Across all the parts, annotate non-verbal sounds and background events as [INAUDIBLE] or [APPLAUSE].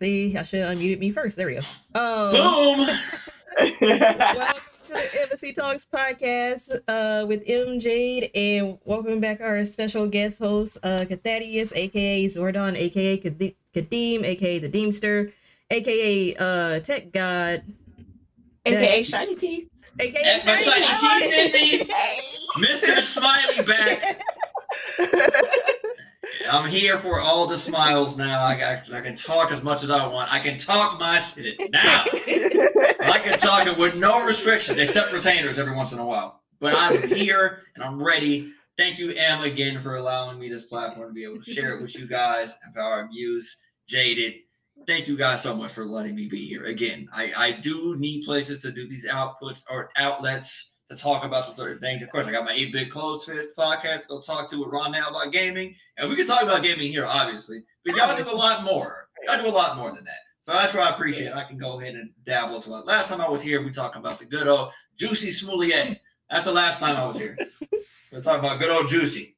See, I should have unmuted me first. There we go. Um, Boom. [LAUGHS] welcome to the Embassy Talks podcast uh, with M Jade, and welcome back our special guest host, uh, Khathaddeus, aka Zordon, aka Kade- Khadeem, aka the Deemster, aka uh, Tech God, AKA Shiny Teeth. aka Shiny shiny Teeth. teeth in me. Mr. Smiley back. [LAUGHS] I'm here for all the smiles now. I, got, I can talk as much as I want. I can talk my shit now. I can talk it with no restrictions except retainers every once in a while. But I'm here and I'm ready. Thank you, Em, again for allowing me this platform to be able to share it with you guys, empower views, jaded. Thank you guys so much for letting me be here. Again, I, I do need places to do these outputs or outlets to talk about some certain things. Of course, I got my 8 bit closed fist podcast to go talk to with Ron now about gaming. And we can talk about gaming here, obviously. But y'all do a lot more. Y'all do a lot more than that. So that's what I appreciate. I can go ahead and dabble into it. Last time I was here, we talked about the good old Jussie Smollett. That's the last time I was here. [LAUGHS] We're talking about good old Jussie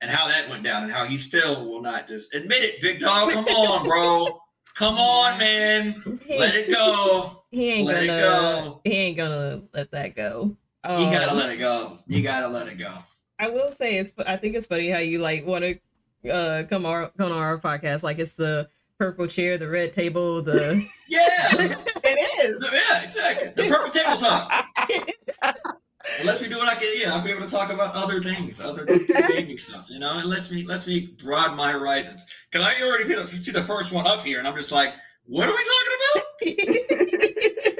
and how that went down and how he still will not just admit it, big dog. Come on, bro. Come on, [LAUGHS] man. Let it go. he ain't let gonna. go. He ain't gonna let that go. You gotta Um, let it go. You gotta let it go. I will say it's. I think it's funny how you like want to uh, come our come on our podcast like it's the purple chair, the red table, the [LAUGHS] [LAUGHS] Yeah. It is. yeah, exactly. The purple table talk. [LAUGHS] Unless we do it, I can, yeah, I'll be able to talk about other things, other gaming stuff. You know, it lets me lets me broaden my horizons. Because I already feel, see the first one up here, and I'm just like, what are we talking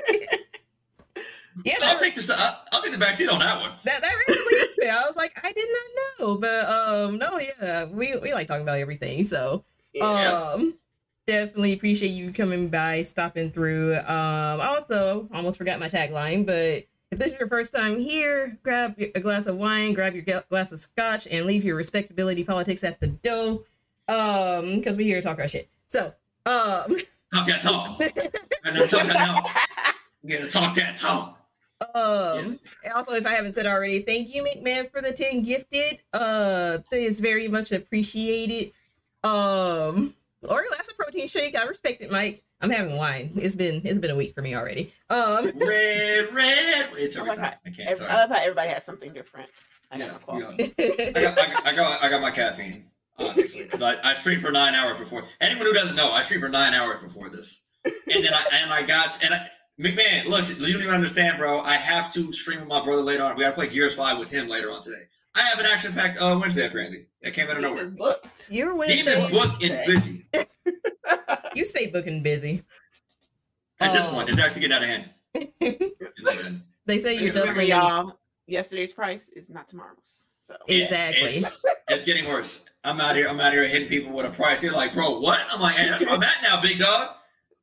yeah. I'll that, take this. I'll, I'll take the back seat on that one. that that really me. I was like, I did not know, but um, no, yeah, we we like talking about everything. So Yeah. um, definitely appreciate you coming by, stopping through. Um, also almost forgot my tagline, but. If this is your first time here, grab a glass of wine, grab your glass of scotch, and leave your respectability politics at the door. Um, because we here to talk our shit. So, um, Talk that talk. [LAUGHS] And then talk that talk. You gotta talk that talk. Um, and also, if I haven't said already, thank you, McMahon, for the 10 gifted. Uh, that is very much appreciated. Um, or glass a protein shake. I respect it, Mike. I'm having wine. It's been it's been a week for me already. Um, Red, red. It's every Oh time. I can't. Every, I love how everybody has something different. I Yeah, got yeah. I got, I got, I got, I got my caffeine, obviously, because I, I streamed for nine hours before. Anyone who doesn't know, I streamed for nine hours before this, and then I and I got and I, McMahon, look, you don't even understand, bro. I have to stream with my brother later on. We got to play Gears Five with him later on today. I have an action packed uh, Wednesday apparently. That came out of He nowhere. is booked. Your Dean is Wednesday, booked and busy. [LAUGHS] you stay booking busy. At this point, it's actually getting out of hand. [LAUGHS] They say you're Remember Remember, y'all, yesterday's price is not tomorrow's. So Yeah, Exactly. It's, it's getting worse. I'm out here. I'm out here hitting people with a price. They're like, "Bro, what?" I'm like, "Hey, that's where I'm at now, big dog.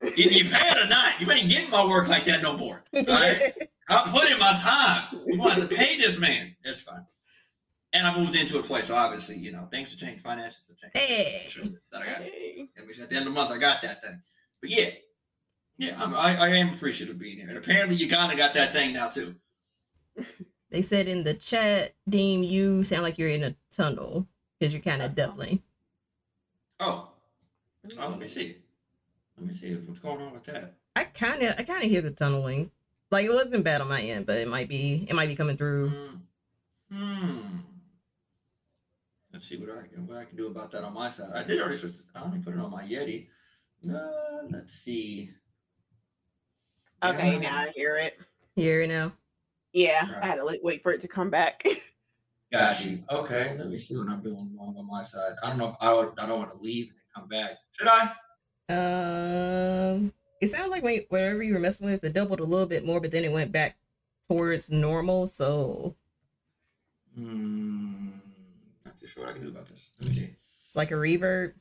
Either you pay it or not. You ain't getting my work like that no more. All right? I put in my time. You want to pay this man? That's fine." And I moved into a place, so obviously, you know, things have changed. Finances have changed. Hey. Sure that I got. Hey. At least at the end of the month, I got that thing. But yeah, yeah, I'm, I, I am appreciative of being here. And apparently, you kind of got that thing now too. They said in the chat, Deem, you sound like you're in a tunnel because you're kind of uh-huh. doubling. Oh, oh, let me see. Let me see what's going on with that. I kind of, I kind of hear the tunneling. Like it wasn't bad on my end, but it might be, it might be coming through. Hmm. Hmm. Let's see what I can what I can do about that on my side. I did already switch. This. I only put it on my Yeti. Uh, let's see. Okay, Yeah. now I hear it. Here now. Yeah, Right. I had to like, wait for it to come back. [LAUGHS] Got you. Okay. Let me see what I'm doing wrong on my side. I don't know if I would. I don't want to leave and come back. Should I? Um, it sounds like when whatever you were messing with, it doubled a little bit more, but then it went back towards normal. So Hmm. Not too sure what I can do about this. Let me see. it's like a reverb.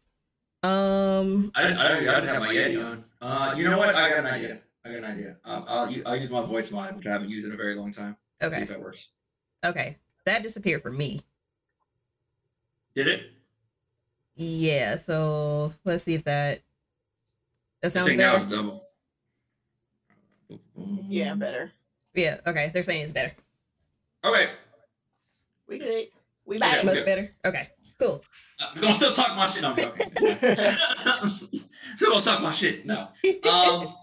Um, I, I, I just have my Yeti on. Uh, you know what? I got an idea. I got an idea. Um, I'll I'll use my voice mod, which I haven't used in a very long time. Okay. See if that works. okay, that disappeared for me. Did it? Yeah. So let's see if that that I sounds think now it's double. yeah, better. Yeah. Okay, they're saying it's better. Okay. We good. We Yeah. back. Much good. better. Okay. Cool. Uh, We're gonna still talk my shit. No, I'm joking. [LAUGHS] Still don't talk my shit. No. Um,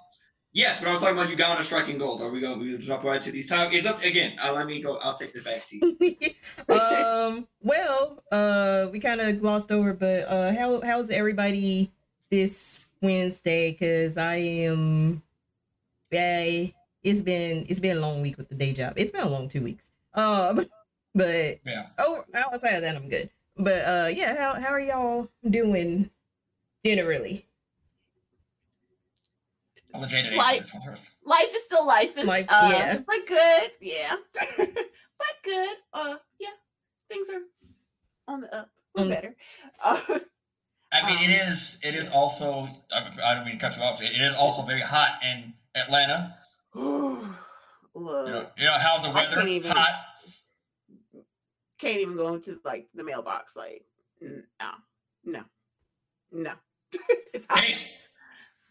yes, but I was talking about Uganda striking gold. Are we going to jump right to these topics? It's up again. Uh, let me go. I'll take the back seat. [LAUGHS] um. Well, uh, we kind of glossed over, but uh, how how's everybody this Wednesday? Cause I am, yeah, it's been it's been a long week with the day job. It's been a long two weeks. Um, [LAUGHS] but Yeah. oh, outside of that, I'm good. But uh, yeah, how how are y'all doing generally? I'll let Jada Like- answer this one first. Life is still life. And, Life, uh, yeah. But good. Yeah. [LAUGHS] but good. Uh, yeah. Things are on the up. We're Mm. better. [LAUGHS] Uh, I mean, it Um, is. It is also. I, I don't mean to cut you off. It is also very hot in Atlanta. [SIGHS] look, You know, you know how's the I weather? can't even- Hot. can't even go into like the mailbox. Like, no, no, no. [LAUGHS] it's hot. Hey,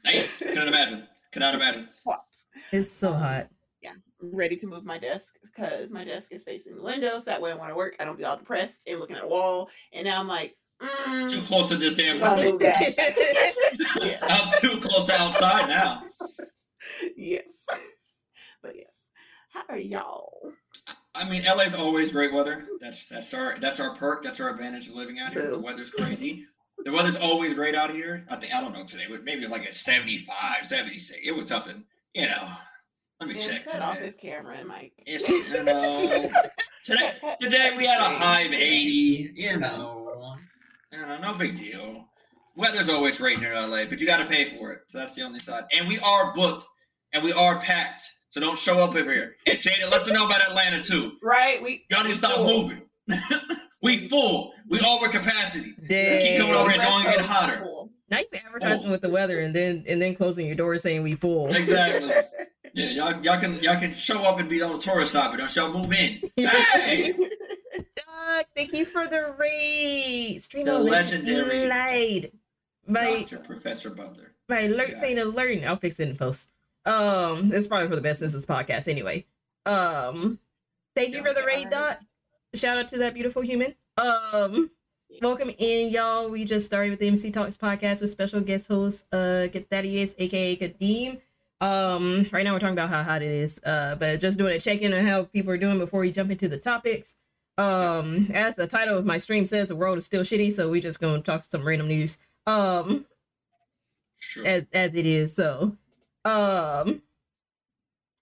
hey, cannot imagine. Cannot imagine. [LAUGHS] Hot. It's so hot. Yeah, I'm ready to move my desk because my desk is facing the window. So that way, when I work, I don't be all depressed and looking at a wall. And now I'm like, Too mm, close to this damn. I'll window. move that. yeah. I'm too close to outside now. yes. But yes. How are y'all? I mean, LA's always great weather. That's that's our that's our perk. That's our advantage of living out here. The weather's crazy. The weather's always great out here. I think I don't know today, but maybe like a 75, 76. It was something, you know. Let me Man, check cut off today. this camera and mic. It's you know [LAUGHS] today today we had a high of 80, you know. You know, no big deal. Weather's always great here in LA, but you gotta pay for it. So that's the only side. And we are booked and we are packed. So don't show up over here. And Jada, let them know about Atlanta too. Right? We Y'all need to stop Cool. moving. [LAUGHS] we full. We over capacity. Dang. Keep coming over here. It's only getting hotter. Now you've been advertising with the weather and then and then closing your door saying we full. Exactly. [LAUGHS] Yeah, y'all, y'all can y'all can show up and be on the tourist side, but don't y'all move in. [LAUGHS] Hey, Doug, thank you for the raid. Stream The legendary lied. My Doctor Professor Butler. my alert Yeah. saying alert. I'll fix it in post. Um, it's probably for the best since this podcast anyway. Um, thank you for the raid, Dot. Shout out to that beautiful human. Um, welcome in, y'all. We just started with the MC Talks podcast with special guest host, uh, Thaddeus, aka Khadeem. Um, right now we're talking about how hot it is. Uh, but just doing a check in on how people are doing before we jump into the topics. Um, as the title of my stream says, the world is still shitty, so we're just gonna talk some random news. Um, Sure. as as it is. So, um,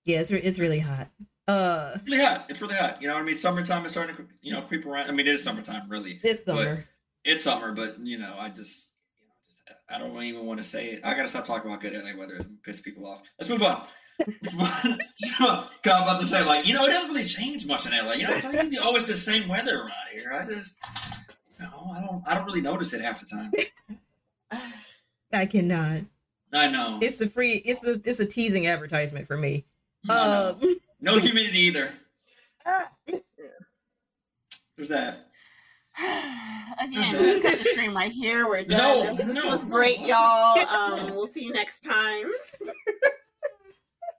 yeah, it's re- it's really hot. Uh, It's really hot. It's really hot. You know what I mean? Summertime is starting to you know creep around. I mean, it is summertime, really. it's summer. It's summer, but you know, I just I don't even want to say it. I gotta stop talking about good LA weather and piss people off. Let's move on. [LAUGHS] I'm about to say, like, you know, it doesn't really change much in LA. You know, it's like usually always the same weather around here. I just, know, I don't, I don't really notice it half the time. [LAUGHS] I cannot. I know. It's a free. It's a it's a teasing advertisement for me. Um, no humidity either. [LAUGHS] There's that. [SIGHS] Again, we got the stream right here. We're done. No, this this no, was no. great, y'all. [LAUGHS] Um, we'll see you next time. [LAUGHS]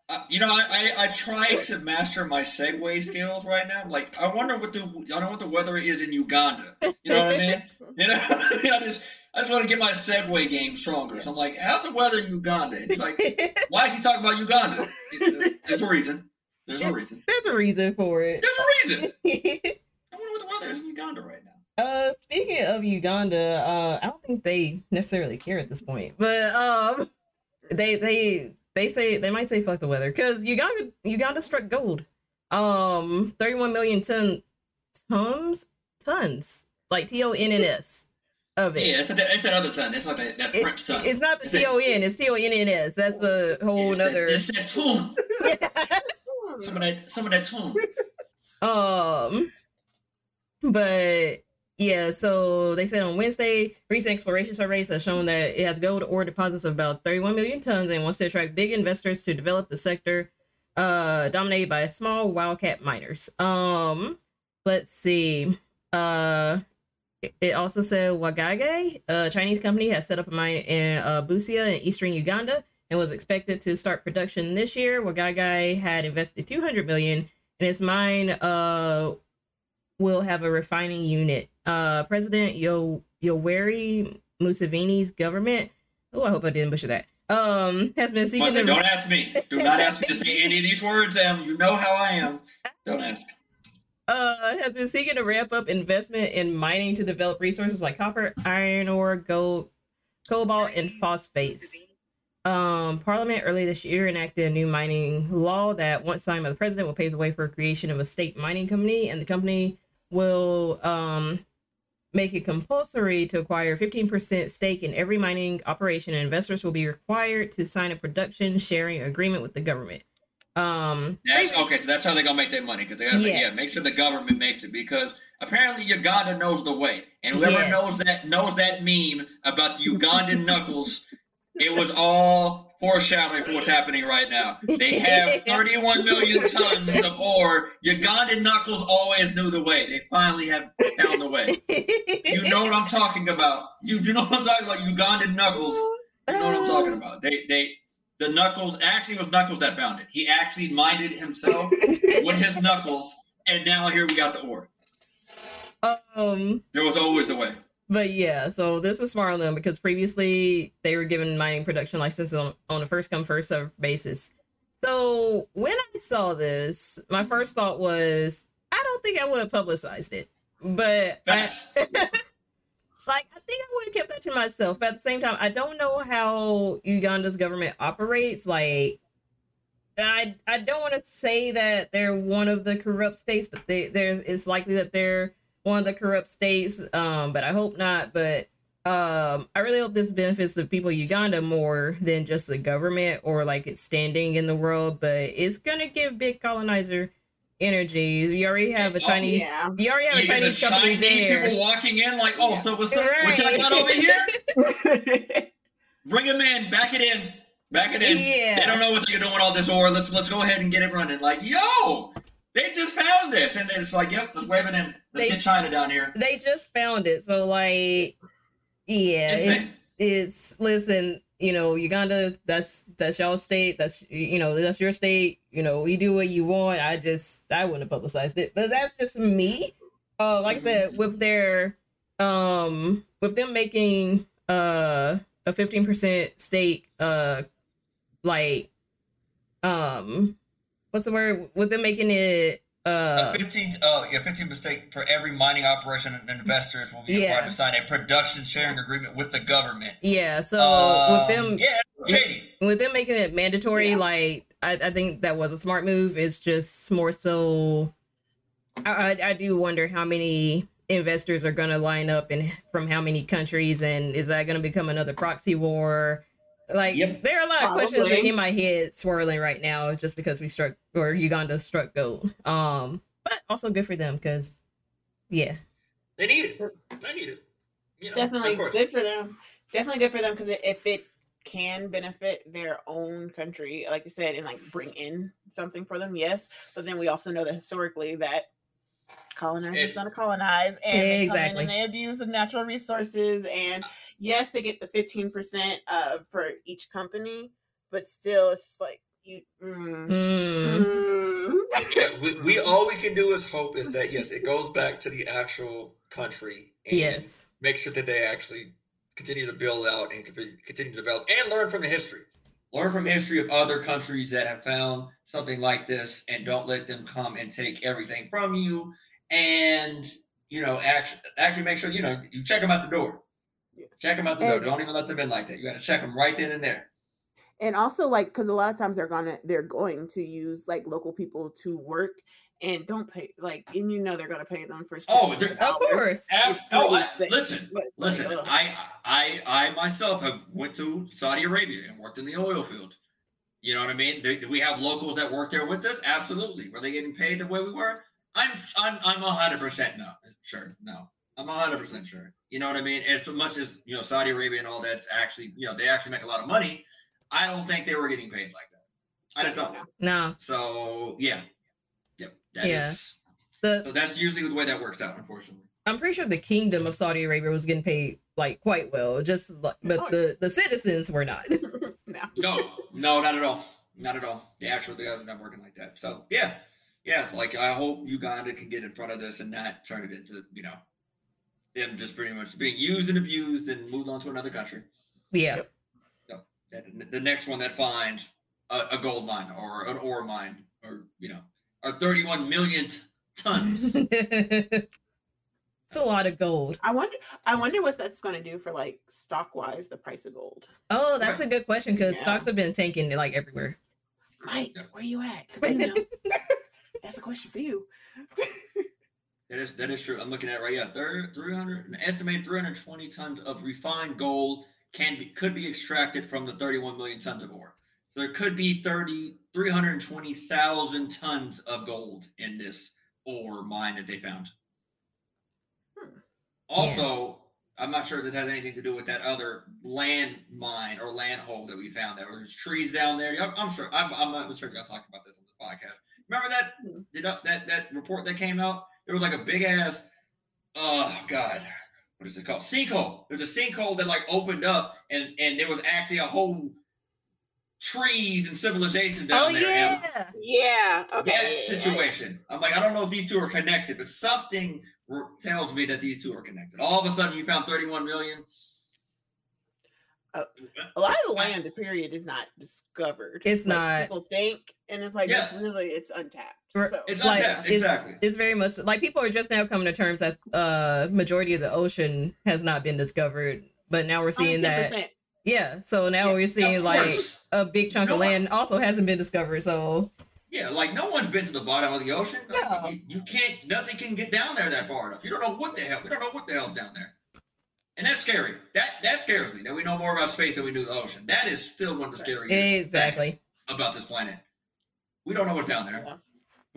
Uh, you know, I, I I try to master my segue skills right now. Like, I wonder what the I don't know what the weather is in Uganda. You know what I mean? [LAUGHS] You know, I just I just want to get my segue game stronger. So I'm like, how's the weather in Uganda? And he's like, why is he talking about Uganda? There's, there's a reason. There's a reason. There's a reason for it. There's a reason. I wonder what the weather is in Uganda right now. Uh, speaking of Uganda, uh, I don't think they necessarily care at this point, but um, they they they say they might say fuck the weather because Uganda Uganda struck gold. Um, 31 million ton tons tons like T O N N S of it. Yeah, it's, that ton. It's like that, that It- French ton. it's not the T O N, it's T O N N S. That's the whole it's that, nother. it's that tune. [LAUGHS] Some of that. Some of that tune. Um, but yeah, so they said on Wednesday, recent exploration surveys have shown that it has gold ore deposits of about 31 million tons and wants to attract big investors to develop the sector, uh, dominated by small wildcat miners. Um, let's see. Uh, it- also said Wagagai, a Chinese company, has set up a mine in uh, Busia in eastern Uganda and was expected to start production this year. Wagagai had invested 200 million in its mine uh will have a refining unit. Uh President Yo Yoweri Museveni's government Oh, I hope I didn't butcher that. Um, has been seeking. Don't ask me. Do not ask me to say any of these words. Um, you know how I am. Don't ask. uh, has been seeking to ramp up investment in mining to develop resources like copper, iron ore, gold, cobalt, and phosphates. Um, Parliament early this year enacted a new mining law that, once signed by the president, will pave the way for creation of a state mining company, and the company will um, make it compulsory to acquire 15% stake in every mining operation, and investors will be required to sign a production sharing agreement with the government. Um, That's okay. So that's how they're gonna make their money because they gotta yeah make sure the government makes it because apparently Uganda knows the way, and whoever Yes. knows that knows that meme about the Ugandan knuckles, it was all foreshadowing for what's happening right now. They have [LAUGHS] 31 million tons of ore. Ugandan knuckles always knew the way. They finally have found the way. You know what I'm talking about. You, you know what I'm talking about. Ugandan knuckles. You know what I'm talking about. They they the knuckles actually it was knuckles that found it. He actually minded himself with his knuckles, and now here we got the ore. [LAUGHS] um, There was always a way. But yeah, so this is smart on them because previously they were given mining production licenses on, on a first come first serve basis. So when I saw this, my first thought was I don't think I would have publicized it, but I, [LAUGHS] like I think I would have kept that to myself. But at the same time, I don't know how Uganda's government operates. Like, I I don't want to say that they're one of the corrupt states, but they there it's likely that they're one of the corrupt states. Um, but I hope not. But um, I really hope this benefits the people of Uganda more than just the government or like its standing in the world. But it's gonna give big colonizer energy. We already have a Oh, Chinese. yeah. You already have a You get the Chinese company Chinese there. people walking in like, oh, Yeah. so what's up? What y'all got over here? [LAUGHS] Bring him in, back it in, back it in. Yeah. They don't know what they're doing with all this ore. Let's let's go ahead and get it running. Like, yo, they just found this, and then it's like, yep, let's wave it in. Let's They- get China down here. they just found it. So like, yeah, it's it's listen, you know, Uganda, that's that's y'all state, that's you know, that's your state. You know, you do what you want. I just I wouldn't have publicized it, but that's just me. Uh, like I said, with their um, with them making uh a fifteen percent stake, uh, like um, what's the word? With them making it uh. A 15, uh, yeah, 15 mistake for every mining operation and investors will be Yeah. required to sign a production sharing agreement with the government. Yeah, so Um, with them yeah, shady. with them making it mandatory, Yeah. like I, I think that was a smart move. It's just more so. I, I I do wonder how many investors are going to line up and from how many countries, and is that going to become another proxy war? Like Yep. there are a lot of questions Probably. in my head swirling right now, just because we struck or Uganda struck gold. Um, but also good for them because, yeah, They need it. They need it. You know, Definitely good for them. Definitely good for them because if it can benefit their own country, like you said, and like bring in something for them, yes. But then we also know that historically that colonizers If- going to colonize and they come in and they abuse the natural resources. And yes, they get the fifteen percent uh for each company, but still, it's just like you. Mm, Mm, mm. yeah, we, we [LAUGHS] all we can do is hope is that yes, it goes back to the actual country. And yes, Make sure that they actually continue to build out and continue to develop and learn from the history. Learn from history of other countries that have found something like this, and don't let them come and take everything from you. And you know, actually, actually make sure you know you check them out the door. Check them out the door. Don't even let them in like that. You got to check them right then and there. and also like because a lot of times they're gonna they're going to use like local people to work and don't pay like and you know they're gonna pay them for Oh, of course. Ab- It's oh, I- listen, but it's like, listen. I, I, I myself have went to Saudi Arabia and worked in the oil field. You know what I mean? Do, do we have locals that work there with us? Absolutely. Were they getting paid the way we were? I'm, I'm, I'm hundred percent no, sure, no. I'm hundred percent sure. You know what I mean? As much as you know, Saudi Arabia and all that's actually, you know, they actually make a lot of money. I don't think they were getting paid like that. I just don't. No, So yeah, yep. That is. Yeah. the So that's usually the way that works out, unfortunately. I'm pretty sure the kingdom of Saudi Arabia was getting paid like quite well, just like, but Oh, the the citizens were not. [LAUGHS] no. No, no, not at all. Not at all. The actual the not working like that. So yeah, yeah. Like I hope Uganda can get in front of this and not turn it into you know them just pretty much being used and abused and moved on to another country. yeah, Yep. that the next one that finds a, a gold mine or an ore mine or you know our 31 millionth tons. [LAUGHS] it's a lot of gold. I wonder. I wonder what that's going to do for like stock wise the price of gold. Oh, that's a good question because Yeah. stocks have been tanking like everywhere. Mike, Yeah. where you at? [LAUGHS] that's a question for you. That is that is true. I'm looking at it right. Yeah, there 300 an estimated 320 tons of refined gold can be could be extracted from the 31 million tons of ore. So there could be 30 320,000 tons of gold in this ore mine that they found. Hmm. Also, I'm not sure if this has anything to do with that other land mine or land hole that we found. There was trees down there. I'm, I'm sure. I'm, I'm not sure if y'all talked about this on the podcast. Remember that Hmm. did that, that that report that came out? There was like a big ass. Oh God, what is it called? Sinkhole. There's a sinkhole that like opened up, and and there was actually a whole trees and civilization down oh there. and yeah. Yeah. Okay. that yeah, yeah, yeah. situation. I'm like, I don't know if these two are connected, but something tells me that these two are connected. All of a sudden, you found 31 million. A lot of the land, the period, is not discovered. It's Like, not. People think, and it's like Yeah. it's really it's untapped. So It's Like, untapped, it's, exactly. it's very much like people are just now coming to terms that uh majority of the ocean has not been discovered, but now we're seeing that 10%. yeah. So now Yeah, we're seeing Of like course. a big chunk No of one- land also hasn't been discovered. So Yeah, like no one's been to the bottom of the ocean. No. You, you can't. Nothing can get down there that far enough. You don't know what the hell. We don't know what the hell's down there, and that's scary. That that scares me. That we know more about space than we do the ocean. That is still one of the scariest. Exactly. facts about this planet. We don't know what's down there.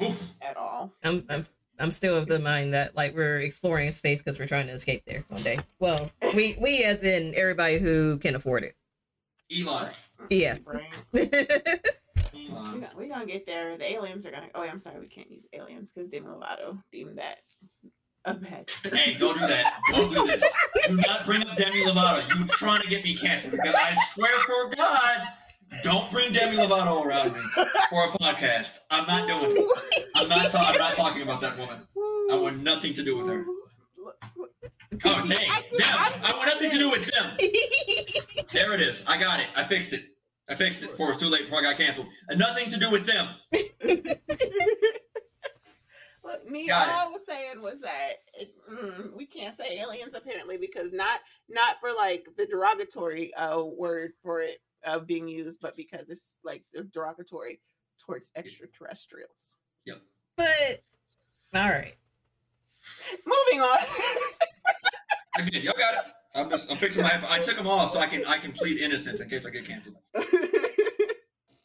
Oof. at all. I'm I'm I'm still of the mind that like we're exploring space because we're trying to escape there one day. Well, we we as in everybody who can afford it. Elon. Yeah. Right. [LAUGHS] We Elon. got, we gonna get there. The aliens are gonna. Oh, yeah, I'm sorry, we can't use aliens because Demi Lovato deemed that a bad. Hey, don't do that. Don't do this. Do not bring up Demi Lovato. You're trying to get me canceled because I swear for God, don't bring Demi Lovato around me for a podcast. I'm not doing it. I'm not. Ta- I'm not talking about that woman. I want nothing to do with her. Oh, [LAUGHS] dang. I- Them. I'm want nothing to do with them. There it is. I got it. I fixed it. I fixed it before it's too late before I got canceled. And nothing to do with them. [LAUGHS] Look, me, Got all it. I was saying was that it, mm, we can't say aliens apparently because not not for like the derogatory uh word for it uh, being used, but because it's like derogatory towards extraterrestrials. Yep. But all right. Moving on. Again, y'all got it. I'm just. I'm fixing my. I took them off so I can. I can plead innocence in case I get canceled [LAUGHS]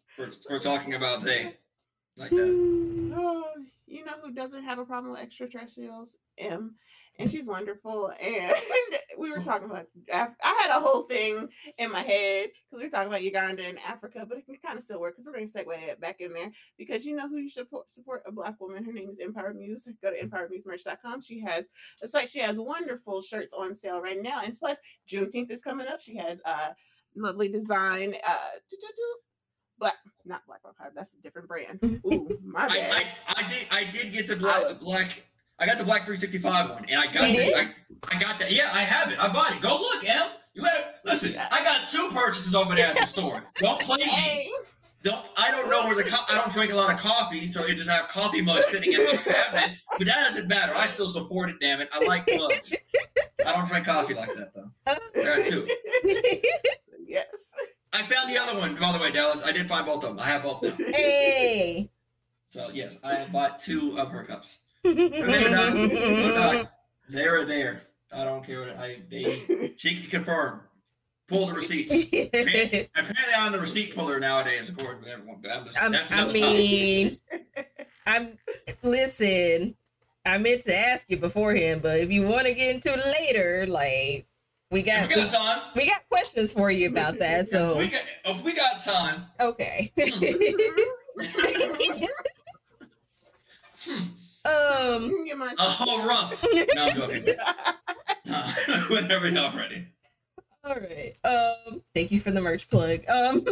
for, for talking about they like that. [SIGHS] You know who doesn't have a problem with extraterrestrials? M. And she's wonderful. [LAUGHS] And we were talking about, Af- I had a whole thing in my head because we were talking about Uganda and Africa, but it can kind of still work because we're going to segue it back in there because you know who you should support, support a Black woman. Her name is Empire Muse. Go to empiremusemerch.com. She has a site, she has wonderful shirts on sale right now. And plus, Juneteenth is coming up. She has uh lovely design. Uh. Black, not Black Empire. That's a different brand. [LAUGHS] Ooh, my bad. I, I did. I did get the black. was- black. I got the black 365 one, and I got. You the- did? I, I got that. Yeah, I have it. I bought it. Go look, Em. You better listen. I got two purchases over there at the store. [LAUGHS] Don't play me. Don't I don't know where the co- I don't drink a lot of coffee, so it just have coffee mugs sitting in my [LAUGHS] cabinet. But that doesn't matter. I still support it. Damn it, I like mugs. I don't drink coffee like that though. There are two. yes. I found the other one, by the way, Dallas. I did find both of them. I have both now. hey. So yes, I have bought two of her cups. They're not- they're not- They're there. I don't care what I they she can confirm. Pull the receipts. [LAUGHS] Apparently, I'm the receipt puller nowadays, according to everyone. Just, I another topic. mean, I'm listen. I meant to ask you beforehand, but if you want to get into it later, like we got we we, got time. we got questions for you about that. If So we got, if we got time. okay. Hmm. [LAUGHS] um. Get my A whole rough. No, I'm joking. [LAUGHS] [LAUGHS] Whenever y'all ready. All right. Um, thank you for the merch plug. Um,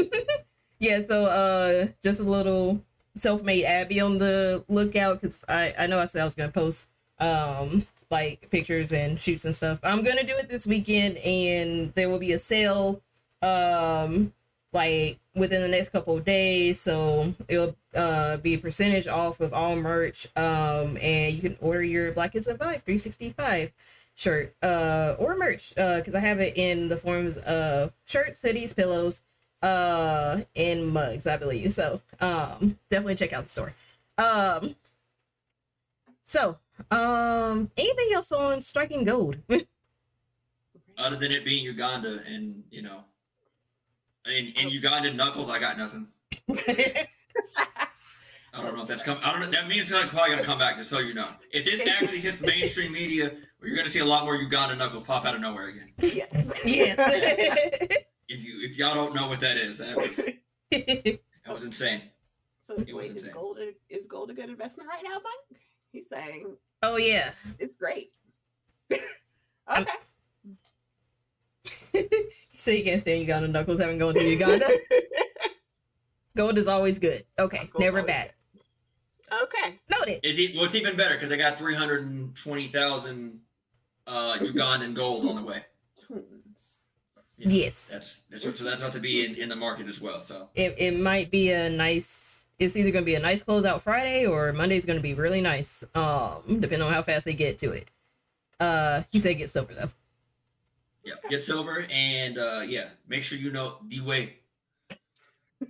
yeah. So, uh, just a little self-made Abby on the lookout because I I know I said I was gonna post um like pictures and shoots and stuff. I'm gonna do it this weekend, and there will be a sale um like within the next couple of days. So it'll uh, be a percentage off of all merch. Um, and you can order your Black is Survive 365 shirt uh, or merch uh, because I have it in the forms of shirts, hoodies, pillows, uh, and mugs, I believe. So um, definitely check out the store. Um, so um, anything else on striking gold? [LAUGHS] Other than it being Uganda and you know, in, in Ugandan knuckles, I got nothing. [LAUGHS] I don't know if that's coming. I don't know. That means it's gonna, probably going to come back. Just so you know, if this actually hits mainstream media, you're going to see a lot more Uganda knuckles pop out of nowhere again. Yes. [LAUGHS] yes. If you if y'all don't know what that is, that was that was insane. So It was wait, is gold a, is gold a good investment right now, Mike? He's saying oh yeah. it's great. [LAUGHS] okay. [LAUGHS] so you can't stand Uganda knuckles having gone to Uganda. [LAUGHS] Gold is always good. Okay, Gold never always bad. okay. Noted. It's e- well, it's even better because I got three hundred and twenty thousand uh, Ugandan gold on the way. Tunes. Yeah. Yes. That's that's so that's about to be in, in the market as well. So It it might be a nice. It's either going to be a nice closeout Friday or Monday's going to be really nice. Um, depending on how fast they get to it. Uh, he said get silver though. yeah, get silver and uh, yeah, make sure you know the way.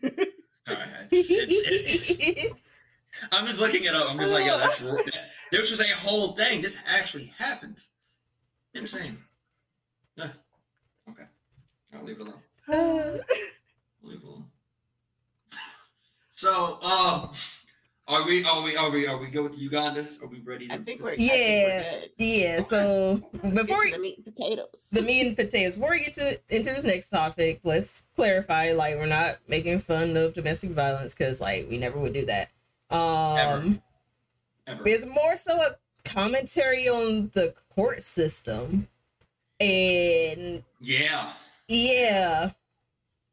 All right, it's- it's- I'm just looking at it up. I'm just like, yo, that's r- that, this was a whole thing. This actually happens. Insane. Yeah. Okay. I'll leave it alone. Uh, Leave it alone. So, um, are we are we are we are we good with the Ugandas? Are we ready? To, I think we're Yeah. Think we're good. yeah. So before Get to the meat and potatoes. the meat and potatoes. Before we get to into this next topic, let's clarify. Like, we're not making fun of domestic violence because, like, we never would do that. Um, ever. it's more so a commentary on the court system, and Yeah. yeah,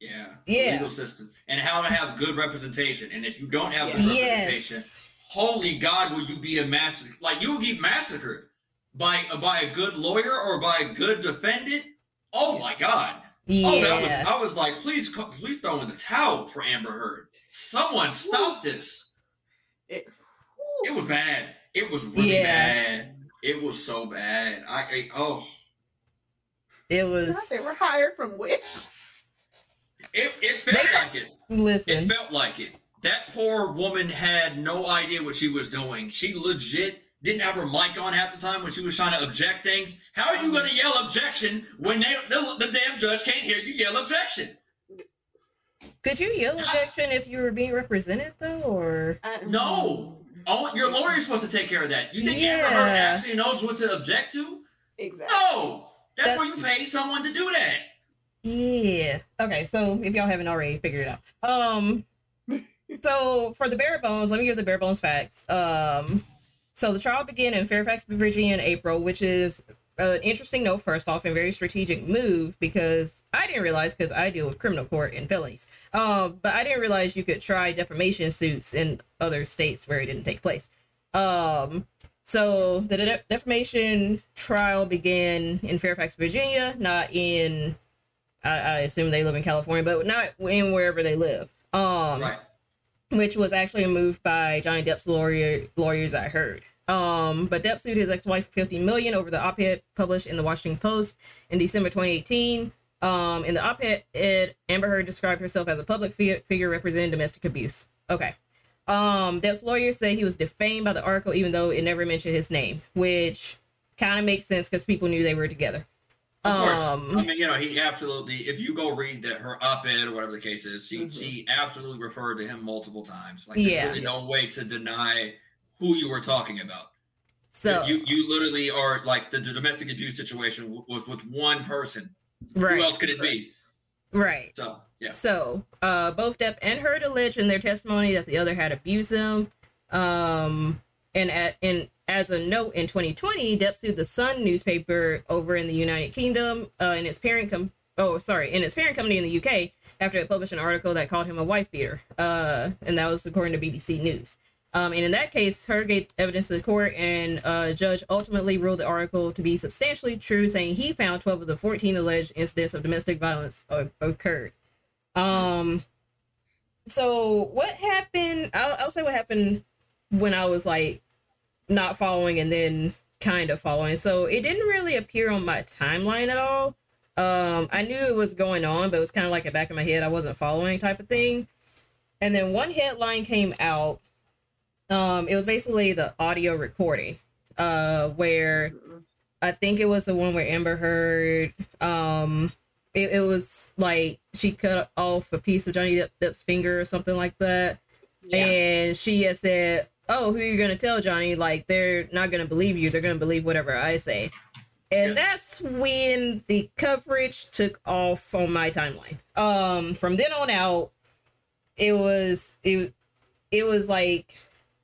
Yeah. Yeah. Legal system and how to have good representation. And if you don't have good Yeah. representation, yes, holy God, will you be a massacre? Like you will get massacred by by a good lawyer or by a good defendant. Oh my God. Oh, that was yeah, I was like, please, please throw in the towel for Amber Heard. Someone stop this. It, It was bad. It was really Yeah. bad. It was so bad. I, I oh, it God, was. they were hired from which? It, it felt They- like it. Listen. It felt like it. That poor woman had no idea what she was doing. She legit didn't have her mic on half the time when she was trying to object things. How are you going to yell objection when they, the, the damn judge can't hear you yell objection? could you yell objection if you were being represented though, or Uh, No. Oh, your lawyer's supposed to take care of that. You think Amber Heard Yeah. actually knows what to object to? Exactly. No. That's That- where you pay someone to do that. Yeah. Okay, so if y'all haven't already figured it out. Um [LAUGHS] so for the bare bones, let me give the bare bones facts. Um so the trial began in Fairfax, Virginia in April, which is an interesting note first off and very strategic move because I didn't realize because I deal with criminal court and felonies. Um, but I didn't realize you could try defamation suits in other states where it didn't take place. Um so the de- defamation trial began in Fairfax, Virginia, not in I, I assume they live in California, but not in wherever they live. Um, Right. which was actually a move by Johnny Depp's lawyer lawyers. I heard. Um, but Depp sued his ex-wife for 50 million over the op-ed published in the Washington Post in December 2018. Um, in the op-ed, Ed, Amber Heard described herself as a public fi- figure representing domestic abuse. Okay. Um, Depp's lawyers say he was defamed by the article, even though it never mentioned his name, which kind of makes sense because people knew they were together. Of course. Um, I mean, you know, he absolutely. If you go read that her op-ed or whatever the case is, she Mhm. she absolutely referred to him multiple times. Like, Yeah. there's really no way to deny who you were talking about. So you you literally are like the, the domestic abuse situation was with one person. Right. Who else could it be? right. So yeah, So, uh, both Depp and Heard alleged in their testimony that the other had abused them. Um, and at in as a note in 2020, Depp sued the Sun newspaper over in the United Kingdom, uh, in its parent com- oh sorry, in its parent company in the UK after it published an article that called him a wife beater. Uh, and that was according to BBC News. Um, and in that case, Heard gave evidence to the court, and uh, judge ultimately ruled the article to be substantially true, saying he found 12 of the 14 alleged incidents of domestic violence uh, occurred. Um, so what happened? I'll, I'll say what happened when I was like not following and then kind of following. So it didn't really appear on my timeline at all. Um, I knew it was going on, but it was kind of like a back of my head. I wasn't following type of thing. And then one headline came out. Um, it was basically the audio recording, uh, where I think it was the one where Amber Heard, um, it, it was like she cut off a piece of Johnny Depp, Depp's finger or something like that. Yeah. And she had said, Oh, who are you going to tell, Johnny? Like, they're not going to believe you. They're going to believe whatever I say. And Yeah. that's when the coverage took off on my timeline. Um, from then on out, it was it it was like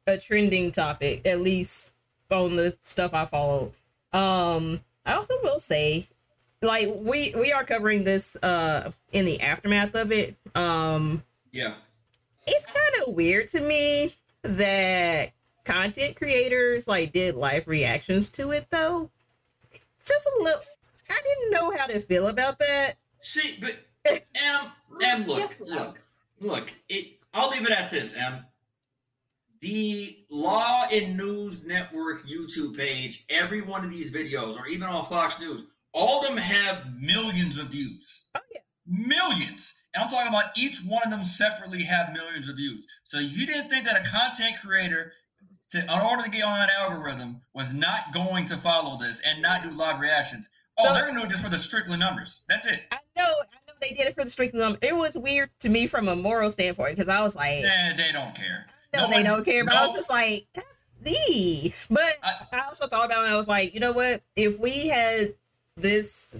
a trending topic, at least on the stuff I followed. Um, I also will say, like we we are covering this uh in the aftermath of it. Um, Yeah. it's kind of weird to me that content creators like did live reactions to it though. Just a little. I didn't know how to feel about that. See, but [LAUGHS] Em, Em, look, look, look. It. I'll leave it at this, Em. The Law and News Network YouTube page, every one of these videos, or even on Fox News, all of them have millions of views. Oh yeah. Millions. And I'm talking about each one of them separately have millions of views. So you didn't think that a content creator, to, in order to get on that algorithm, was not going to follow this and not do live reactions. Oh, So- they're gonna do it just for the strictly numbers. That's it. I know, I know they did it for the strictly numbers. It was weird to me from a moral standpoint because I was like, Nah, they don't care. no, No they one- don't care. But I was just like, that's the. But I- I also thought about it. and I was like, you know what? If we had this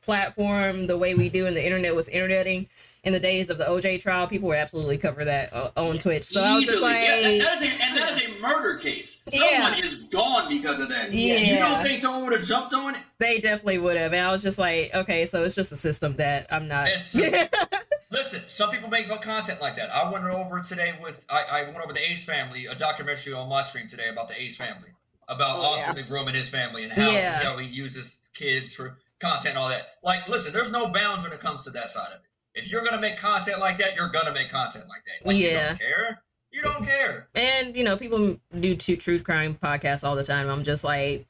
platform the way we do, and the internet was interneting in the days of the OJ trial, people would absolutely cover that uh, on Twitch. So I was just like, Yeah, that- that is a, and that is a murder case. Yeah. Someone is gone because of that. Yeah. You don't think someone would have jumped on it? they definitely would have. And I was just like, okay, so it's just a system that I'm not. [LAUGHS] Listen, some people make content like that. I went over today with I, I went over the Ace family, a documentary on my stream today about the Ace family, about Oh, Austin McBroom and his family and how Yeah. you know he uses kids for content and all that. Like, listen, there's no bounds when it comes to that side of it. If you're gonna make content like that, you're gonna make content like that. Like, you Yeah. don't care. You don't care. and you know, people do true true crime podcasts all the time. I'm just like,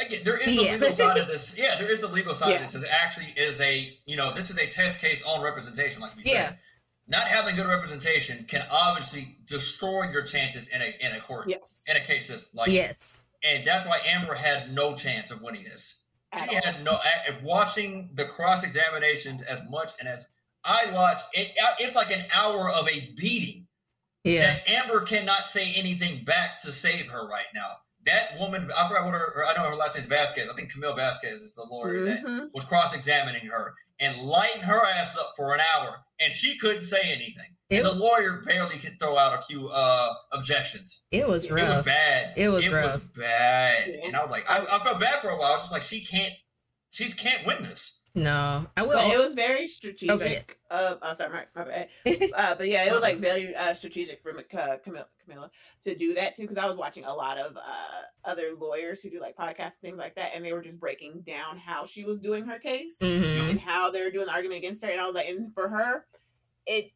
Again, there is the Yeah. legal side of [LAUGHS] this. Yeah, there is the legal side Yeah. of this. It actually is a, you know, this is a test case on representation, like we Yeah. said. Not having good representation can obviously destroy your chances in a in a court Yes. in a case that's like yes, and that's why Amber had no chance of winning this. At She all. had no. If watching the cross examinations as much and as I watched, it, it's like an hour of a beating. yeah, And Amber cannot say anything back to save her right now. That woman, I forgot what her, her- I know her last name's Vasquez. I think Camille Vasquez is the lawyer that Mhm. was cross-examining her and lighting her ass up for an hour, and she couldn't say anything. It- and the lawyer barely could throw out a few uh, objections. it was It was rough. bad. It was it was rough. bad. Yeah. And I was like, I, I felt bad for a while. I was just like, she can't, she can't win this. No, I will. But it was very strategic. Okay. Uh, oh, sorry, my, my bad. [LAUGHS] Uh, but yeah, it was like very uh, strategic for Mc- uh, Camilla, Camilla to do that too, because I was watching a lot of uh, other lawyers who do like podcasts and things like that, and they were just breaking down how she was doing her case Mhm. and how they were doing the argument against her. And I was like, and for her, it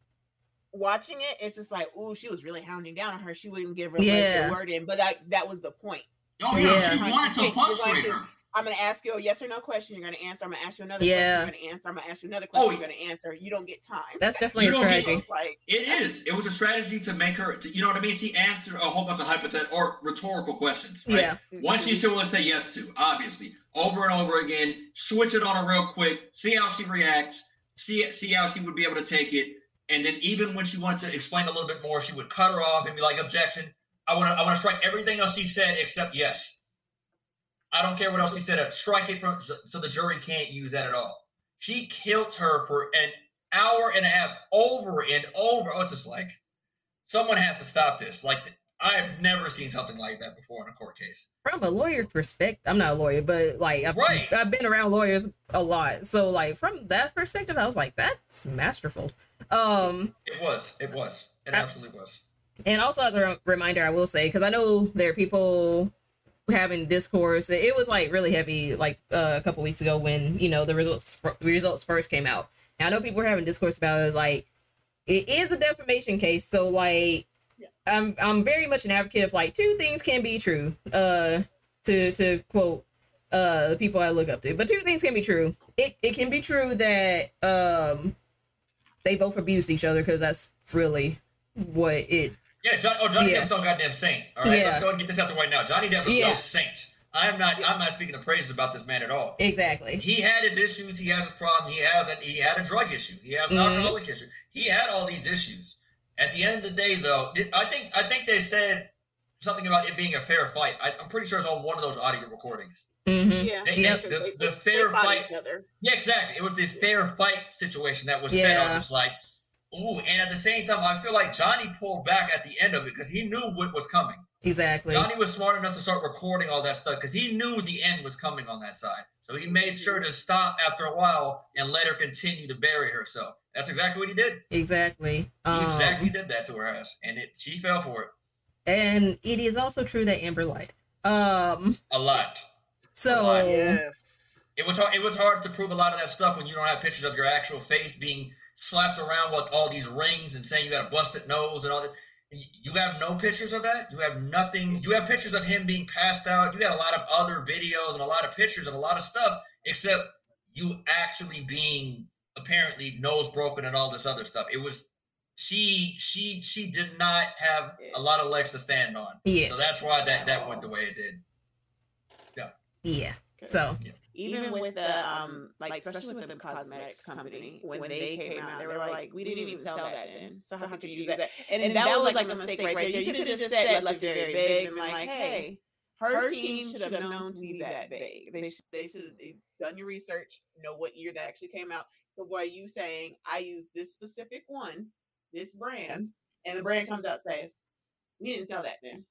watching it, it's just like, ooh, she was really hounding down on her. She wouldn't give her Yeah. the word in, but that that was the point. Oh yeah, yeah, she she wanted to You're frustrate her. I'm gonna ask you a yes or no question. You're gonna answer. I'm gonna ask you another Yeah. question. You're gonna answer. I'm gonna ask you another question. Oh, you're gonna answer. You don't get time. That's definitely You a don't get- strategy. It's like It is. It was a strategy to make her. To, you know what I mean? She answered a whole bunch of hypothetical or rhetorical questions. Right? Yeah. One she should want to say yes to, obviously, over and over again. Switch it on her real quick. See how she reacts. See see how she would be able to take it. And then even when she wanted to explain a little bit more, she would cut her off and be like, "Objection! I want to I want to strike everything else she said except yes. I don't care what else she said. uh, Strike it from so the jury can't use that at all." She killed her for an hour and a half over and over. Oh, it's just like someone has to stop this. Like I have never seen something like that before in a court case. From a lawyer perspective, I'm not a lawyer, but like I've, Right. I've been around lawyers a lot. So like from that perspective, I was like, that's masterful. Um, It was. It was. It Uh, absolutely was. and also as a reminder, I will say because I know there are people having discourse. It was like really heavy, like uh, a couple weeks ago when you know the results results first came out, I know people were having discourse about it. It's like it is a defamation case, so like Yes. I'm I'm very much an advocate of like two things can be true. Uh, to to quote uh the people I look up to, but two things can be true. It it can be true that um they both abused each other because that's really what it Yeah, John, oh, Johnny Yeah. Depp's no goddamn saint. All right, Yeah. let's go and get this out the way now. Johnny Depp is Yeah. no saint. I am not. I'm not speaking the praises about this man at all. exactly. He had his issues. He has his problem. He has. A, he had a drug issue. He has an Mhm. alcoholic issue. He had all these issues. At the end of the day, though, I think I think they said something about it being a fair fight. I, I'm pretty sure it's on one of those audio recordings. hmm Yeah. They- Yep. the- because the fair they fight- each other. Yeah, exactly. It was the fair fight situation that was said. I Yeah. was just like, ooh. And at the same time, I feel like Johnny pulled back at the end of it because he knew what was coming. Exactly. Johnny was smart enough to start recording all that stuff because he knew the end was coming on that side. So he made sure to stop after a while and let her continue to bury herself. That's exactly what he did. Exactly. He Um, exactly did that to her ass, and it she fell for it And it is also true that Amber lied. Um. a lot. So Yes. It was hard. It was hard to prove a lot of that stuff when you don't have pictures of your actual face being slapped around with all these rings and saying you got a busted nose and all that. You have no pictures of that. You have nothing. You have pictures of him being passed out. You got a lot of other videos and a lot of pictures of a lot of stuff, except you actually being apparently nose broken and all this other stuff. It was she. She. She did not have a lot of legs to stand on. yeah, So that's why that that went the way it did. yeah. So even with the um like especially with the cosmetics company when they came out they were like we didn't even sell that then. so how could you use that? and, and that was like a mistake right there. you could have just said left it very big and like hey her team should have known to leave that big. they sh- they should have done your research know what year that actually came out. So why are you saying i use this specific one this brand and the brand comes out and says we didn't sell that then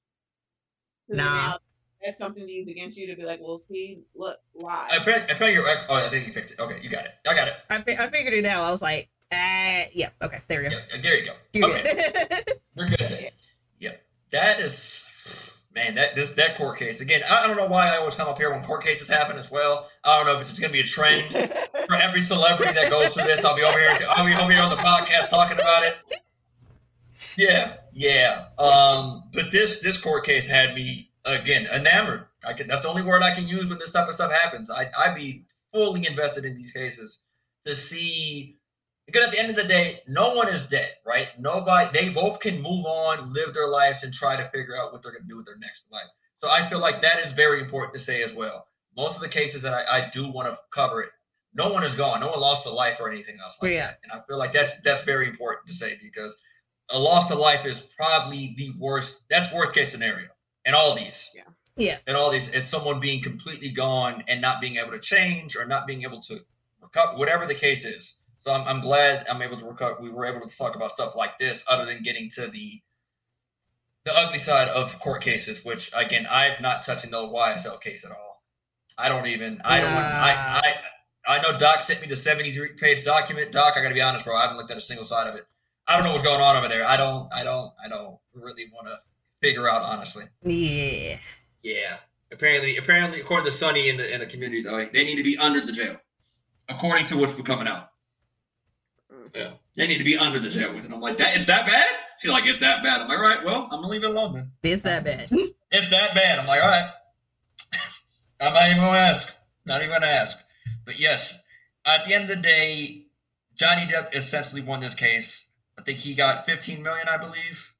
so Nah. now that's something to use against you to be like, well, see, look, lie. I bet. I bet you're. Oh, I think you fixed it. Okay, you got it. I got it. I, fi- I figured it out. I was like, ah, yeah, okay, there we go. Yeah, there you go. You're okay, good. [LAUGHS] we're good. Jay. Yeah, that is, man. That this that court case again. I, I don't know why I always come up here when court cases happen as well. I don't know if it's just gonna be a trend [LAUGHS] for every celebrity that goes through this. I'll be over here. I'll be over here on the podcast talking about it. Yeah, yeah. Um, but this this court case had me again enamored. I can. That's the only word I can use when this type of stuff happens. I I be fully invested in these cases to see because at the end of the day, no one is dead, right? Nobody. They both can move on, live their lives, and try to figure out what they're going to do with their next life. So I feel like that is very important to say as well. Most of the cases that I, I do want to cover it, no one is gone, no one lost a life or anything else like Yeah. that. And I feel like that's that's very important to say because a loss of life is probably the worst. That's worst case scenario in all these. Yeah. Yeah. In all these, is someone being completely gone and not being able to change or not being able to recover, whatever the case is. So I'm, I'm glad I'm able to recover. We were able to talk about stuff like this, other than getting to the the ugly side of court cases, which again I'm not touching the YSL case at all. I don't even. I don't. I, I I know Doc sent me the 73 page document. Doc, I got to be honest, bro. I haven't looked at a single side of it. I don't know what's going on over there. I don't. I don't. I don't really want to figure out honestly. yeah. Yeah. Apparently, apparently, according to Sonny in the in the community, though, they need to be under the jail, according to what's coming out. Yeah, they need to be under the jail with it. I'm like, that is that bad? She's like, it's that bad. I'm like, all right, well, I'm gonna leave it alone then. It's that bad. [LAUGHS] It's that bad. I'm like, all right. [LAUGHS] I'm not even gonna ask. Not even gonna ask. But yes, at the end of the day, Johnny Depp essentially won this case. I think he got 15 million, I believe.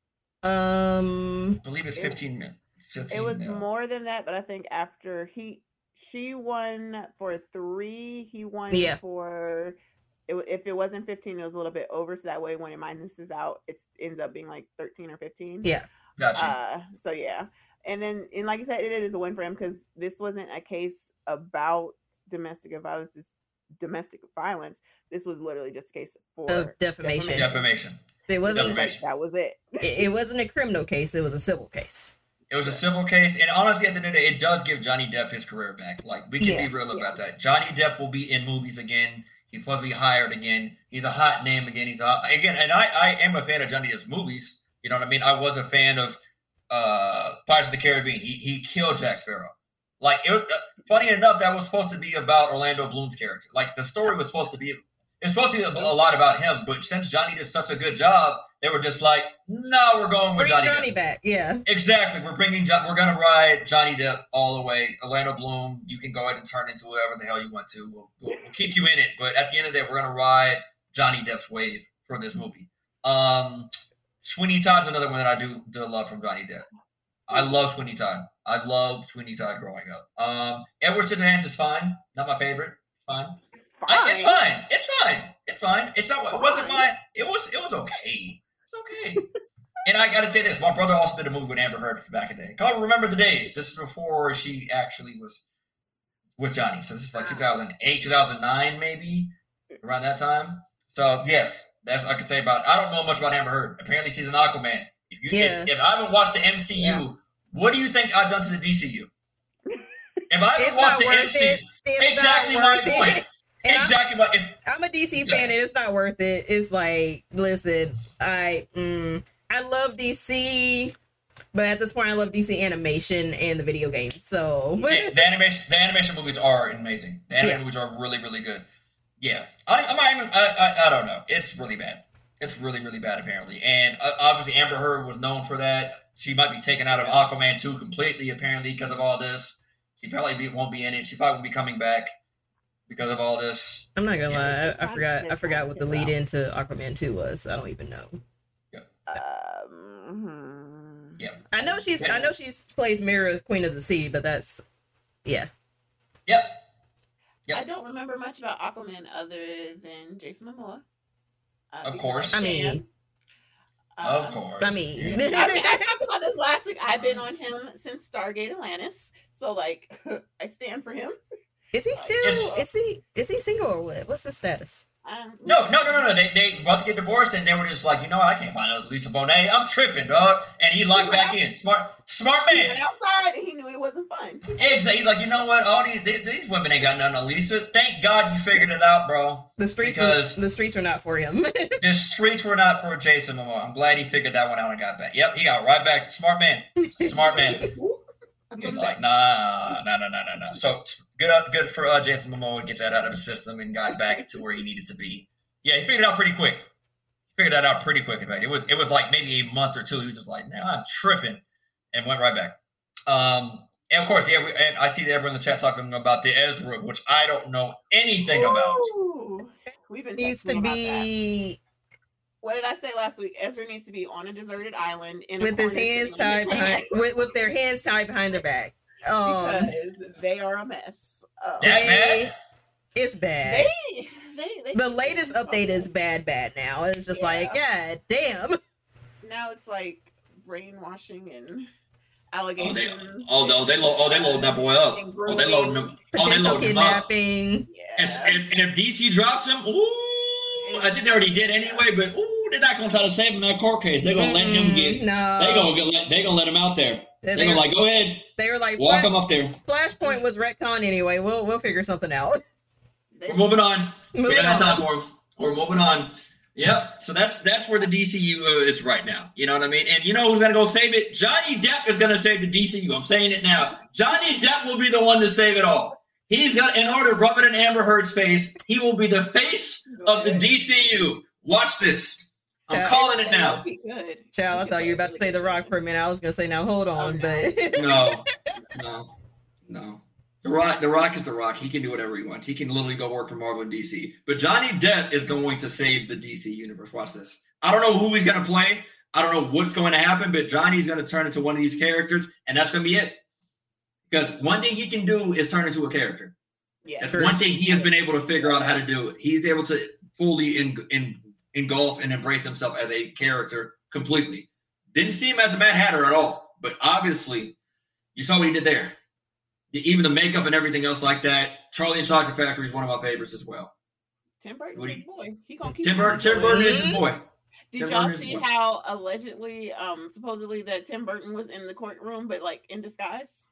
Um. I believe it's It- minutes. 15 it was mil. more than that, but I think after he she won for three, he won Yeah. for it, if it wasn't 15, it was a little bit over. So that way, when it minuses out, it ends up being like 13 or 15. Yeah. Gotcha. Uh, so yeah, and then and like you said, it is a win for him because this wasn't a case about domestic violence. This domestic violence. This was literally just a case for Of defamation. Defamation. It wasn't. Like, that was it. It, it wasn't a criminal case. It was a civil case. It was a civil case, and honestly, at the end of the day, it does give Johnny Depp his career back. Like we can Yeah. be real about that. Johnny Depp will be in movies again. He'll probably be hired again. He's a hot name again. He's a again, and I I am a fan of Johnny Depp's movies. You know what I mean? I was a fan of uh Pirates of the Caribbean. He he killed Jack Sparrow. Like it was uh, funny enough, that was supposed to be about Orlando Bloom's character. Like the story was supposed to be it's supposed to be a, lot about him, but since Johnny did such a good job, they were just like, no, we're going with Bring Johnny. Johnny Depp. back. Yeah. Exactly. We're bringing. Jo- We're gonna ride Johnny Depp all the way. Orlando Bloom, you can go ahead and turn into whatever the hell you want to. We'll, we'll, we'll keep you in it, but at the end of the day, we're gonna ride Johnny Depp's wave for this movie. Um, Sweeney Todd's another one that I do do love from Johnny Depp. I love Sweeney Todd. I love Sweeney Todd growing up. Um, Edward Scissorhands is fine. Not my favorite. Fine. I- it's fine. It's fine. It's fine. It's not. It wasn't Fine. my. It was. It was okay. It's okay. and I got to say this: my brother also did a movie with Amber Heard back in the day. Called Remember the Days. This is before she actually was with Johnny. So this is like 2008, 2009, maybe around that time. So yes, that's I could say about. I don't know much about Amber Heard. Apparently, she's an Aquaman. If you, Yeah. if, if I haven't watched the MCU, Yeah. what do you think I've done to the DCU? If I haven't watched the MCU, it. Exactly my it. And I'm- exactly. If, I'm a DC fan and it's not worth it. It's like, listen, I mm, I love DC, but at this point, I love DC animation and the video games. So, Yeah, [LAUGHS] the animation the animation movies are amazing. The animation Yeah. movies are really really good. Yeah, I I'm not even, I, I I don't know. It's really bad. It's really really bad apparently. And uh, obviously Amber Heard was known for that. She might be taken out of Aquaman 2 completely apparently because of all this. She probably be, won't be in it. She probably won't be coming back because of all this. I'm not gonna Yeah. lie, I, I forgot I forgot what the lead into Aquaman 2 was. I don't even know. Um, Yeah. I know she's I know she's plays Mera Queen of the Sea, but that's yeah. Yep. I don't remember much about Aquaman other than Jason Momoa. Uh, Of course. I'm I a mean, Of Um, course. I mean, I mean, I talked about this last week. I've been on him since Stargate Atlantis, so like, [LAUGHS] I stand for him. Is he still Yes. is he is he single or what? What's his status? Um, No, no, no, no, no. They they about to get divorced, and they were just like, you know, what? I can't find out Lisa Bonet. I'm tripping, dog. And he locked back in. Smart, smart man. he went man. outside and he knew it wasn't fun. Exactly. He's like, you know what? All these these, these women ain't got nothing on Lisa. Thank God you figured it out, bro. The streets Because- were, the streets were not for him. [LAUGHS] The streets were not for Jason Momoa. I'm glad he figured that one out and got back. Yep, he got right back. Smart man. Smart man. [LAUGHS] I'm He's like, back. nah, nah, nah, nah, nah, nah. So good, up, good for uh, Jason Momoa to get that out of his system and got back to where he needed to be. Yeah, he figured it out pretty quick. Figured that out pretty quick. In fact, it was it was like maybe a month or two. He was just like, "Now I'm tripping," and went right back. Um, and of course, yeah, we, and I see everyone in the chat talking about the Ezra, which I don't know anything about. We've been needs texting to about that. be What did I say last week? Ezra needs to be on a deserted island in with his hands tied behind hands with, with their hands tied behind their back. Um, because they are a mess. That they, bad? it's bad. they, they, they, the latest update is bad, bad now. It's just like, God damn. [LAUGHS] now it's like brainwashing and Oh, they, allegations. oh no, they load, oh they loading that boy up. Oh, they loading him. Oh, they Potential loading him up. kidnapping. And, Yeah. and, and if DC drops him, ooh, I think they already did anyway. But ooh, they're not gonna try to save him in that court case. They're gonna let him get. Mm, No. They gonna get. Let, they gonna let him out there. They, They're gonna like, go ahead, they were like, walk him up there. Flashpoint was retcon anyway. We'll we'll figure something out. We're moving on. we Moving don't have on. time for him. We're moving on. Yep. So that's that's where the DCU uh, is right now. You know what I mean? And you know who's gonna go save it? Johnny Depp is gonna save the DCU. I'm saying it now. Johnny Depp will be the one to save it all. He's got in order to rub it in Amber Heard's face. He will be the face of the DCU. Watch this. I'm Yeah. calling it now. He could. Child, I thought you were about to say The Rock for a minute. I was gonna say now hold on, no. but [LAUGHS] No, no, no. The Rock, the Rock is the Rock. He can do whatever he wants. He can literally go work for Marvel and DC. But Johnny Depp is going to save the DC universe. Watch this. I don't know who he's going to play. I don't know what's going to happen, but Johnny's going to turn into one of these characters, and that's going to be it. Because one thing he can do is turn into a character. Yeah. That's Sure. one thing he has been able to figure out how to do. He's able to fully in, in, engulf and embrace himself as a character completely. Didn't see him as a Mad Hatter at all, but obviously, you saw what he did there. Even the makeup and everything else like that. Charlie and Chocolate Factory is one of my favorites as well. Tim Burton's his boy. He gonna keep. Tim Tim. Burton is his boy. Did Tim y'all Burton see how allegedly, um, supposedly that Tim Burton was in the courtroom, but like in disguise?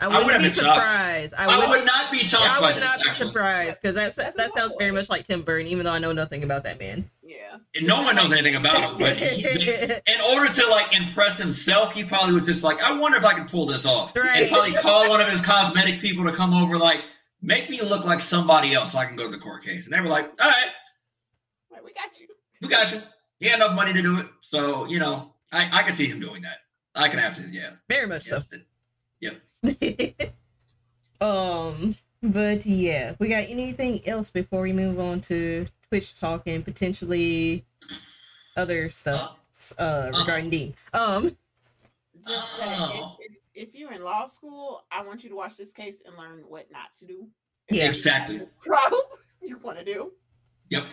I would wouldn't have be surprised. I, I wouldn't, would not be shocked I by would this. not be actually. surprised because that's, That's that sounds very much like Tim Burton, even though I know nothing about that man. Yeah. And no one knows anything about him, but he, [LAUGHS] in order to like impress himself, he probably was just like, I wonder if I can pull this off. Right. And probably call one of his cosmetic people to come over, like, make me look like somebody else so I can go to the court case. And they were like, all right. like, we got you. We got you. He had enough money to do it, so you know, I I can see him doing that. I can absolutely, yeah. Very much so. Yes. [LAUGHS] um, but yeah, we got anything else before we move on to Twitch talk and potentially other stuff uh regarding Dean. Um, Just that if, if, if you're in law school, I want you to watch this case and learn what not to do. Yeah. Exactly. Problem [LAUGHS] you want to do. Yep.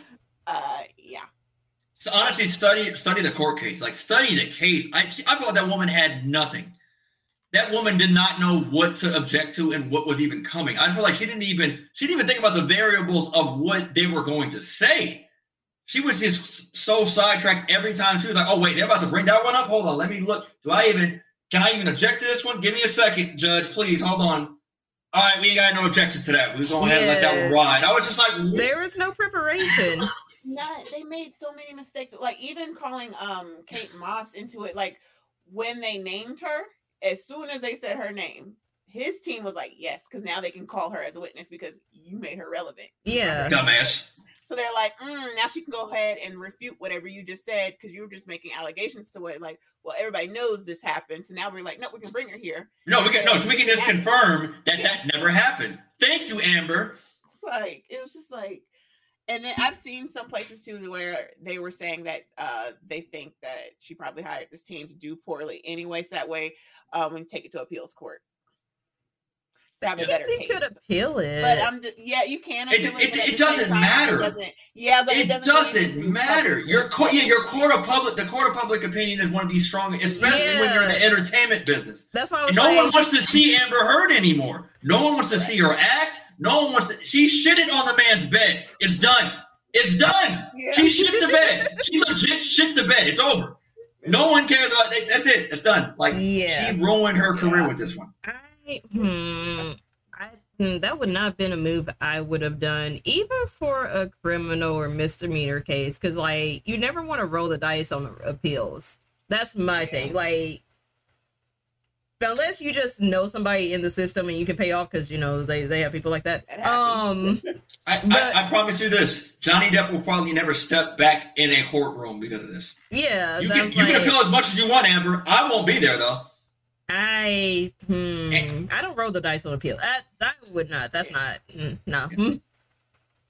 Uh, yeah. So honestly, study study the court case. Like study the case. I I thought that woman had nothing. That woman did not know what to object to and what was even coming. I feel like she didn't even she didn't even think about the variables of what they were going to say. She was just so sidetracked every time. She was like, "Oh wait, they're about to bring that one up. Hold on, let me look. Do I even can I even object to this one? Give me a second, Judge, please. Hold on. All right, we ain't got no objections to that. We're going ahead and let that one ride. I was just like, there was no preparation. [LAUGHS] Not they made so many mistakes. Like even calling um Kate Moss into it, like when they named her, as soon as they said her name, his team was like, yes, because now they can call her as a witness because you made her relevant. Yeah. dumbass. So they're like, mm, now she can go ahead and refute whatever you just said because you were just making allegations to it. Like, well, everybody knows this happened. So now we're like, no, we can bring her here. No, we can no, so we can just confirm that that never happened. Thank you, Amber. It's like it was just like and then I've seen some places too where they were saying that uh they think that she probably hired this team to do poorly anyway, so that way um when you take it to appeals court to have a better Yes, he case. could appeal it. But I'm just yeah, you can. It- appeal it- but it doesn't matter. It doesn't, yeah, but it, It doesn't, doesn't matter. Your court, yeah, your court of public, the court of public opinion is one of these strong, especially when you're in the entertainment business. that's why I was no like, one wants to see Amber Heard anymore. No one wants to see her act. No one wants to. She shitted on the man's bed. It's done. It's done. Yeah. She shit the bed. She legit shit the bed. It's over. No one cares about that. That's it. It's done. Like Yeah. she ruined her career Yeah. with this one. I, hmm, I, hmm, that would not have been a move I would have done, even for a criminal or misdemeanor case, because like you never want to roll the dice on appeals. That's my take. Like, unless you just know somebody in the system and you can pay off because you know they they have people like that. That. Um, I, But- I, I promise you this: Johnny Depp will probably never step back in a courtroom because of this. yeah, You that's can, you can appeal as much as you want, Amber. I won't be there though. I hmm, Eh. I don't roll the dice on appeal. That that would not. That's not mm, no. Hmm.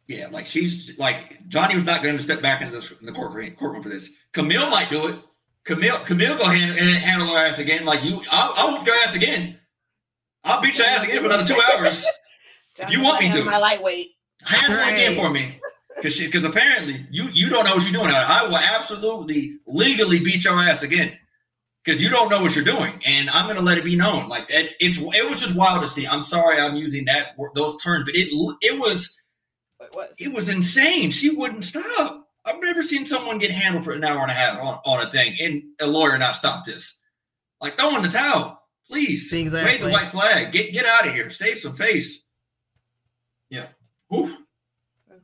Yeah, like she's like Johnny was not going to step back into this, the courtroom, courtroom for this. Camille might do it. Camille, Camille go handle, handle her ass again. Like you, I'll, I'll whoop your ass again. I'll beat your ass again for another two hours. [LAUGHS] if you want me to." my lightweight. Handle her again for me, because because apparently you you don't know what you're doing. I will absolutely legally beat your ass again. Because you don't know what you're doing, and I'm gonna let it be known. Like it's it's it was just wild to see. I'm sorry I'm using that those terms, but it it was It was. it was insane. She wouldn't stop. I've never seen someone get handled for an hour and a half on, on a thing and a lawyer not stop this. Like throw in the towel, please. Wave the white flag. Get get out of here. Save some face. Yeah. Oof.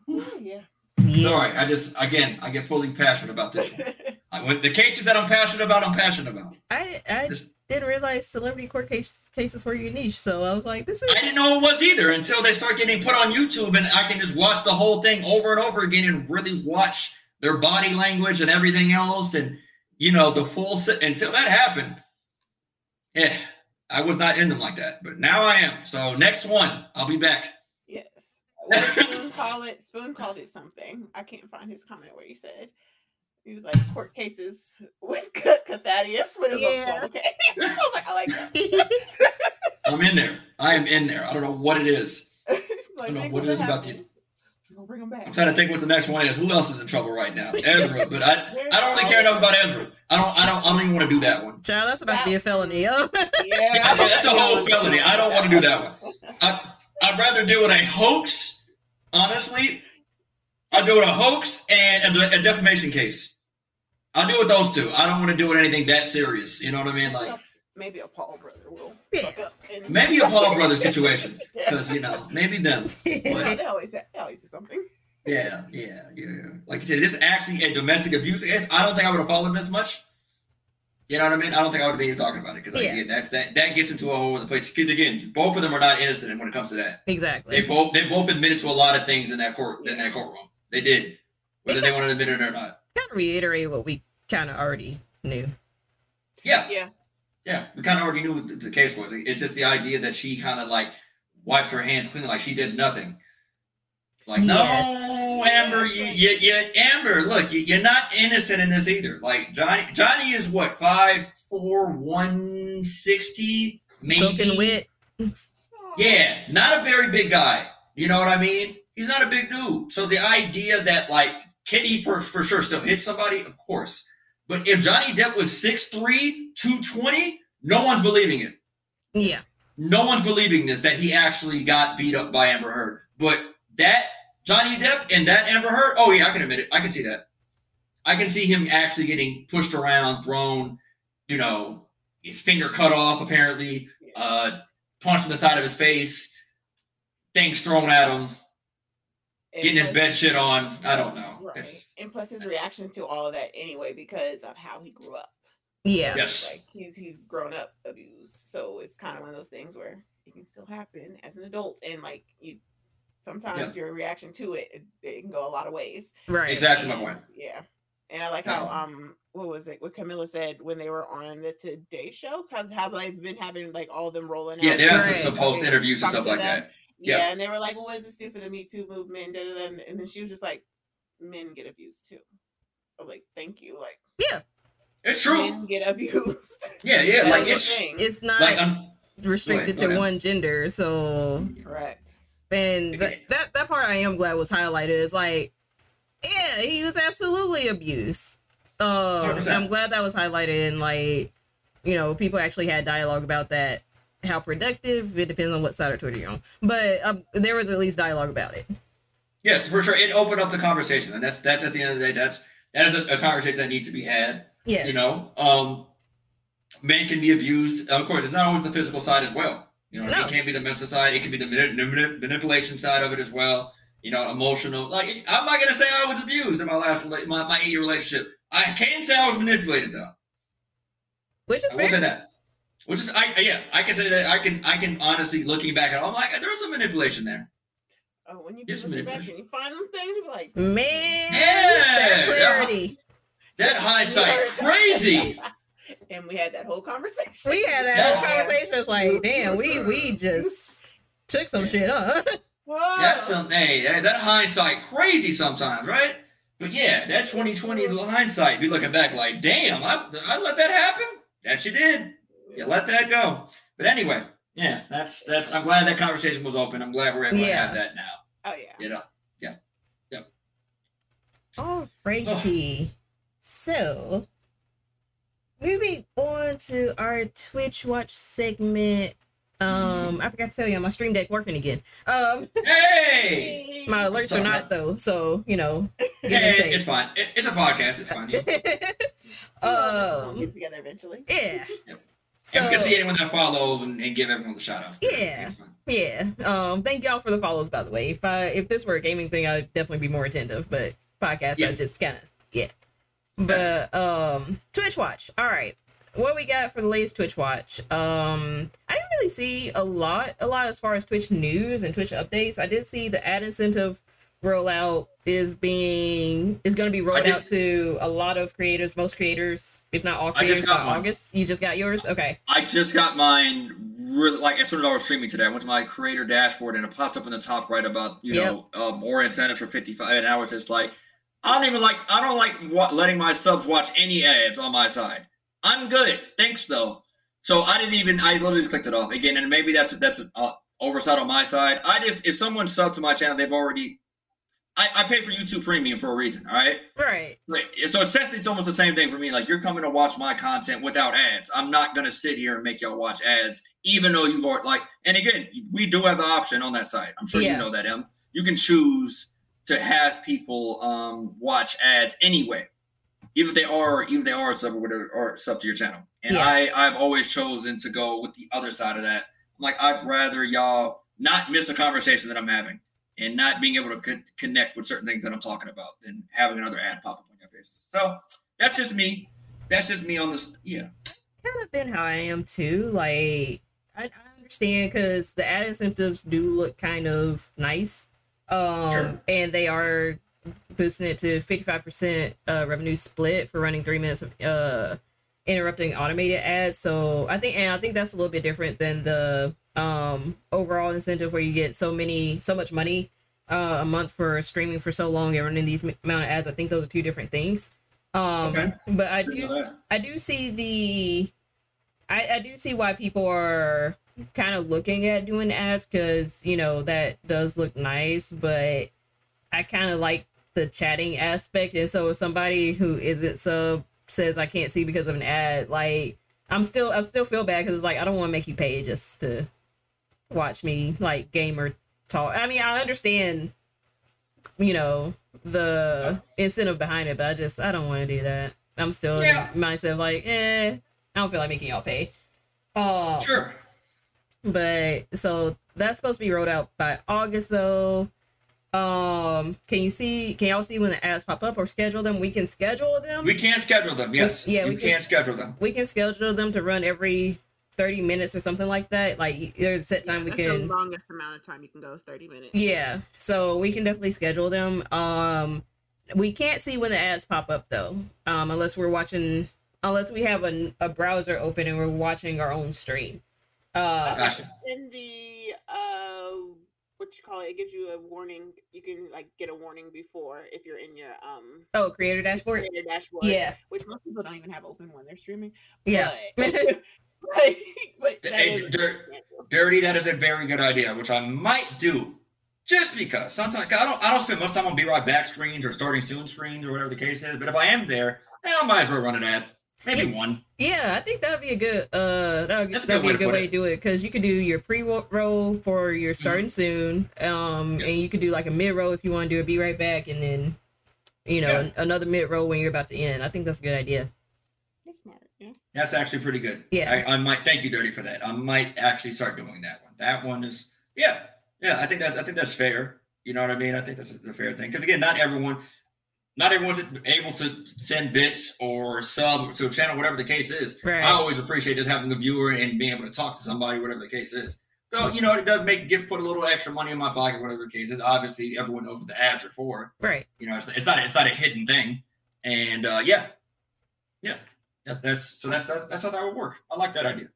Ooh, yeah. Yeah. Sorry. I just again I get fully passionate about this one. [LAUGHS] I, when the cases that I'm passionate about, I'm passionate about. I I This- didn't realize celebrity court case, cases were your niche, so I was like, this is I didn't know it was either until they start getting put on YouTube and I can just watch the whole thing over and over again and really watch their body language and everything else and you know the full se- until that happened. Yeah, I was not in them like that, but now I am. So next one, I'll be back. Yes. [LAUGHS] Spoon call it? Spoon called it something. I can't find his comment where he said he was like court cases [LAUGHS] with Khathaddeus. But it was Yeah. okay. [LAUGHS] so I was like, I like that. [LAUGHS] I'm in there. I am in there. I don't know what it is. like, I don't know next what time it is that about these- happens, We're gonna bring him back. I'm trying to think what the next one is. Who else is in trouble right now? Ezra, but I I don't really care enough about Ezra. I don't I don't I don't even want to do that one. Child, that's about to be a felony. Yeah, Yeah, that's a whole felony. I don't want to do that one. I, I'd rather do it a hoax. Honestly, I'd do it a hoax and a, a defamation case. I'll deal with those two. I don't want to deal with anything that serious. You know what I mean? Like maybe a Paul brother will. Yeah. fuck up and- maybe a Paul brother situation [LAUGHS] because you know maybe them. [LAUGHS] Yeah, they always they always do something. Yeah, yeah, yeah. Like you said, this is actually a domestic abuse. case. I don't think I would have followed this much. You know what I mean? I don't think I would be talking about it because Yeah. again, that's that that gets into a whole other place. Because again, both of them are not innocent when it comes to that. Exactly. They exactly. both they both admitted to a lot of things in that court in that courtroom. They did. whether they want to admit it or not. Kind of reiterate what we kind of already knew. Yeah, Yeah. yeah, we kind of already knew what the, the case was. It's just the idea that she kind of like wiped her hands clean, like she did nothing. Like, no, Yes. Amber, you, you, you, Amber, look, you, you're not innocent in this either. Like Johnny, Johnny is what five four one sixty, maybe. Soaking wet. [LAUGHS] Yeah, not a very big guy. You know what I mean? He's not a big dude. So the idea that like can he for, for sure still hit somebody? Of course. But if Johnny Depp was 6'3, 220, no one's believing it. Yeah. No one's believing this that he actually got beat up by Amber Heard. But that Johnny Depp and that Amber Heard, oh yeah, I can admit it. I can see that. I can see him actually getting pushed around, thrown, you know, his finger cut off apparently, uh, punched in the side of his face, things thrown at him, getting his bed shit on. I don't know. Right. And plus his reaction to all of that anyway, because of how he grew up. Yeah. Yes. Like he's he's grown up abused. So it's kind of one of those things where it can still happen as an adult. And like you sometimes Yeah. your reaction to it, it, it can go a lot of ways. Right. Exactly my point. Yeah. And I like how um what was it what Camilla said when they were on the Today Show? How how they've been having like all of them rolling out. Yeah, out. they have Right. some, some post interviews and stuff like them. that. Yeah. Yeah. and they were like, "Well, what does this do for the Me Too movement?" And then she was just like, "Men get abused too." I'm like, "Thank you." Like, Yeah. It's true. men get abused. [LAUGHS] Yeah, yeah. That Like it's thing. It's not like um, restricted go ahead. to one gender. So, correct. and that, that that part I am glad was highlighted. Is like, yeah, he was absolutely abused. Um, I'm glad that was highlighted and like, you know, people actually had dialogue about that. How productive? It depends on what side of Twitter you're on, but um, there was at least dialogue about it. Yes, for sure. It opened up the conversation, and that's that's at the end of the day, that's that is a, a conversation that needs to be had. Yeah, You know, um, men can be abused. Of course, it's not always the physical side as well. You know, No. it can be the mental side. It can be the manip- manip- manipulation side of it as well. You know, emotional. Like I'm not gonna say I was abused in my last my my eight year relationship. I can say I was manipulated though. which is I fair. that. Which is, I yeah, I can say that. I can, I can honestly looking back at, it, I'm like, there was some manipulation there. Oh, when you Yes, look back manipulation. and you find them things, you're like, Man, Yeah, that clarity. That hindsight, crazy. [LAUGHS] and we had that whole conversation. We had that Yeah. whole conversation. It's like, damn, we we just took some shit, huh? [LAUGHS] Whoa. That's some, hey, that, that hindsight, crazy sometimes, right? But yeah, that 2020 hindsight, be looking back like, damn, I, I let that happen. That you did. You let that go. But anyway, yeah, that's that's. I'm glad that conversation was open. I'm glad we're able to have that now. Oh yeah. You know. Alrighty. So, moving on to our Twitch watch segment. Um, I forgot to tell you, my stream deck working again. Um, Hey. my alerts are not though, so you know, give Hey, it's fine. It, it's a podcast. It's fine. [LAUGHS] You, we'll um, get together eventually. yeah. Yep. So, and we can see anyone that follows and, and give everyone the shout outs. Yeah. Yeah. Um, thank y'all for the follows by the way. If I if this were a gaming thing, I'd definitely be more attentive, but podcast Yeah. I just kinda yeah. But um Twitch watch. All right. What we got for the latest Twitch watch? Um I didn't really see a lot a lot as far as Twitch news and Twitch updates. I did see the ad incentive rollout is being is going to be rolled out to a lot of creators, most creators, if not all creators by mine. August. You just got yours? Okay. I just got mine really like as soon as I was streaming today. I went to my creator dashboard and it popped up in the top right about you Yep. know uh, more incentives for fifty five. And I was just like, I don't even like I don't like wa- letting my subs watch any ads on my side. I'm good, thanks though. So I didn't even I literally just clicked it off again, and maybe that's that's an uh, oversight on my side. I just if someone subbed to my channel, they've already. I, I pay for YouTube Premium for a reason, all right? Right. Right. So essentially, it's almost the same thing for me. Like you're coming to watch my content without ads. I'm not gonna sit here and make y'all watch ads, even though you've already like. And again, we do have the option on that side. I'm sure Yeah. you know that, Em. You can choose to have people um watch ads anyway, even if they are even if they are sub or, or sub to your channel. And Yeah. I I've always chosen to go with the other side of that. I'm like I'd rather y'all not miss a conversation that I'm having and not being able to con- connect with certain things that I'm talking about than having another ad pop up on your face. So that's just me. That's just me on this. Yeah. kind of been how I am too. Like I, I understand because the ad incentives do look kind of nice, um, Sure. and they are boosting it to 55% uh, revenue split for running three minutes of uh, interrupting automated ads. So I think, and I think that's a little bit different than the um, overall incentive where you get so many, so much money uh, a month for streaming for so long and running these m- amount of ads. I think those are two different things. Um, Okay. but I do, know s- that. I do see the, I, I do see why people are kind of looking at doing ads because you know that does look nice, but I kind of like the chatting aspect, and so if somebody who isn't sub says I can't see because of an ad, like I'm still I still feel bad because it's like I don't want to make you pay just to watch me like gamer talk. I mean I understand, you know the incentive behind it, but I just I don't want to do that. I'm still Yeah. myself like eh, I don't feel like making y'all pay. Uh, Sure. but so that's supposed to be rolled out by August though. Um, can you see? Can y'all see when the ads pop up or schedule them? We can schedule them. We can schedule them. Yes. yeah, you we can- can schedule them. we can schedule them to run every 30 minutes or something like that. Like there's a set time we can the longest amount of time you can go is 30 minutes. Yeah, so we can definitely schedule them. Um, we can't see when the ads pop up though, um, unless we're watching, unless we have a, a browser open and we're watching our own stream. Uh, Gotcha. In the uh what you call it, it gives you a warning. You can like get a warning before if you're in your um oh, creator dashboard. creator dashboard. Yeah, Which most people don't even have open when they're streaming. yeah, But, [LAUGHS] [LAUGHS] like, but that Hey, Dir- Dirty, that is a very good idea, which I might do. Just because sometimes I don't I don't spend much time on be right back screens or starting soon screens or whatever the case is. But if I am there, eh, I might as well run an ad. Maybe one. yeah. I think that'd be a good. Uh, that would that'd good be a good way it. to do it because you could do your pre roll for your starting soon. Um, Yeah. and you could do like a mid roll if you want to do a be right back, and then you know Yeah. another mid roll when you're about to end. I think that's a good idea. That's smart. Yeah. That's actually pretty good. Yeah. I, I might thank you, Dirty, for that. I might actually start doing that one. That one is yeah. Yeah, I think that's I think that's fair. You know what I mean? I think that's a, a fair thing. Because again, not everyone not everyone's able to send bits or sub to a channel, whatever the case is. Right. I always appreciate just having a viewer and being able to talk to somebody, whatever the case is. So, you know, it does make give put a little extra money in my pocket, whatever the case is. Obviously, everyone knows what the ads are for. Right. You know, it's, it's not it's not a hidden thing. And uh, yeah, yeah, that's that's so that's, that's that's how that would work. I like that idea.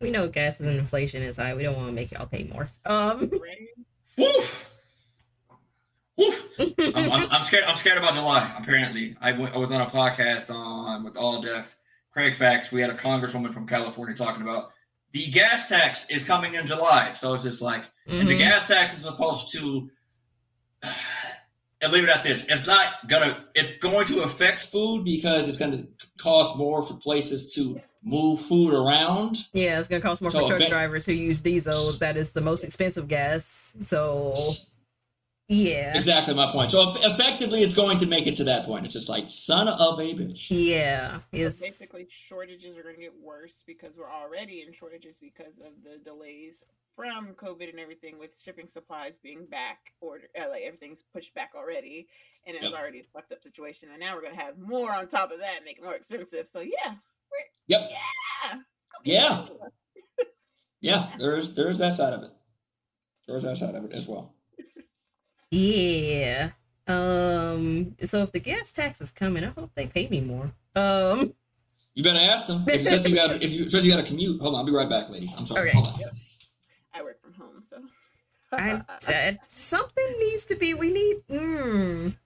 We know gas and inflation is high. We don't want to make y'all pay more. Um, Woof. Woof. I'm, I'm, [LAUGHS] I'm scared. I'm scared about July. Apparently, I went. I was on a podcast on with All Deaf, Craig Facts. We had a congresswoman from California talking about the gas tax is coming in July. So it's just like, and the gas tax is supposed to. And leave it at this. It's not gonna. It's going to affect food because it's going to cost more for places to move food around. Yeah, it's gonna cost more So for truck event- drivers who use diesel. That is the most expensive gas. So, yeah, Exactly my point. So effectively, it's going to make it to that point. It's just like son of a bitch. yeah, So it's basically, shortages are going to get worse because we're already in shortages because of the delays from COVID and everything, with shipping supplies being back order, uh, like everything's pushed back already, and it's Yep. already a fucked up situation. And now we're going to have more on top of that, make it more expensive. So yeah, Yep. yeah, it's gonna be Yeah. [LAUGHS] Yeah, there's there's that side of it. There's that side of it as well. yeah. Um. So if the gas tax is coming, I hope they pay me more. Um. You better ask them. If, especially, you got, if you especially you got to commute. Hold on, I'll be right back, ladies. I'm sorry. Okay. Hold on. I work from home, so I, I- [LAUGHS] something needs to be. We need. Mm,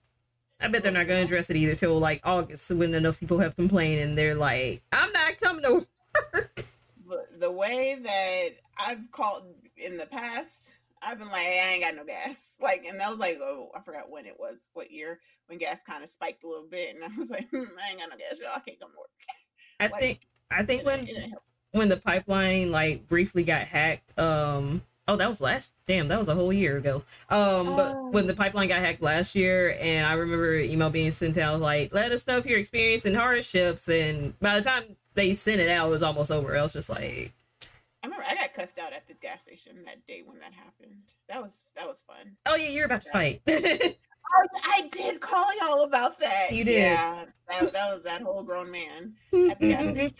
I bet they're not going to address it either till like August when enough people have complained and they're like, "I'm not coming to work." the, the way that I've called in the past, I've been like, I ain't got no gas. Like, and that was like, oh, I forgot when it was, what year, when gas kind of spiked a little bit, and I was like, hmm, I ain't got no gas, y'all. I can't come to work. I Like, think. I think when it didn't help. when the pipeline like briefly got hacked um oh that was last damn that was a whole year ago um but when the pipeline got hacked last year and i remember email being sent out like let us know if you're experiencing hardships and by the time they sent it out it was almost over i was just like I remember I got cussed out at the gas station that day when that happened. That was that was fun. oh yeah you're about to fight [LAUGHS] I, I did call y'all about that. You did. Yeah, that, that was that whole grown man at the gas [LAUGHS] station.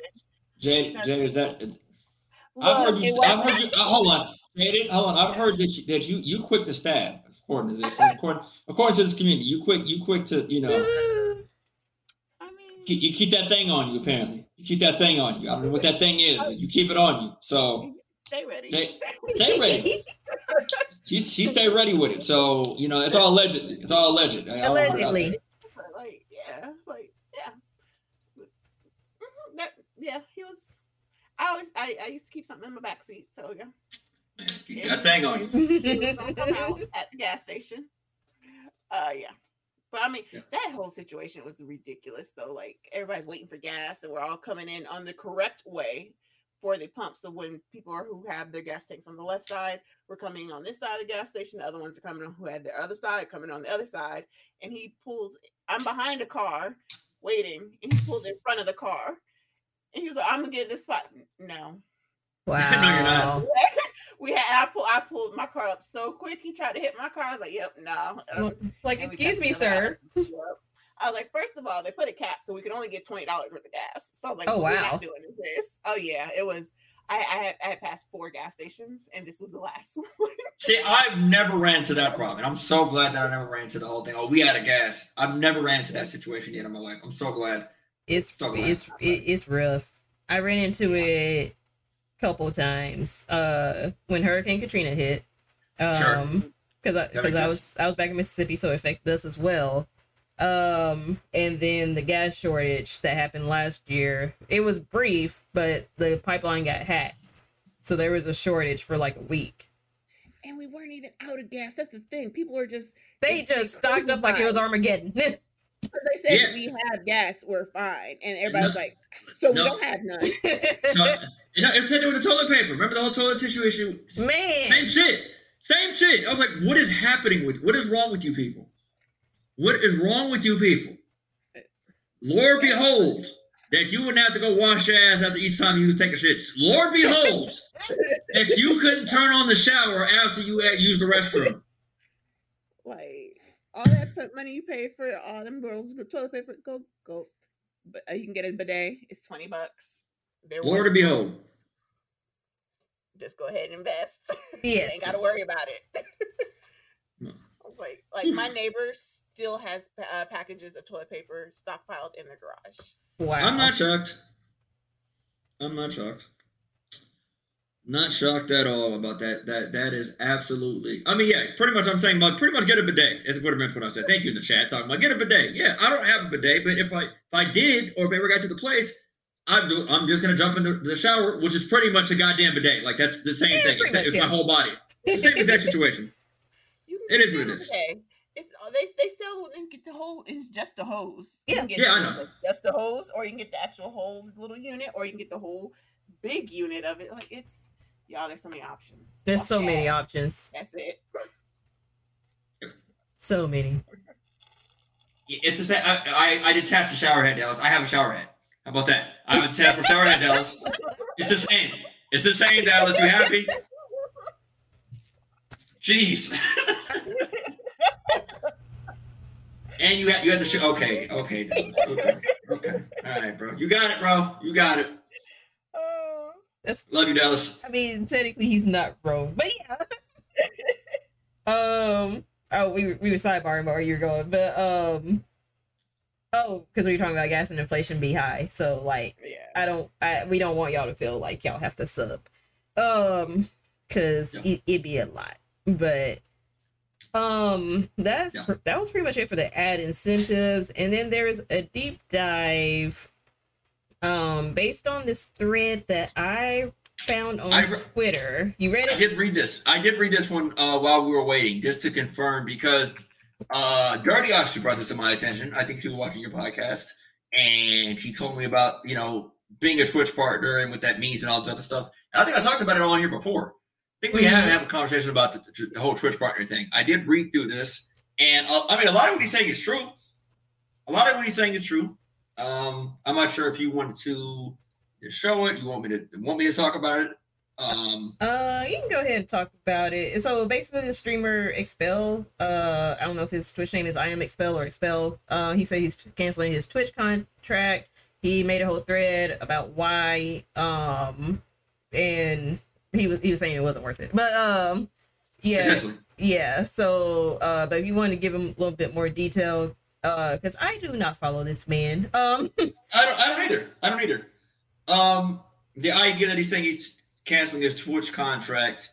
Jay, Jay, is that? I've heard you. I've heard you. Uh, hold on, Jay, hold on. I've heard that you, that you you quick to stab. According to this. According, according to this community, you quick, you quick to, you know, I mean, you, you keep that thing on you. Apparently, you keep that thing on you. I don't know what that thing is. But you keep it on you. So stay ready. stay, stay ready. She she stay ready with it. So you know, it's all allegedly. It's all alleged. I- I don't wanna- Allegedly. But, like, yeah, like, yeah. Mhm, That, yeah, he was. I always, I, I used to keep something in my back seat, so yeah. Keep that thing on you. He was gonna come out at the gas station. Uh, yeah. But I mean, Yeah. that whole situation was ridiculous, though. Like everybody's waiting for gas, and we're all coming in on the correct way for the pump. So when people are who have their gas tanks on the left side, we're coming on this side of the gas station. The other ones are coming on who had their other side, coming on the other side. And he pulls. I'm behind a car, waiting, and he pulls in front of the car. And he was like, "I'm gonna get this spot." No, Wow. [LAUGHS] No, you're not. [LAUGHS] we had I pulled I pulled my car up so quick. He tried to hit my car. I was like, "Yep, no." Uh, well, Like, excuse me, sir. I was like, first of all, they put a cap so we could only get twenty dollars worth of gas. So I was like, Oh, wow. not doing this." Oh yeah, it was. I, I had I had passed four gas stations, and this was the last [LAUGHS] one. See, I've never ran into that problem. And I'm so glad that I never ran into the whole thing. Oh, we out of gas. I've never ran into that situation yet in my life. I'm so glad. It's So glad. it's it's rough. I ran into it a couple times. Uh, when Hurricane Katrina hit. Um, because I because makes I sense. was I was back in Mississippi, so it affected us as well. Um, and then the gas shortage that happened last year. It was brief, but the pipeline got hacked, so there was a shortage for like a week. And we weren't even out of gas. That's the thing. People were just They They- just they stocked up like it was Armageddon. [LAUGHS] they said Yeah. we have gas, we're fine, and everybody's was like, "So we don't have none." So, uh, you know, it said there was the toilet paper. Remember the whole toilet tissue issue? Man, Same shit. Same shit. I was like, what is happening with what is wrong with you people? What is wrong with you people? Lord behold that you wouldn't have to go wash your ass after each time you take a shit. Lord behold that you couldn't turn on the shower after you used the restroom. [LAUGHS] like all that put money you pay for all them rolls of toilet paper, go go. But uh, you can get a bidet. It's twenty bucks. They're Lord to wonderful. behold. Just go ahead and invest. [LAUGHS] Yes. ain't got to worry about it. [LAUGHS] No. I was like, like my neighbor still has uh, packages of toilet paper stockpiled in their garage. wow. I'm not shocked. I'm not shocked. Not shocked at all about that. That that is absolutely. I mean, yeah, pretty much. I'm saying, like, pretty much get a bidet. Is what I meant when I said. Thank you in the chat talking about get a bidet. Yeah, I don't have a bidet, but if I if I did, or if I ever got to the place, I'm I'm just gonna jump into the shower, which is pretty much a goddamn bidet. Like that's the same Yeah, thing. It's, it's yeah. my whole body. It's the same exact [LAUGHS] situation. You It can what it a is. bidet. It's oh, they they sell and get the whole. It's just a hose. You Yeah. can get Yeah, I the- know. Just the hose, or you can get the actual whole little unit, or you can get the whole big unit of it. Like it's y'all. There's so many options. There's Wash so your many options. That's it. So many. It's the same. I, I, I detach the shower head, Dallas. I have a shower head. How about that? I have a detached for shower head, Dallas. It's the same. It's the same, Dallas. You happy? Jeez. [LAUGHS] and you have you have to show. Okay, okay, Dallas. Okay, okay. All right, bro. You got it, bro. You got it. That's Love you, Dallas. I mean, technically he's not wrong, but yeah. [LAUGHS] um. Oh, we were- we were sidebarring about where you're going, but um. Oh, because we were talking about gas and inflation be high, so like yeah. I don't, I we don't want y'all to feel like y'all have to sub, um, because Yeah. it, it'd be a lot. But um, that's Yeah. that was pretty much it for the ad incentives, and then there is a deep dive, um, based on this thread that I found on I re- Twitter. You read it? I did read this. I did read this one uh, while we were waiting, just to confirm because uh, Dirty actually brought this to my attention. I think she was watching your podcast, and she told me about you know being a Twitch partner and what that means and all this other stuff. And I think I talked about it on here before. I think we had to have a conversation about the, the- the whole Twitch partner thing. I did read through this, and uh, I mean, a lot of what he's saying is true. A lot of what he's saying is true. Um, I'm not sure if you wanted to show it. You want me to want me to talk about it? Um, Uh, you can go ahead and talk about it. So basically, the streamer Expel, uh, I don't know if his Twitch name is I am Expel or Expel. Uh, he said he's canceling his Twitch contract. He made a whole thread about why, um, and he was he was saying it wasn't worth it. But um, yeah. Yeah. So, uh, but if you want to give him a little bit more detail, uh, because I do not follow this man. Um, I don't. I don't either. I don't either. Um, the idea that he's saying he's canceling his Twitch contract,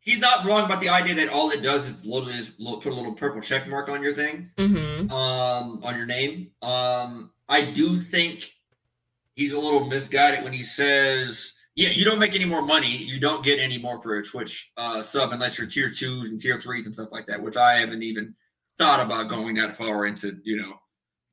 he's not wrong about the idea that all it does is literally just put a little purple check mark on your thing, mhm. um, on your name. Um, I do think he's a little misguided when he says, "Yeah, you don't make any more money. You don't get any more for a Twitch uh, sub unless you're tier twos and tier threes and stuff like that." Which I haven't even thought about going that far into. You know,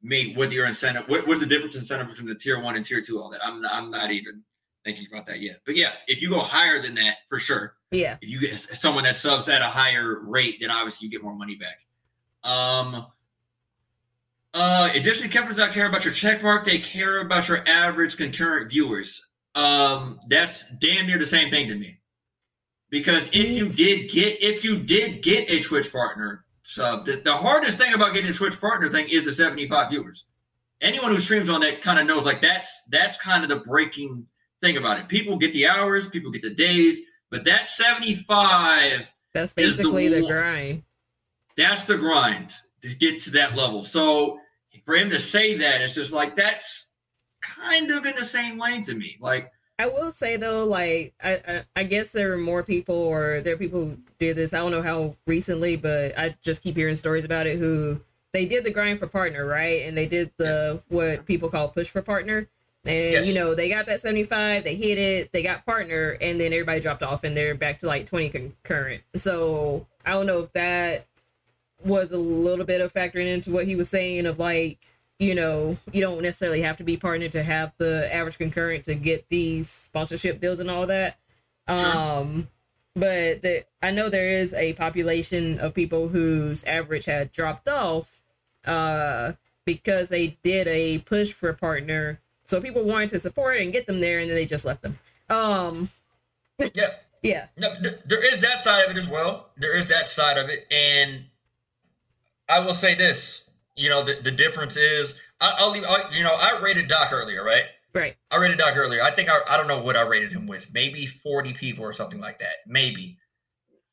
make what your incentive. What, what's the difference in incentive between the tier one and tier two? All that. I'm I'm not even thinking about that yet. But yeah, if you go higher than that, for sure. yeah. If you get someone that subs at a higher rate, then obviously you get more money back. Um. Uh, additionally, companies does not care about your check mark. They care about your average concurrent viewers. Um, that's damn near the same thing to me. Because if you did get, if you did get a Twitch partner sub, the, the hardest thing about getting a Twitch partner thing is the 75 viewers. Anyone who streams on that kind of knows, like that's that's kind of the breaking thing about it. People get the hours, people get the days, but that 75 That's Is the basically the grind. that's the grind to get to that level. So for him to say that, it's just like that's kind of in the same lane to me. Like, I will say though, like I, I I guess there are more people, or there are people who did this. I don't know how recently, but I just keep hearing stories about it. Who they did the grind for partner, right? And they did the what people call push for partner. And Yes. you know they got that seventy five, they hit it, they got partner, and then everybody dropped off, and they're back to like twenty concurrent. So I don't know if that was a little bit of factoring into what he was saying of like you know, you don't necessarily have to be partnered to have the average concurrent to get these sponsorship deals and all that. Sure. Um, but the, I know there is a population of people whose average had dropped off uh, because they did a push for a partner. So people wanted to support and get them there, and then they just left them. Um, Yeah. [LAUGHS] yeah, No, th- there is that side of it as well. There is that side of it, and I will say this: you know, the, the difference is I, I'll leave. I, you know, I rated Doc earlier, right? right. I rated Doc earlier. I think I, I don't know what I rated him with, maybe forty people or something like that, maybe.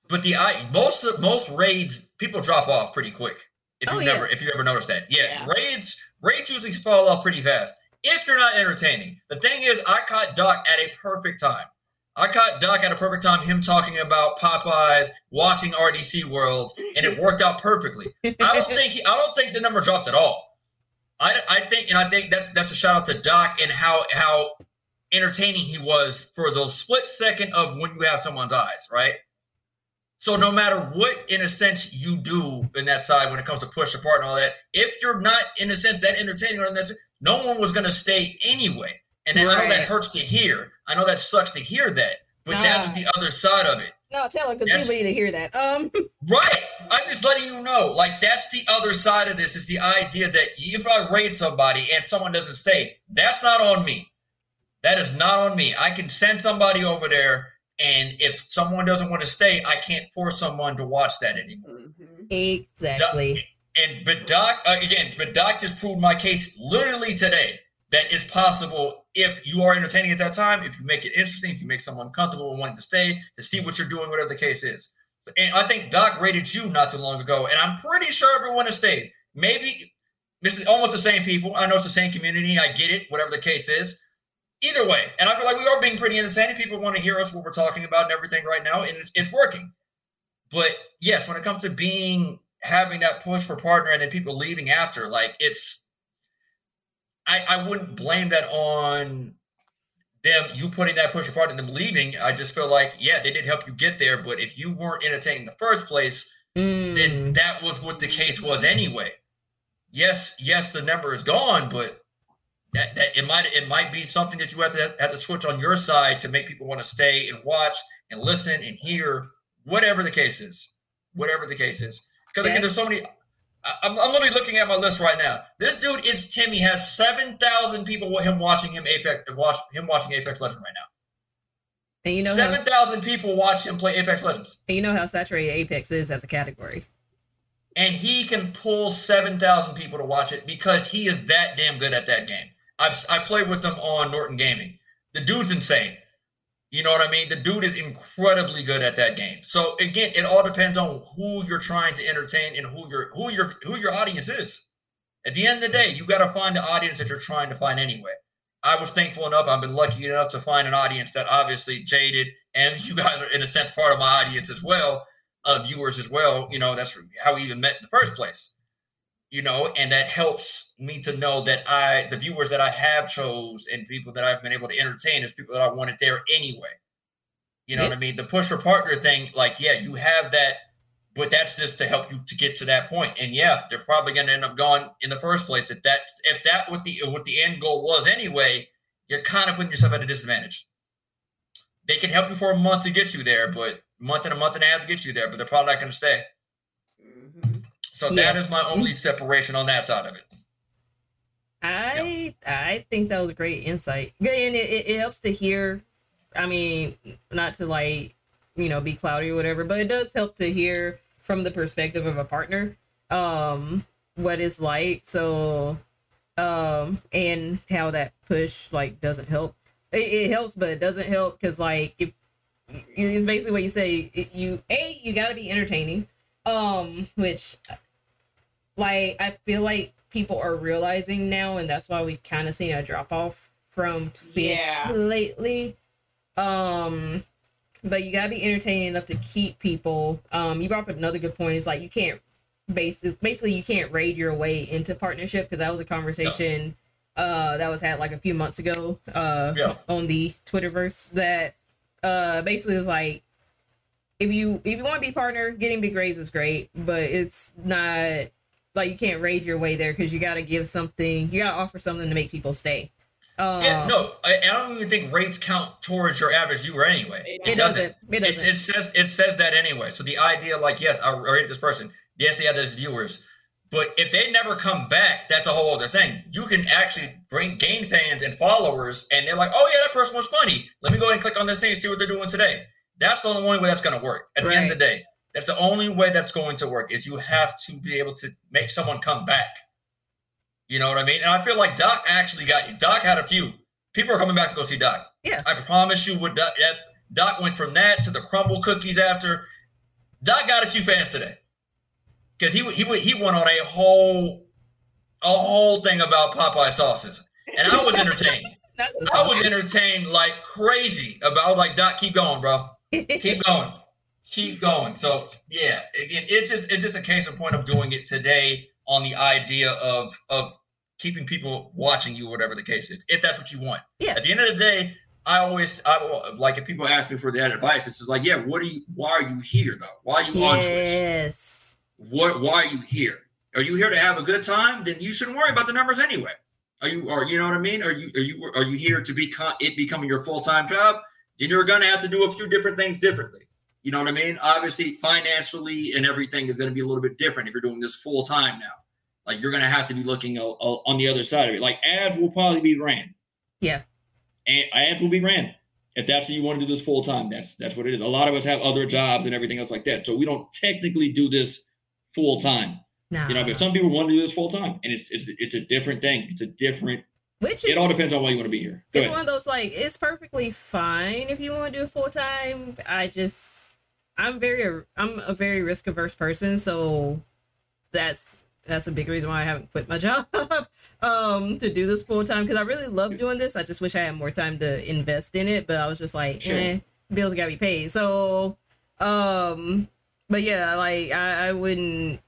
But the I most most raids people drop off pretty quick. If Oh, you yeah. never if you ever noticed that, yeah, Yeah. raids raids usually fall off pretty fast if they're not entertaining. The thing is, I caught Doc at a perfect time. I caught Doc at a perfect time. Him talking about Popeyes, watching RDC World, and it worked out perfectly. I don't [LAUGHS] think he, I don't think the number dropped at all. I, I think and I think that's that's a shout out to Doc and how how entertaining he was for the split second of when you have someone's eyes, right? So no matter what, in a sense, you do in that side when it comes to push apart and all that, if you're not in a sense that entertaining or in that no one was gonna stay anyway. And then I know that hurts to hear. I know that sucks to hear that, but that is the other side of it. No, tell him because Yes. need to hear that. Um, [LAUGHS] Right. I'm just letting you know. Like that's the other side of this is the idea that if I raid somebody and someone doesn't stay, that's not on me. That is not on me. I can send somebody over there, and if someone doesn't want to stay, I can't force someone to watch that anymore. Mhm. exactly. And but Doc uh, again, but Doc just proved my case literally today that it's possible if you are entertaining at that time, if you make it interesting, if you make someone comfortable and wanting to stay to see what you're doing, whatever the case is. And I think Doc rated you not too long ago, and I'm pretty sure everyone has stayed. Maybe this is almost the same people. I know it's the same community. I get it, whatever the case is. Either way, and I feel like we are being pretty entertaining. People want to hear us what we're talking about and everything right now, and it's, it's working. But yes, when it comes to being having that push for partner and then people leaving after, like it's I, I wouldn't blame that on them you putting that push partner and them leaving. I just feel like, yeah, they did help you get there, but if you weren't entertaining in the first place, then Mm, that was what the case was anyway. Yes, yes, the number is gone, but that, that it might it might be something that you have to have to switch on your side to make people want to stay and watch and listen and hear whatever the case is, whatever the case is. Because Yeah. again, there's so many. I'm, I'm literally looking at my list right now. This dude, it's Timmy, has seven thousand people with him watching him Apex watch him watching Apex Legends right now. and you know Seven thousand people watch him play Apex Legends. and you know how saturated Apex is as a category. and he can pull 7,000 people to watch it because he is that damn good at that game. I've I played with him on Norton Gaming. The dude's insane. You know what I mean? The dude is incredibly good at that game. So again, it all depends on who you're trying to entertain and who your who your who your audience is. At the end of the day, you got to find the audience that you're trying to find anyway. I was thankful enough. I've been lucky enough to find an audience that obviously jaded, and you [LAUGHS] guys are in a sense part of my audience as well, uh, viewers as well. You know, that's how we even met in the first place. You know, and that helps me to know that I, the viewers that I have chose and people that I've been able to entertain is people that I wanted there anyway. You know Yeah. what I mean? The push for partner thing, like, yeah, you have that, but that's just to help you to get to that point. And yeah, they're probably going to end up going in the first place. If that, if that what the what the end goal was anyway, you're kind of putting yourself at a disadvantage. They can help you for a month to get you there, but month and a month and a half to get you there, but they're probably not going to stay. So that is my only separation on that side of it. I I think that was a great insight. Good, and it, it, it helps to hear. I mean, not to like you know be cloudy or whatever, but it does help to hear from the perspective of a partner um what it's like. So um and how that push like doesn't help. It, it helps, but it doesn't help because like if it's basically what you say. You a you got to be entertaining, um, which like I feel like people are realizing now, and that's why we've kind of seen a drop off from Twitch Yeah. lately. Um, but you gotta be entertaining enough to keep people. Um, you brought up another good point. It's like you can't basically basically you can't raid your way into partnership because that was a conversation uh that was had like a few months ago uh Yeah. on the Twitterverse that uh basically was like if you if you want to be partner, getting big grades is great, but it's not like you can't raid your way there because you got to give something, you got to offer something to make people stay. Um, Yeah, no, I, I don't even think rates count towards your average viewer anyway. It it doesn't. It It, doesn't. it says it says that anyway. So the idea, like, yes, I rated this person. Yes, they have those viewers, but if they never come back, that's a whole other thing. You can actually bring gain fans and followers, and they're like, oh yeah, that person was funny. Let me go ahead and click on this thing and see what they're doing today. That's the only way that's going to work. At the end of the day, that's the only way that's going to work. Is you have to be able to make someone come back. You know what I mean? And I feel like Doc actually got you. Doc had a few. People are coming back to go see Doc. Yeah. I promise you, what Doc, Doc went from that to the crumble cookies after. Doc got a few fans today because he he he went on a whole a whole thing about Popeye sauces, and I was entertained. [LAUGHS] I was entertained like crazy about like Doc. Keep going, bro. [LAUGHS] Keep going. Keep going. So yeah, again, it's just it's just a case in point of doing it today on the idea of of keeping people watching you, whatever the case is, if that's what you want. Yeah. At the end of the day, I always I like if people ask me for that advice, it's just like, yeah, what are you? Why are you here though? Why are you on Twitch? yes. What? Why are you here? Are you here to have a good time? Then you shouldn't worry about the numbers anyway. Are you? Are you know what I mean? Are you? Are you? Are you here to become it becoming your full time job? Then you're gonna have to do a few different things differently. You know what I mean? Obviously, financially and everything is going to be a little bit different if you're doing this full time now. Like you're going to have to be looking o- o- on the other side of it. Like ads will probably be ran. Yeah. And ads will be ran. If that's what you want to do this full time, that's that's what it is. A lot of us have other jobs and everything else like that, so we don't technically do this full time. Nah. You know, but some people want to do this full time, and it's it's it's a different thing. It's a different. Which is It all depends on why you want to be here. Go it's ahead. one of those like it's perfectly fine if you want to do it full time. I just I'm very I'm a very risk averse person, so that's that's a big reason why I haven't quit my [LAUGHS] job um to do this full time because I really love doing this. I just wish I had more time to invest in it, but I was just like, Sure. eh, bills gotta be paid. So um but yeah, like I, I wouldn't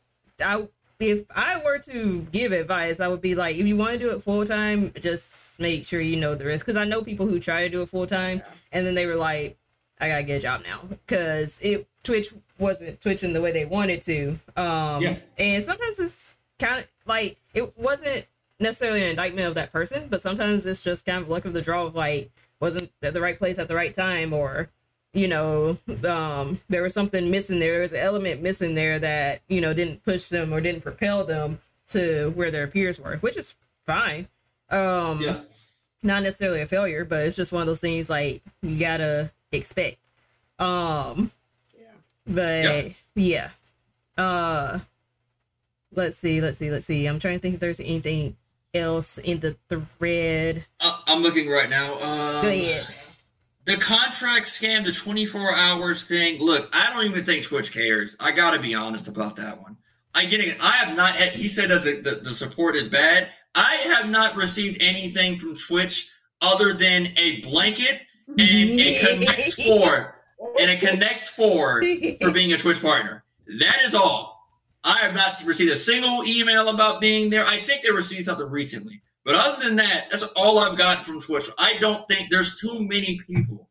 I if I were to give advice, I would be like, if you want to do it full time, just make sure you know the risk. Because I know people who try to do it full time, Yeah. and then they were like, I gotta get a job now because it Twitch wasn't twitching the way they wanted to. Um, Yeah. and sometimes it's kind of like it wasn't necessarily an indictment of that person, but sometimes it's just kind of luck of the draw of like wasn't at the right place at the right time or you know um there was something missing there there was an element missing there that you know didn't push them or didn't propel them to where their peers were which is fine um Yeah. not necessarily a failure but it's just one of those things like you gotta expect um Yeah. but yeah. Uh let's see, let's see, let's see. I'm trying to think if there's anything else in the thread. I, I'm looking right now. Um, Go ahead. the contract scam, the 24 hours thing. Look, I don't even think Twitch cares. I got to be honest about that one. I get it. I have not. He said that the, the, the support is bad. I have not received anything from Twitch other than a blanket and a [LAUGHS] Connect Four and it connects Four for being a Twitch partner. That is all. I have not received a single email about being there. I think they received something recently, but other than that, that's all I've gotten from Twitch. I don't think there's too many people.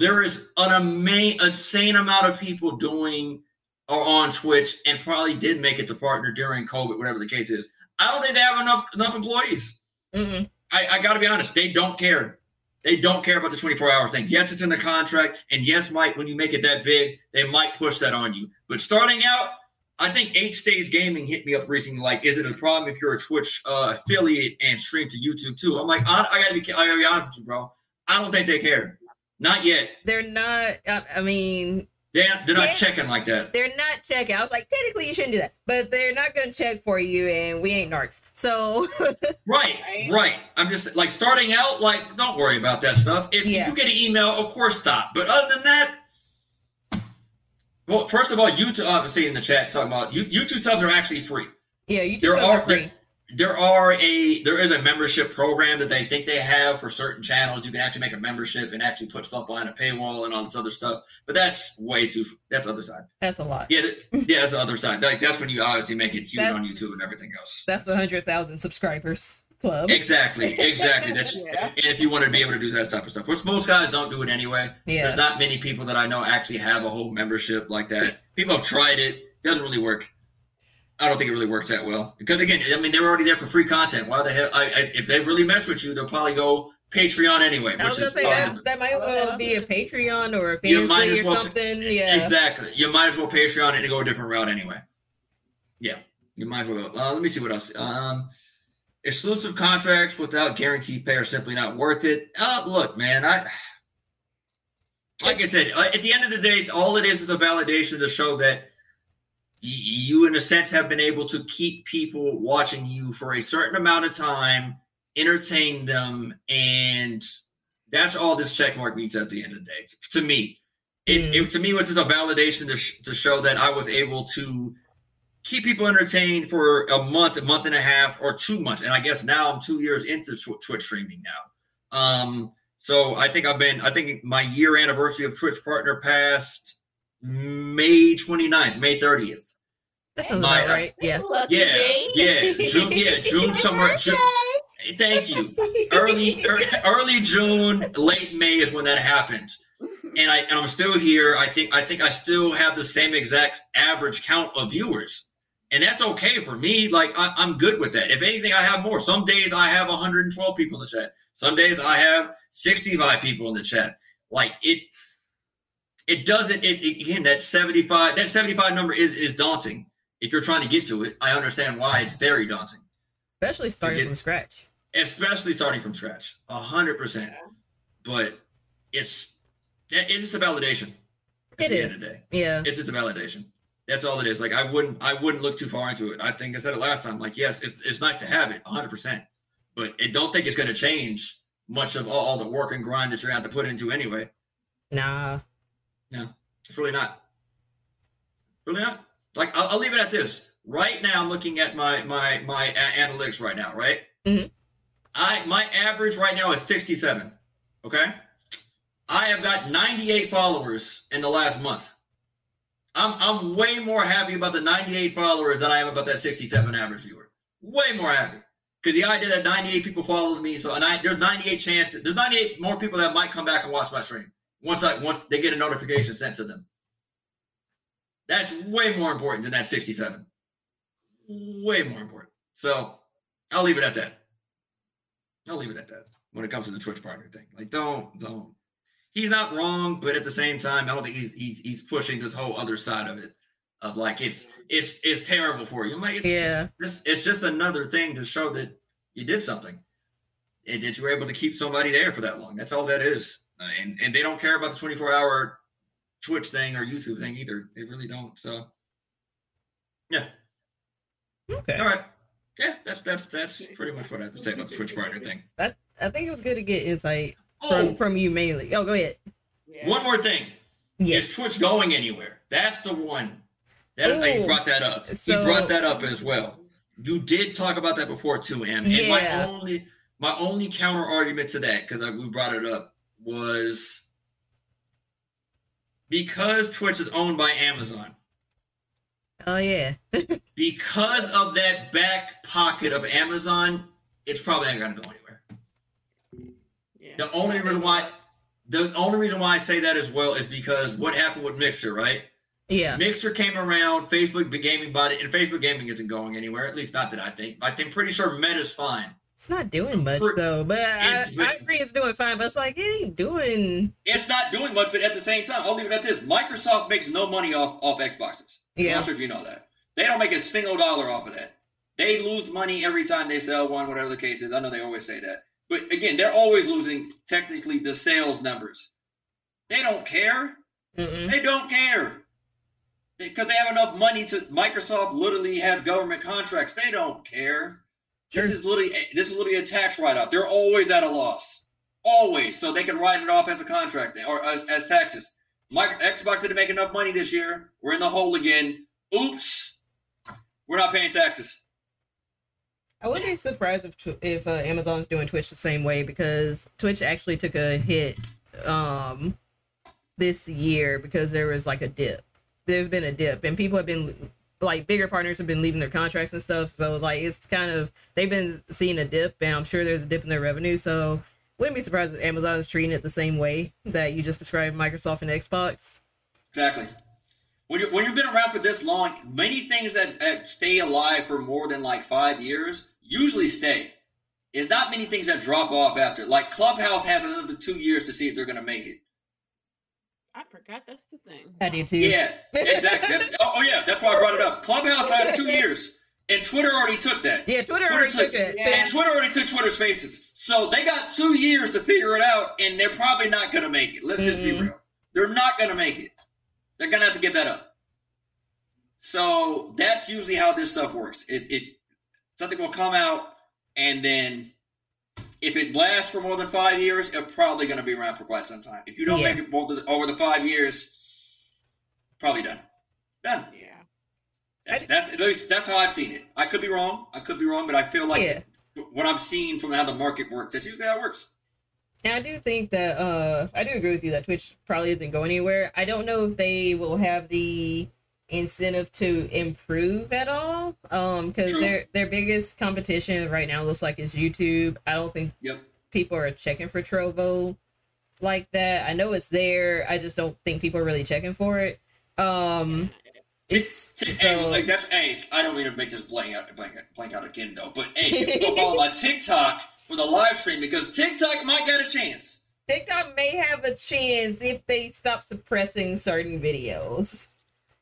There is an ama- insane amount of people doing or on Twitch and probably did make it to partner during COVID, whatever the case is. I don't think they have enough enough employees. Mm-mm. I, I got to be honest. They don't care. They don't care about the 24 hour thing. Yes, it's in the contract. And yes, Mike, when you make it that big, they might push that on you. But starting out, I think Eight Stage Gaming hit me up recently. Like, is it a problem if you're a Twitch uh, affiliate and stream to YouTube too? I'm like, I, I gotta be, I gotta be honest with you, bro. I don't think they care. Not yet. They're not. I, I mean, They're, they're not checking like that. they're not checking. I was like, technically, you shouldn't do that, but they're not going to check for you, and we ain't narcs. So, [LAUGHS] Right, Right. right. I'm just like starting out. Like, don't worry about that stuff. If Yeah. you get an email, of course, stop. But other than that, well, first of all, YouTube. Uh, I see in the chat talking about you, YouTube subs are actually free. yeah, YouTube There subs are are free. There are a there is a membership program that they think they have for certain channels. You can actually make a membership and actually put stuff behind a paywall and all this other stuff. But that's way too. That's the other side. That's a lot. Yeah, th- yeah, that's the other side. Like that's when you obviously make it huge That- on YouTube and everything else. That's the hundred thousand subscribers club. Exactly, exactly. That's [LAUGHS] Yeah. and if you want to be able to do that type of stuff, which most guys don't do it anyway. Yeah. There's not many people that I know actually have a whole membership like that. People have tried it, doesn't really work. I don't think it really works that well because again, I mean, they're already there for free content. Why the hell? I, I, if they really mess with you, they'll probably go Patreon anyway. I was gonna say that that might well be a Patreon or a You fancy or well- something. Yeah. Exactly. You might as well Patreon it and go a different route anyway. Yeah, you might as well. Uh, let me see what else. Um, exclusive contracts without guaranteed pay are simply not worth it. Uh, look, man, I like I said, uh, at the end of the day, all it is is a validation to show that y- you, in a sense, have been able to keep people watching you for a certain amount of time, entertain them, and that's all this check mark means at the end of the day. To me, it, it to me was just a validation to, sh- to show that I was able to keep people entertained for a month, a month and a half, or two months. And I guess now I'm two years into Tw- Twitch streaming now. Um, so I think I've been, I think my year anniversary of Twitch partner passed May 29th, May 30th. That sounds My- about right. Yeah. Lucky Yeah, me. yeah, [LAUGHS] June, yeah, June somewhere. June, thank you. Early, ear- early June, late May is when that happened. and I and I'm still here. I think I think I still have the same exact average count of viewers, and that's okay for me. Like I, I'm good with that. If anything, I have more. Some days I have 112 people in the chat. Some days I have 65 people in the chat. Like it, it doesn't. It, it again that 75 that 75 number is is daunting. If you're trying to get to it, I understand why it's very daunting, Especially starting get- from scratch. especially starting from scratch. A hundred percent. But it's it's just a validation. at It the end is. of the day. Yeah. It's just a validation. That's all it is. Like I wouldn't I wouldn't look too far into it. I think I said it last time. Like yes, it's, it's nice to have it, hundred percent. But I don't think it's going to change much of all, all the work and grind that you're going to have to put into anyway. Nah. No, it's really not. Really not. Like I'll, I'll leave it at this. Right now, I'm looking at my my my analytics right now. Right. Mhm. I my average right now is 67. Okay. I have got 98 followers in the last month. I'm I'm way more happy about the 98 followers than I am about that 67 average viewer. Way more happy. Because the idea that 98 people followed me, so and I there's 98 chances, there's 98 more people that might come back and watch my stream once I once they get a notification sent to them. That's way more important than that 67. Way more important. So I'll leave it at that. I'll leave it at that when it comes to the Twitch partner thing. Like, don't, don't. He's not wrong, but at the same time, I don't think he's he's he's pushing this whole other side of it. Of like it's it's it's terrible for you. I'm like, it's, Yeah. it's just it's just another thing to show that you did something. And that you were able to keep somebody there for that long. That's all that is. Uh, and and they don't care about the 24 hour Twitch thing or YouTube thing either. They really don't. So yeah. Okay. All right. Yeah, that's that's that's pretty much what I have to say about the Twitch partner thing. That I think it was good to get insight Oh, from from you mainly. Oh, go ahead. Yeah. one more thing. Yes. Is Twitch going anywhere? That's the one. That he Ooh. brought that up. So- he brought that up as well. You did talk about that before too, Em. And Yeah. my only my only counter argument to that, because we brought it up, was because Twitch is owned by Amazon. Oh yeah. [LAUGHS] Because of that back pocket of Amazon, it's probably not gonna go anywhere. Yeah. The only reason why the only reason why I say that as well is because what happened with Mixer, right? Yeah. Mixer came around, Facebook the gaming bought it, and Facebook gaming isn't going anywhere. At least not that I think. I think pretty sure Meta's fine. It's not doing much though, but I, I agree it's doing fine. But it's like it ain't doing. It's not doing much, but at the same time, I'll leave it at this: Microsoft makes no money off off Xboxes. Yeah, I'm not sure if you know that. They don't make a single dollar off of that. They lose money every time they sell one, whatever the case is. I know they always say that, but again, they're always losing technically the sales numbers. They don't care. Mm-mm. They don't care because they have enough money to. Microsoft literally has government contracts. They don't care. Sure. This is literally this is literally a tax write-off. They're always at a loss, always. So they can write it off as a contract or as, as taxes. Micro, Xbox didn't make enough money this year. We're in the hole again. Oops, we're not paying taxes. I wouldn't be surprised if if uh, Amazon's doing Twitch the same way because Twitch actually took a hit um this year because there was like a dip. There's been a dip and people have been like bigger partners have been leaving their contracts and stuff. So like it's kind of they've been seeing a dip and I'm sure there's a dip in their revenue. So wouldn't be surprised if Amazon is treating it the same way that you just described Microsoft and Xbox. Exactly. When, you when you've been around for this long, many things that, that stay alive for more than like five years usually stay. It's not many things that drop off after. Like Clubhouse has another two years to see if they're going to make it. I forgot that's the thing. I do too. Yeah, exactly. That's, oh, oh, yeah, that's why I brought it up. Clubhouse has two years, and Twitter already took that. Yeah, Twitter Twitter already took- took it. Yeah. And Twitter already took Twitter Spaces, so they got two years to figure it out, and they're probably not going to make it. Let's just be Mhm. real. They're not going to make it. They're going to have to give that up. So that's usually how this stuff works. It, it something will come out, and then if it lasts for more than five years, it's probably going to be around for quite some time. If you don't Yeah. make it more than- over the five years, probably done. Done. Yeah. That's, that's at least that's how I've seen it. I could be wrong. I could be wrong, but I feel like Yeah. what I'm seeing from how the market works, that's usually how it works. And I do think that uh I do agree with you that Twitch probably isn't going anywhere. I don't know if they will have the incentive to improve at all. Um because their their biggest competition right now looks like is YouTube. I don't think Yep. people are checking for Trovo like that. I know it's there. I just don't think people are really checking for it. Um it's T- so hey, like that's hey, I don't mean to make this blank out blank, blank out again though, but hey, you can go follow my [LAUGHS] TikTok for the live stream because TikTok might get a chance. TikTok may have a chance if they stop suppressing certain videos.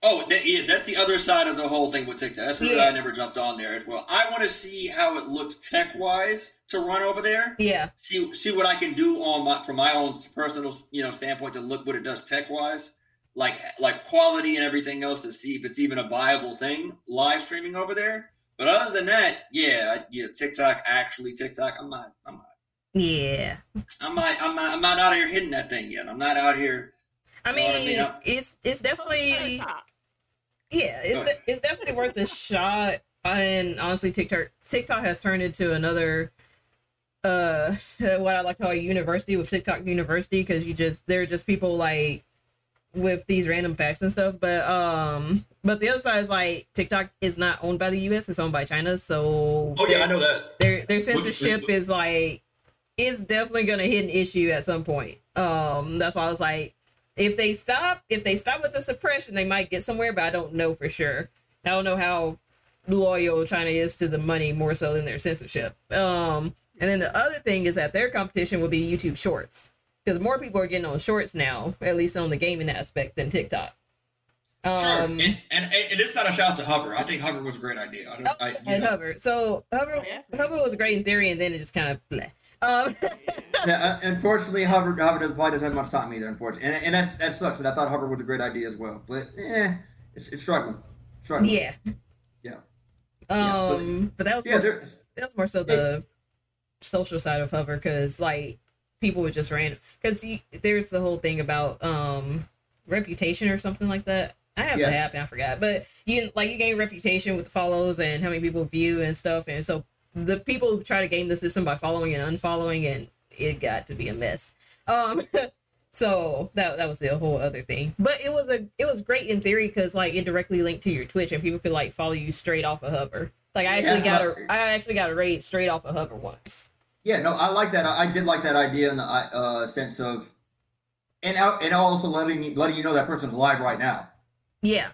Oh, that, yeah, that's the other side of the whole thing with TikTok. That's where Yeah. I never jumped on there as well. I want to see how it looks tech wise to run over there. Yeah. see see what I can do on my from my own personal you know standpoint to look what it does tech wise, like like quality and everything else to see if it's even a viable thing live streaming over there. But other than that, yeah, yeah, TikTok actually TikTok. I'm not, I'm not, Yeah. I'm not, I'm not, I'm not out here hitting that thing yet. I'm not out here. I Know I mean, mean? it's it's definitely Top. Yeah, it's de- it's definitely worth a shot. And honestly, TikTok TikTok has turned into another uh [LAUGHS] what I like to call a university with TikTok University because you just they're just people like with these random facts and stuff. But um, but the other side is like TikTok is not owned by the U.S. It's owned by China. So Oh, their- know that. their their censorship is like it's definitely gonna hit an issue at some point. Um, that's why I was like, if they stop, if they stop with the suppression, they might get somewhere, but I don't know for sure. I don't know how loyal China is to the money more so than their censorship. Um, and then the other thing is that their competition will be YouTube Shorts because more people are getting on Shorts now, at least on the gaming aspect, than TikTok. Sure, Um, and, and and it's not a shout out to Hover. I think Hover was a great idea. I don't, I, and know. Hover. So Hover, Oh, yeah. Hover was great in theory, and then it just kind of bleh. Um, Yeah, uh, unfortunately, Hover Hover doesn't, probably doesn't have much time either. Unfortunately, and, and that's that sucks. And I thought Hover was a great idea as well, but eh, it's, it's struggling. Struggling. yeah. Yeah. Um, Yeah, so- but that was Yeah, more, that was more so the social side of Hover because like people would just random because there's the whole thing about um reputation or something like that. I have Yes. the app and I forgot, but you like you gain reputation with follows and how many people view and stuff, and so the people who try to game the system by following and unfollowing, and it got to be a mess. Um, [LAUGHS] so that that was the whole other thing, but it was a it was great in theory because like it directly linked to your Twitch and people could like follow you straight off of Hover. Like I actually Yeah. got a I actually got a raid straight off of Hover once. Yeah, no, I like that. I, I did like that idea in the uh, sense of, and out, and also letting letting you know that person's live right now. Yeah,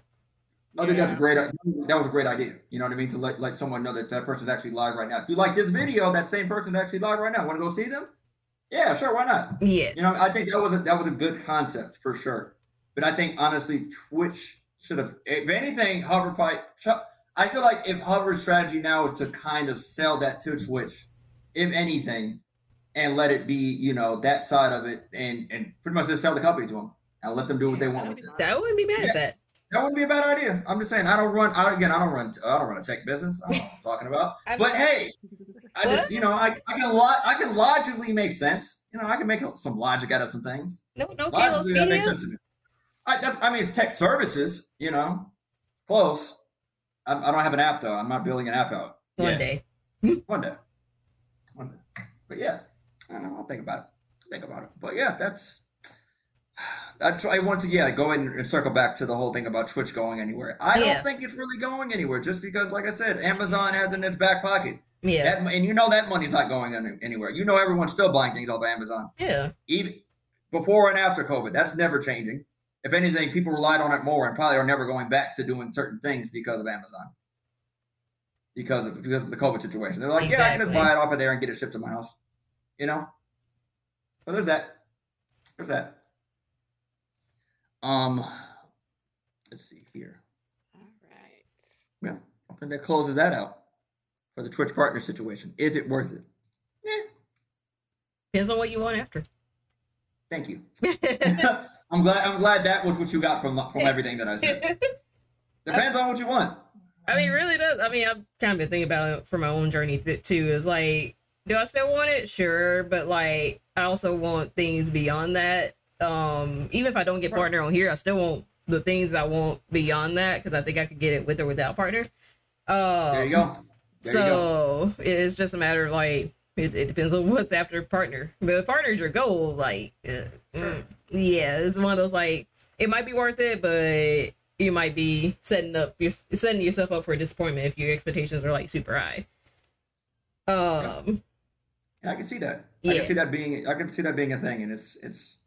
I think that's a great. That was a great idea. You know what I mean? To let let someone know that that person's actually live right now. If you like this video, that same person's actually live right now. Want to go see them? Yeah, sure. Why not? yes. You know, I think that was a, that was a good concept for sure. But I think honestly, Twitch should have, if anything, Hover probably. I feel like if Hover's strategy now is to kind of sell that to Twitch, if anything, and let it be, you know, that side of it, and and pretty much just sell the company to them and let them do what they want with it. I wouldn't be mad Yeah. at that. That wouldn't be a bad idea. I'm just saying. I don't run. I, again, I don't run. I don't run a tech business. I don't know what I'm talking about. [LAUGHS] I'm- But hey, I just, you know, I, I can lo- I can logically make sense. You know, I can make some logic out of some things. No, no Kalos Logically, that makes sense to me. I, that's, I mean, it's tech services. You know, close. I, I don't have an app though. I'm not building an app out. One yet. day. [LAUGHS] One day. One day. But yeah, I don't know. I'll think about it. Think about it. But yeah, that's. I try want to yeah go and circle back to the whole thing about Twitch going anywhere. I Yeah. don't think it's really going anywhere just because, like I said, Amazon has it in its back pocket. Yeah, That, and you know that money's not going any- anywhere. You know everyone's still buying things off of Amazon, yeah, even before and after COVID. That's never changing. If anything, people relied on it more and probably are never going back to doing certain things because of Amazon. Because of because of the COVID situation. They're like, yeah, I can just buy it off of there and get it shipped to my house. You know? So there's that. There's that. Um let's see here. All right. Yeah. I think that closes that out for the Twitch partner situation. Is it worth it? Yeah. depends on what you want after. Thank you. [LAUGHS] [LAUGHS] I'm glad. I'm glad that was what you got from from everything that I said. [LAUGHS] Depends on what you want. I mean, it really does. I mean, I've kind of been thinking about it for my own journey th- too. Is like, do I still want it? Sure, but like, I also want things beyond that. Um, even if I don't get partner on here, I still want the things I want beyond that because I think I could get it with or without partner. Um, There you go. There you go. so it's just a matter of like it, it depends on [LAUGHS] what's after partner. But if partner's your goal, like uh, mm, yeah, it's one of those like it might be worth it, but you might be setting up you're setting yourself up for a disappointment if your expectations are like super high. Um Yeah, I can see that. Yeah. I can see that being. I can see that being a thing, and it's it's.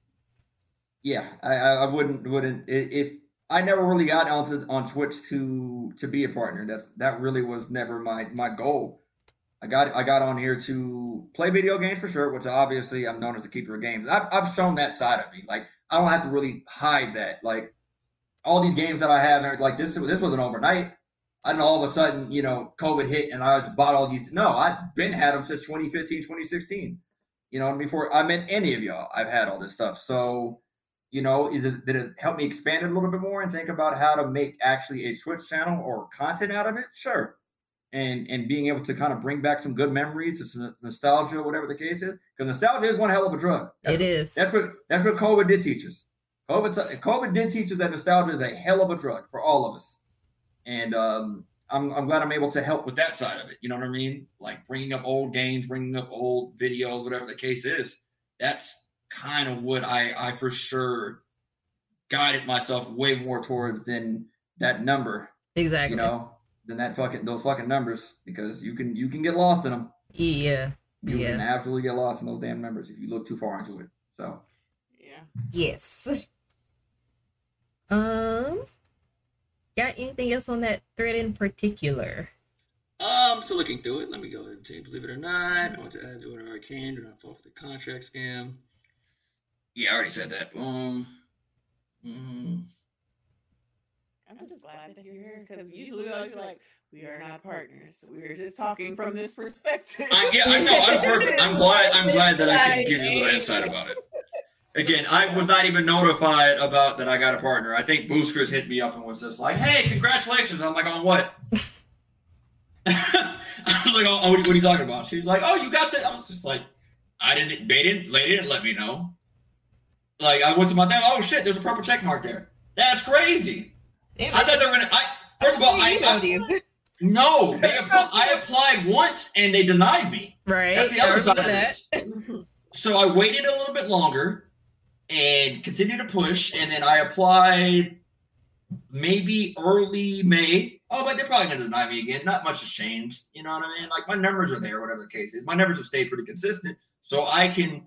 Yeah, I I wouldn't wouldn't if I never really got onto on Twitch to to be a partner. That's that really was never my my goal. I got I got on here to play video games for sure, which obviously I'm known as a keeper of games. I've I've shown that side of me. Like I don't have to really hide that. Like all these games that I have, like this this wasn't overnight. I didn't all of a sudden, you know, COVID hit and I just bought all these. No, I've been had them since 2015, 2016. You know, before I met any of y'all, I've had all this stuff. So, you know, is it, did it help me expand it a little bit more and think about how to make actually a Twitch channel or content out of it? Sure. And and being able to kind of bring back some good memories, some nostalgia, whatever the case is, because nostalgia is one hell of a drug. That's it is. that's what that's what COVID did teach us. COVID COVID did teach us that nostalgia is a hell of a drug for all of us, and um, I'm I'm glad I'm able to help with that side of it. You know what I mean? Like bringing up old games, bringing up old videos, whatever the case is. That's kind of what I I for sure guided myself way more towards than that number. Exactly. You know, than that fucking those fucking numbers because you can you can get lost in them. Yeah. You Yeah. can absolutely get lost in those damn numbers if you look too far into it. So. Yeah. Yes. Um got anything else on that thread in particular? Um, still looking through it. Let me go ahead and say, believe it or not, I want to add do whatever I can. Do not fall for the contract scam. Yeah, I already said that. Um, mm, I'm just glad that you're here because usually I'll be like, we are not partners. We are just talking from this perspective. I, yeah, I know. I'm [LAUGHS] perfect. I'm glad. I'm glad that I can give you a little insight about it. Again, I was not even notified about that I got a partner. I think Boosters hit me up and was just like, "Hey, congratulations!" I'm like, "On what?" [LAUGHS] I was like, "Oh, what are you talking about?" She's like, "Oh, you got that." I was just like, I didn't. They didn't. They didn't let me know. Like I went to my thing. Oh shit! There's a purple check mark there. That's crazy. Damn, I thought they were gonna. I first of all, I, emailed I you. [LAUGHS] no. They [LAUGHS] appl- I applied once and they denied me. Right. That's the other side of this. So I waited a little bit longer and continued to push, and then I applied maybe early May. I was like, they're probably gonna deny me again. Not much has changed. You know what I mean? Like my numbers are there, whatever the case is. My numbers have stayed pretty consistent. So I can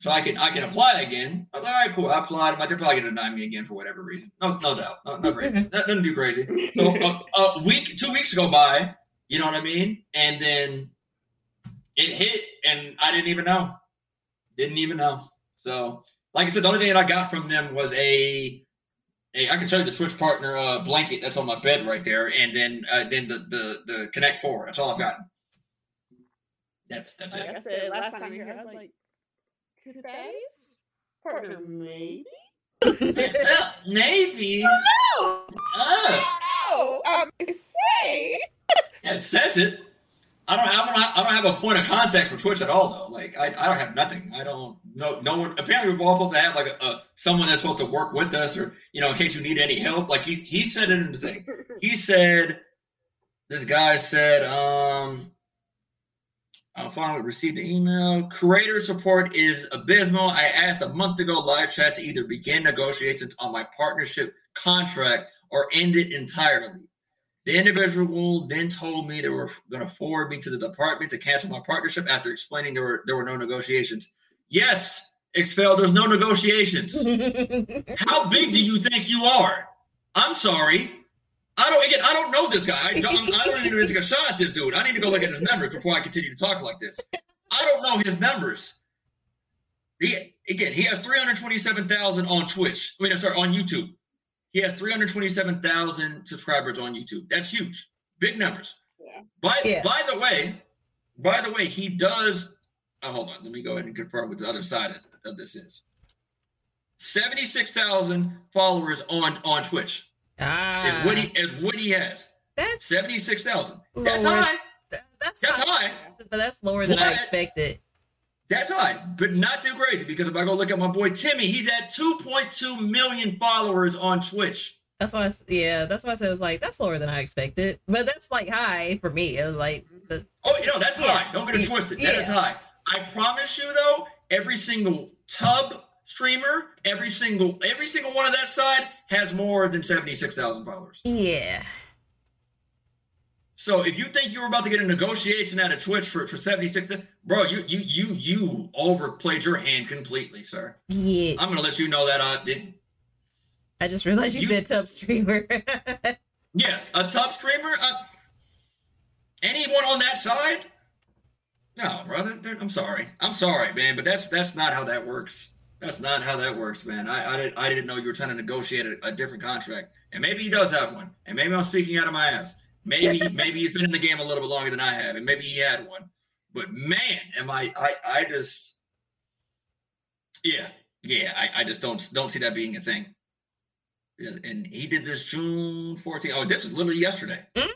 so I can I can apply again. I was like, all right, cool. I applied. I'm like, they're probably gonna deny me again for whatever reason. No, no doubt. No, not crazy. Not- Nothing too crazy. So a, a week, two weeks go by, you know what I mean? And then it hit and I didn't even know. Didn't even know. So, like I said, the only thing that I got from them was a, a I can show you the Twitch partner uh, blanket that's on my bed right there, and then uh, then the the the Connect Four. That's all I've gotten. That's that's Like it. I said last time you here, I was like, two days? Partner, maybe? Uh, Maybe. No, Uh, no, I'm say. it says it. I don't have I don't have a point of contact for Twitch at all though. Like I, I don't have nothing. I don't no no one apparently we're all supposed to have like a, a someone that's supposed to work with us or you know in case you need any help. Like he he said it in the thing. He said this guy said um I'll finally received the email. Creator support is abysmal. I asked a month ago live chat to either begin negotiations on my partnership contract or end it entirely. The individual then told me they were going to forward me to the department to cancel my partnership after explaining there were there were no negotiations. Yes, expel. There's no negotiations. [LAUGHS] How big do you think you are? I'm sorry. I don't again. I don't know this guy. I don't. I don't even take a [LAUGHS] shot at this dude. I need to go look at his numbers before I continue to talk like this. I don't know his numbers. He again. He has three hundred twenty-seven thousand on Twitch. I mean, I'm sorry, on YouTube. He has three hundred twenty-seven thousand subscribers on YouTube. That's huge. Big numbers. Yeah. By Yeah. by the way, by the way, he does. Oh, hold on. Let me go ahead and confirm what the other side of, of this is. Seventy-six thousand followers on on Twitch ah, is what he is what he has. that's Seventy-six thousand. That's high. That's That's not- high. but that's lower than I expected. That's high, but not too crazy because if I go look at my boy Timmy, he's at 2.2 million followers on Twitch. That's why, I, yeah, that's why I said it was like that's lower than I expected. But that's like high for me. It was like, the, Oh, you know, that's Yeah. high. Don't get it twisted. That is high. I promise you though, every single tub streamer, every single every single one of that side has more than 76,000 followers. yeah, So if you think you were about to get a negotiation out of Twitch for, for 76, bro, you you you you overplayed your hand completely, sir. yeah. I'm gonna let you know that I did I just realized you, You- said top streamer. [LAUGHS] Yes, a top streamer. Uh, anyone on that side? No, brother. I'm sorry. I'm sorry, man, but that's that's not how that works. That's not how that works, man. I I didn't I didn't know you were trying to negotiate a, a different contract, and maybe he does have one, and maybe I'm speaking out of my ass. Maybe [LAUGHS] maybe he's been in the game a little bit longer than I have, and maybe he had one. But man, am I I I just yeah yeah I, I just don't don't see that being a thing. And he did this June 14th. Oh, this is literally yesterday. Mhm.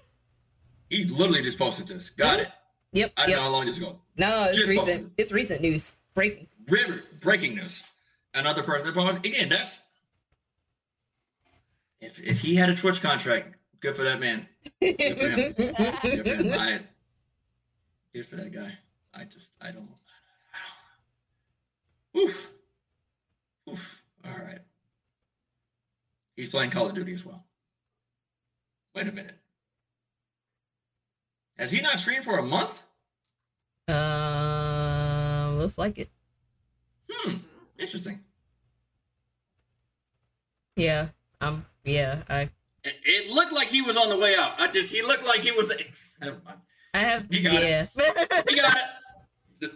He literally just posted this. Got it. yep, I don't yep. know how long this ago. No, it's Just recent. posted. It's recent news. Breaking. River, breaking news. Another person. Again, that's if if he had a Twitch contract, good for that man. Good for him. Good for him. I, good for that guy. I just I don't. Oof. Oof. All right. He's playing Call of Duty as well. Wait a minute. Has he not streamed for a month? Uh, looks like it. Hmm. Interesting. Yeah. Um. Yeah. I. It, it looked like he was on the way out. I just he looked like he was. Never mind. I have. He got yeah. He got it.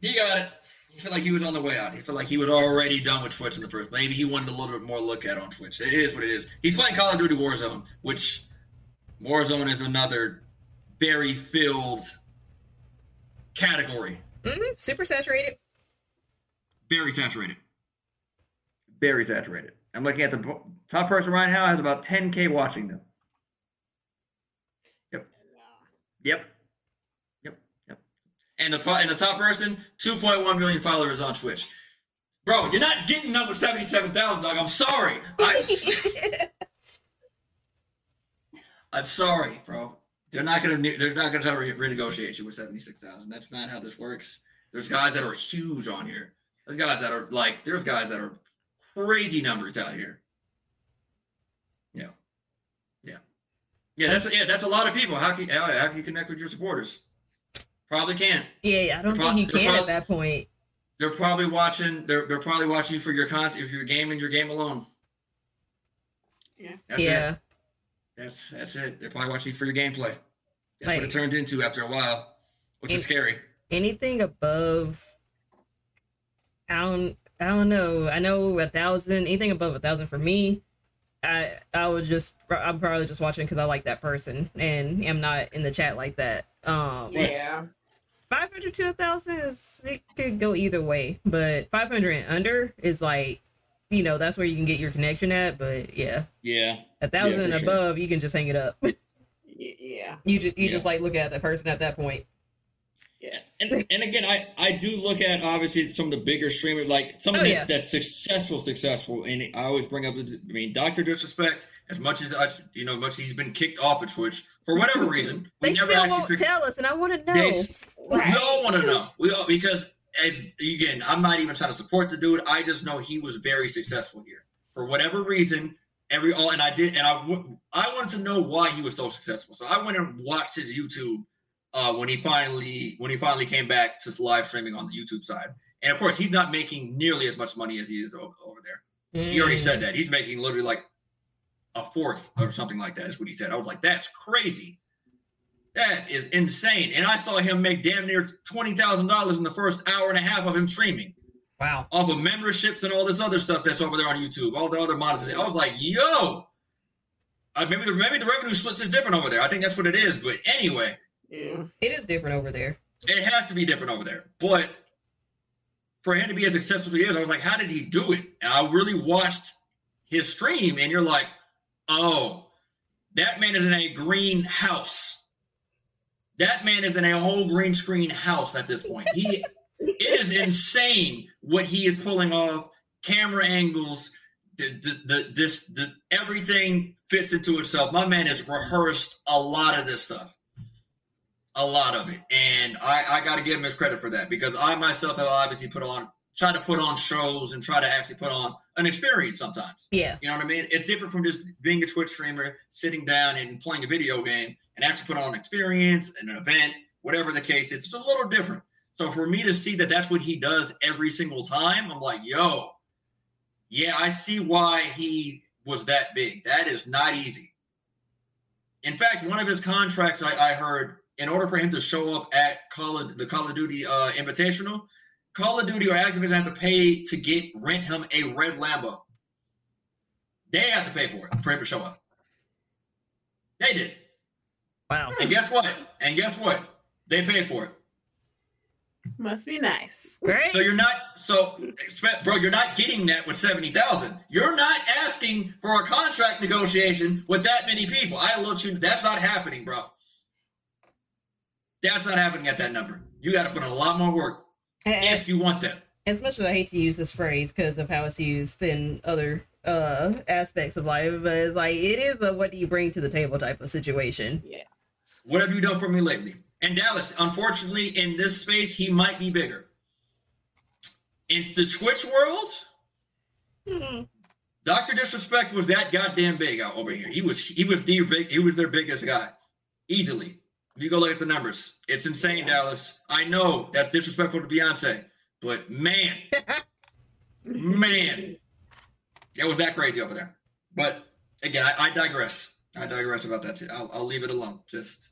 He got it. He felt like he was on the way out. He felt like he was already done with Twitch in the first. Maybe he wanted a little bit more look at on Twitch. It is what it is. He's playing Call of Duty Warzone, which Warzone is another very filled category. Mhm, Super saturated. Very saturated. Very saturated. I'm looking at the top person right now has about 10k watching them. Yep. Yep. Yep. Yep. And the and the top person, 2.1 million followers on Twitch. Bro, you're not getting number 77,000, dog. I'm sorry. I, [LAUGHS] I'm sorry, bro. They're not gonna they're not gonna try to re- renegotiate you with 76,000. That's not how this works. There's guys that are huge on here. There's guys that are like there's guys that are crazy numbers out here. Yeah. Yeah. Yeah, that's yeah, that's a lot of people. How can how, how can you connect with your supporters? Probably can't. yeah, I don't Pro- think you they're can at that point. They're probably watching. They're they're probably watching you for your content. If you're gaming your game alone. Yeah. That's it. yeah. That's that's it. They're probably watching you for your gameplay. That's what it turned into after a while, which is scary. anything above I don't I don't know. I know a thousand, anything above a thousand for me, I I would just I'm probably just watching because I like that person and I'm not in the chat like that. Um Yeah. 500 to a thousand is it could go either way, but 500 and under is like you know that's where you can get your connection at. But yeah, Yeah. a thousand for and sure. above you can just hang it up. Yeah. you just you just like look at that person at that point. Yes. And, and again, I, I do look at obviously some of the bigger streamers, like some of Oh, the yeah. that's successful, successful. And I always bring up, the- I mean, Doctor Disrespect. As much as I, you know, much as he's been kicked off of Twitch for whatever [LAUGHS] reason, we They never still won't figured- tell us, and I want to know. They- Right. We all want to know. We all because as again, I'm not even trying to support the dude. I just know he was very successful here for whatever reason. Every all and I did and I I wanted to know why he was so successful. So I went and watched his YouTube uh, when he finally when he finally came back to live streaming on the YouTube side. And of course, he's not making nearly as much money as he is over, over there. He already Mm. said that he's making literally like a fourth or something like that. Is what he said. I was like, that's crazy. That is insane. And I saw him make damn near twenty thousand dollars in the first hour and a half of him streaming Wow. off of memberships and all this other stuff that's over there on YouTube, all the other monetization. I was like, yo. Uh, maybe the maybe the revenue splits is different over there. I think that's what it is. But anyway, Yeah. Mm-hmm. It is different over there. it has to be different over there. But for him to be as successful as he is, I was like, how did he do it? And I really watched his stream, and you're like, oh, that man is in a green house. That man is in a whole green screen house at this point. He [LAUGHS] it is insane what he is pulling off. Camera angles, the, the, the this the everything fits into itself. My man has rehearsed a lot of this stuff a lot of it. And I, I got to give him his credit for that because I myself have obviously put on, try to put on shows and try to actually put on an experience sometimes. Yeah. You know what I mean? It's different from just being a Twitch streamer, sitting down and playing a video game and actually put on an experience and an event, whatever the case is. It's a little different. So for me to see that that's what he does every single time, I'm like, yo, yeah, I see why he was that big. That is not easy. In fact, one of his contracts I, I heard, in order for him to show up at Call of the Call of Duty uh, Invitational, Call of Duty or Activision have to pay to get rent him a red Lambo. They have to pay for it for him to show up. They did. Wow. And guess what? And guess what? They paid for it. Must be nice. Right? So you're not so bro. You're not getting that with seventy thousand. You're not asking for a contract negotiation with that many people. I let you. That's not happening, bro. That's not happening at that number. You got to put in a lot more work And- if you want that. as much as I hate to use this phrase because of how it's used in other uh aspects of life, but it's like it is a what do you bring to the table type of situation. Yes. What have you done for me lately? And Dallas, unfortunately, in this space, he might be bigger. In the Twitch world, Hmm. Doctor Disrespect was that goddamn big out over here. He was he was the big he was their biggest guy, easily. If you go look at the numbers, it's insane, Dallas. I know that's disrespectful to Beyonce, but man, [LAUGHS] man, it was that crazy over there. But again, I, I digress. I digress about that too. I'll, I'll leave it alone. Just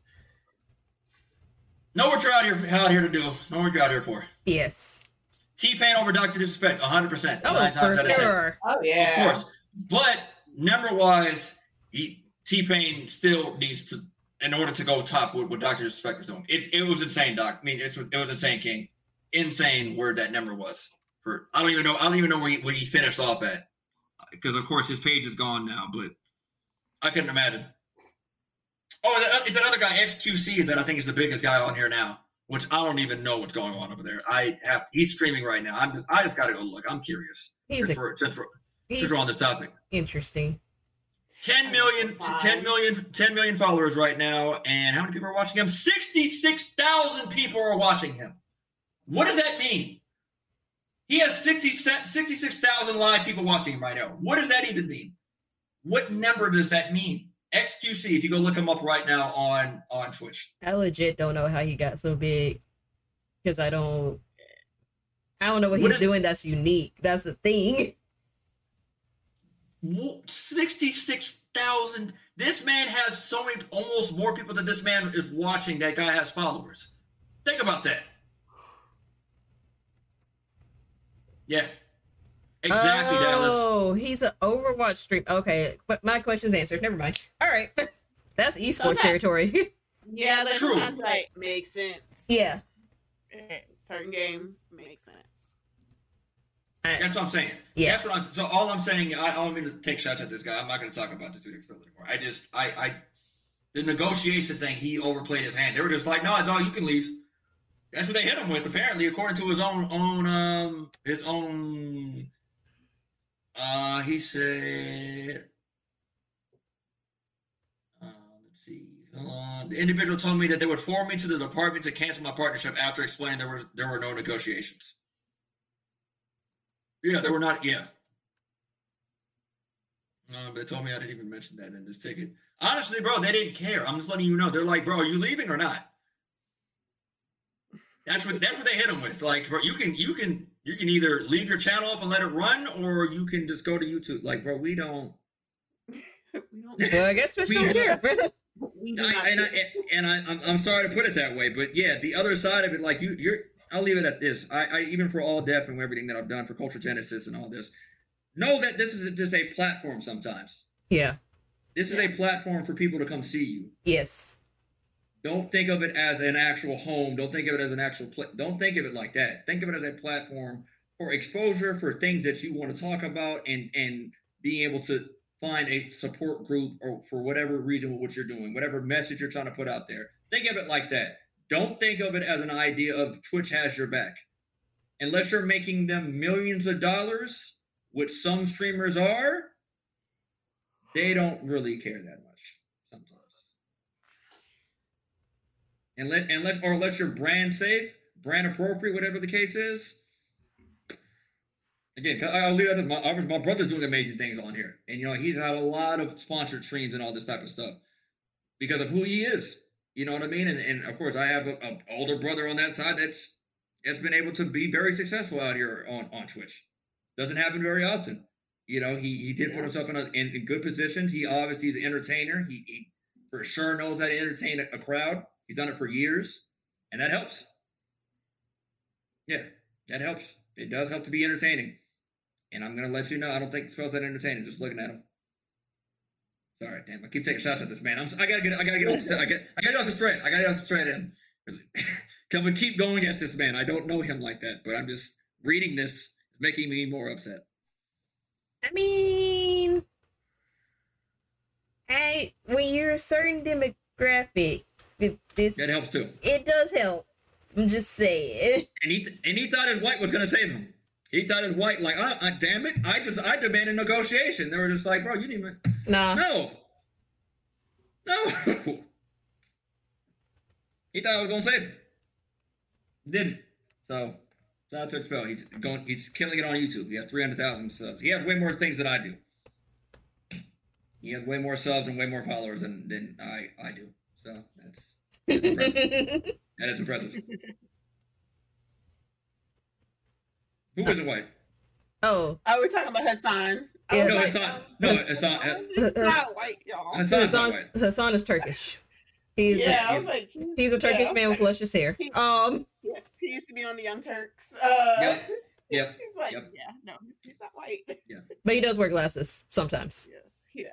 know what you're out here out here to do. Know what you're out here for. Yes. T Pain over Doctor Disrespect, 100. percent Oh, for sure. Oh yeah. of course. But number wise, he T Pain still needs to, in order to go top with what Doctor Disrespect is doing. It, it was insane, Doc. I mean, it's, it was insane, King. Insane where that number was. For I don't even know. I don't even know where he, where he finished off at, because of course his page is gone now. But I couldn't imagine. Oh, uh, it's another guy, XQC, that I think is the biggest guy on here now which I don't even know what's going on over there. I have he's streaming right now. I'm just I just gotta go look. I'm curious. He's Since a, we're, since we're, since he's we're on this topic. interesting. 10 million, Wow. 10 million, 10 million followers right now. And how many people are watching him? 66,000 people are watching him. What does that mean? He has 60, 66,000 live people watching him right now. What does that even mean? What number does that mean? XQC, if you go look him up right now on, on Twitch. I legit don't know how he got so big because I don't. I don't know what, What he's is- doing that's unique. That's the thing. Wo- 66,000. This man has so many, almost more people than this man is watching. That guy has followers. Think about that. Yeah. Exactly, Dallas. Oh, he's an Overwatch stream. Okay, but my question's answered. Never mind. All right, [LAUGHS] that's esports Okay. territory. [LAUGHS] Yeah, that's True. like makes sense. yeah. Eh, Certain games make sense. That's what I'm saying. Yeah. That's what I'm. So all I'm saying, I, I don't mean to take shots at this guy. I'm not going to talk about this expert anymore. I just, I, I, the negotiation thing, he overplayed his hand. They were just like, "No, dog, you can leave." That's what they hit him with, apparently, according to his own, own, um, his own. Uh, he said. Uh, let's see. Hold on. The individual told me that they would forward me to the department to cancel my partnership after explaining there was there were no negotiations. Yeah, they were not. Yeah. No, but they told me I didn't even mention that in this ticket. Honestly, bro, they didn't care. I'm just letting you know. They're like, bro, are you leaving or not? That's what that's what they hit them with. Like, bro, you can you can you can either leave your channel up and let it run, or you can just go to YouTube. Like, bro, we don't. [LAUGHS] we don't. [LAUGHS] Well, I guess Twitch We- don't care. We do I, and I, and I, I'm, I'm sorry to put it that way, but yeah, the other side of it, like you, you're. I'll leave it at this. I, I even for all deaf and everything that I've done for Culture Genesis and all this, know that this is just a platform. Sometimes yeah. this is a platform for people to come see you. Yes. Don't think of it as an actual home. Don't think of it as an actual. Pla- don't think of it like that. Think of it as a platform for exposure for things that you want to talk about and and being able to find a support group or for whatever reason what you're doing, whatever message you're trying to put out there. Think of it like that. Don't think of it as an idea of Twitch has your back. Unless you're making them millions of dollars, which some streamers are, they don't really care that much sometimes. Unless, unless or unless you're brand safe, brand appropriate, whatever the case is. Again, I'll leave that to my my brother's doing amazing things on here, and you know he's had a lot of sponsored streams and all this type of stuff because of who he is. You know what I mean? And, and of course, I have a, a older brother on that side that's that's been able to be very successful out here on on Twitch. Doesn't happen very often. You know, he he did put himself in, a, in good positions. He obviously is an entertainer. He, he for sure knows how to entertain a, a crowd. He's done it for years, and that helps. Yeah, that helps. It does help to be entertaining. And I'm gonna let you know, I don't think it spells that entertaining. Just looking at him. Sorry, damn. I keep taking shots at this man. I'm, I gotta get. I gotta get off. The, I got. I gotta get off the straight. I gotta get off the straight end. [LAUGHS] Can we keep going at this man? I don't know him like that, but I'm just reading this is making me more upset. I mean, I when you're a certain demographic, it, this That helps too. it does help. I'm just saying. [LAUGHS] And he and he thought his white was gonna save him. He thought his white like, uh, uh, damn it, I just I demanded negotiation. They were just like, bro, you didn't even Nah. no, no. he thought I was gonna save him. Didn't. So shout out to Expel. He's going. He's killing it on YouTube. He has three hundred thousand subs. He has way more things than I do. He has way more subs and way more followers than than I I do. So that's that's impressive. [LAUGHS] That is impressive. Who is it white? oh, Oh, we're talking about Hassan. I Yeah. was No, like, Hassan- um, no, Hassan? Hassan- He's not white, y'all. Hassan's not Hassan, white. Hassan is Turkish. He's yeah, I a, was like, he's a Turkish yeah, man with luscious hair. He- Um, Yes, he used to be on the Young Turks. Uh, Yep, yep, [LAUGHS] He's like, yep. yeah, no, he's, he's not white. Yeah. but he does wear glasses sometimes. Yes, he does.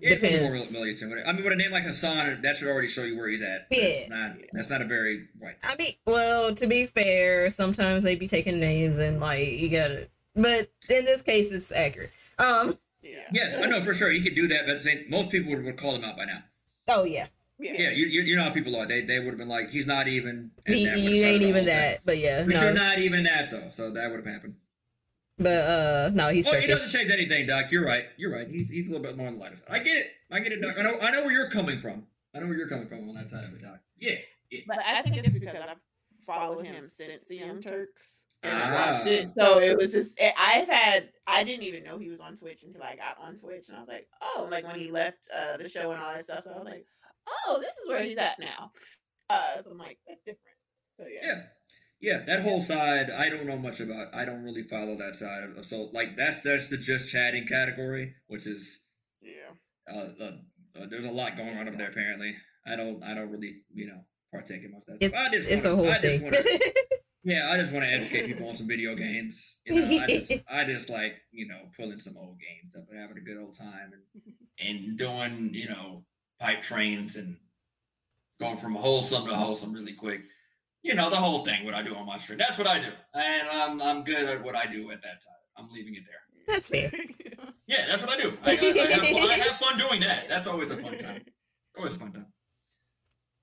Yeah, he's probably more Depends. I mean, with a name like Hassan, that should already show you where he's at. That's Yeah. not, that's not a very white. I mean, well, to be fair, sometimes they be taking names and like you gotta. But in this case, it's accurate. Um. Yeah. Yes, I know for sure he could do that, but saying most people would, would call him out by now. Oh yeah. Yeah, you, you, you know how people are. They they would have been like, he's not even. He, you ain't even whole thing. that, but yeah, But you're not even that though, so that would have happened. But uh, no, he's Well, he Turkish. doesn't change anything, Doc. You're right. You're right. He's he's a little bit more on the lighter side. I get it. I get it, Doc. I know I know where you're coming from. I know where you're coming from on that side of it, Doc. Yeah. But I think it's because I've followed him since the Young Turks and I watched Ah. it. So it was just I've had I didn't even know he was on Twitch until I got on Twitch, and I was like, oh, like when he left uh, the show and all that stuff. So I was like, oh, this is where he's at now. Uh, so I'm like, that's different. So yeah. Yeah. Yeah, that whole side, I don't know much about. I don't really follow that side. Of, so, like, that's that's the just chatting category, which is Yeah. uh, uh, uh, there's a lot going on over there. Apparently, I don't I don't really you know partake in most of that. It's stuff. I just it's wanna- a whole I thing. wanna- [LAUGHS] yeah, I just want to educate people on some video games. You know, I just [LAUGHS] I just like you know pulling some old games up and having a good old time and and doing you know pipe trains and going from wholesome to wholesome really quick. You know the whole thing. What I do on my stream. That's what I do, and I'm I'm good at what I do at that time. I'm leaving it there. That's fair. [LAUGHS] Yeah, that's what I do. I, I, I, have, fun, I have fun doing that. That's always a fun time. Always a fun time.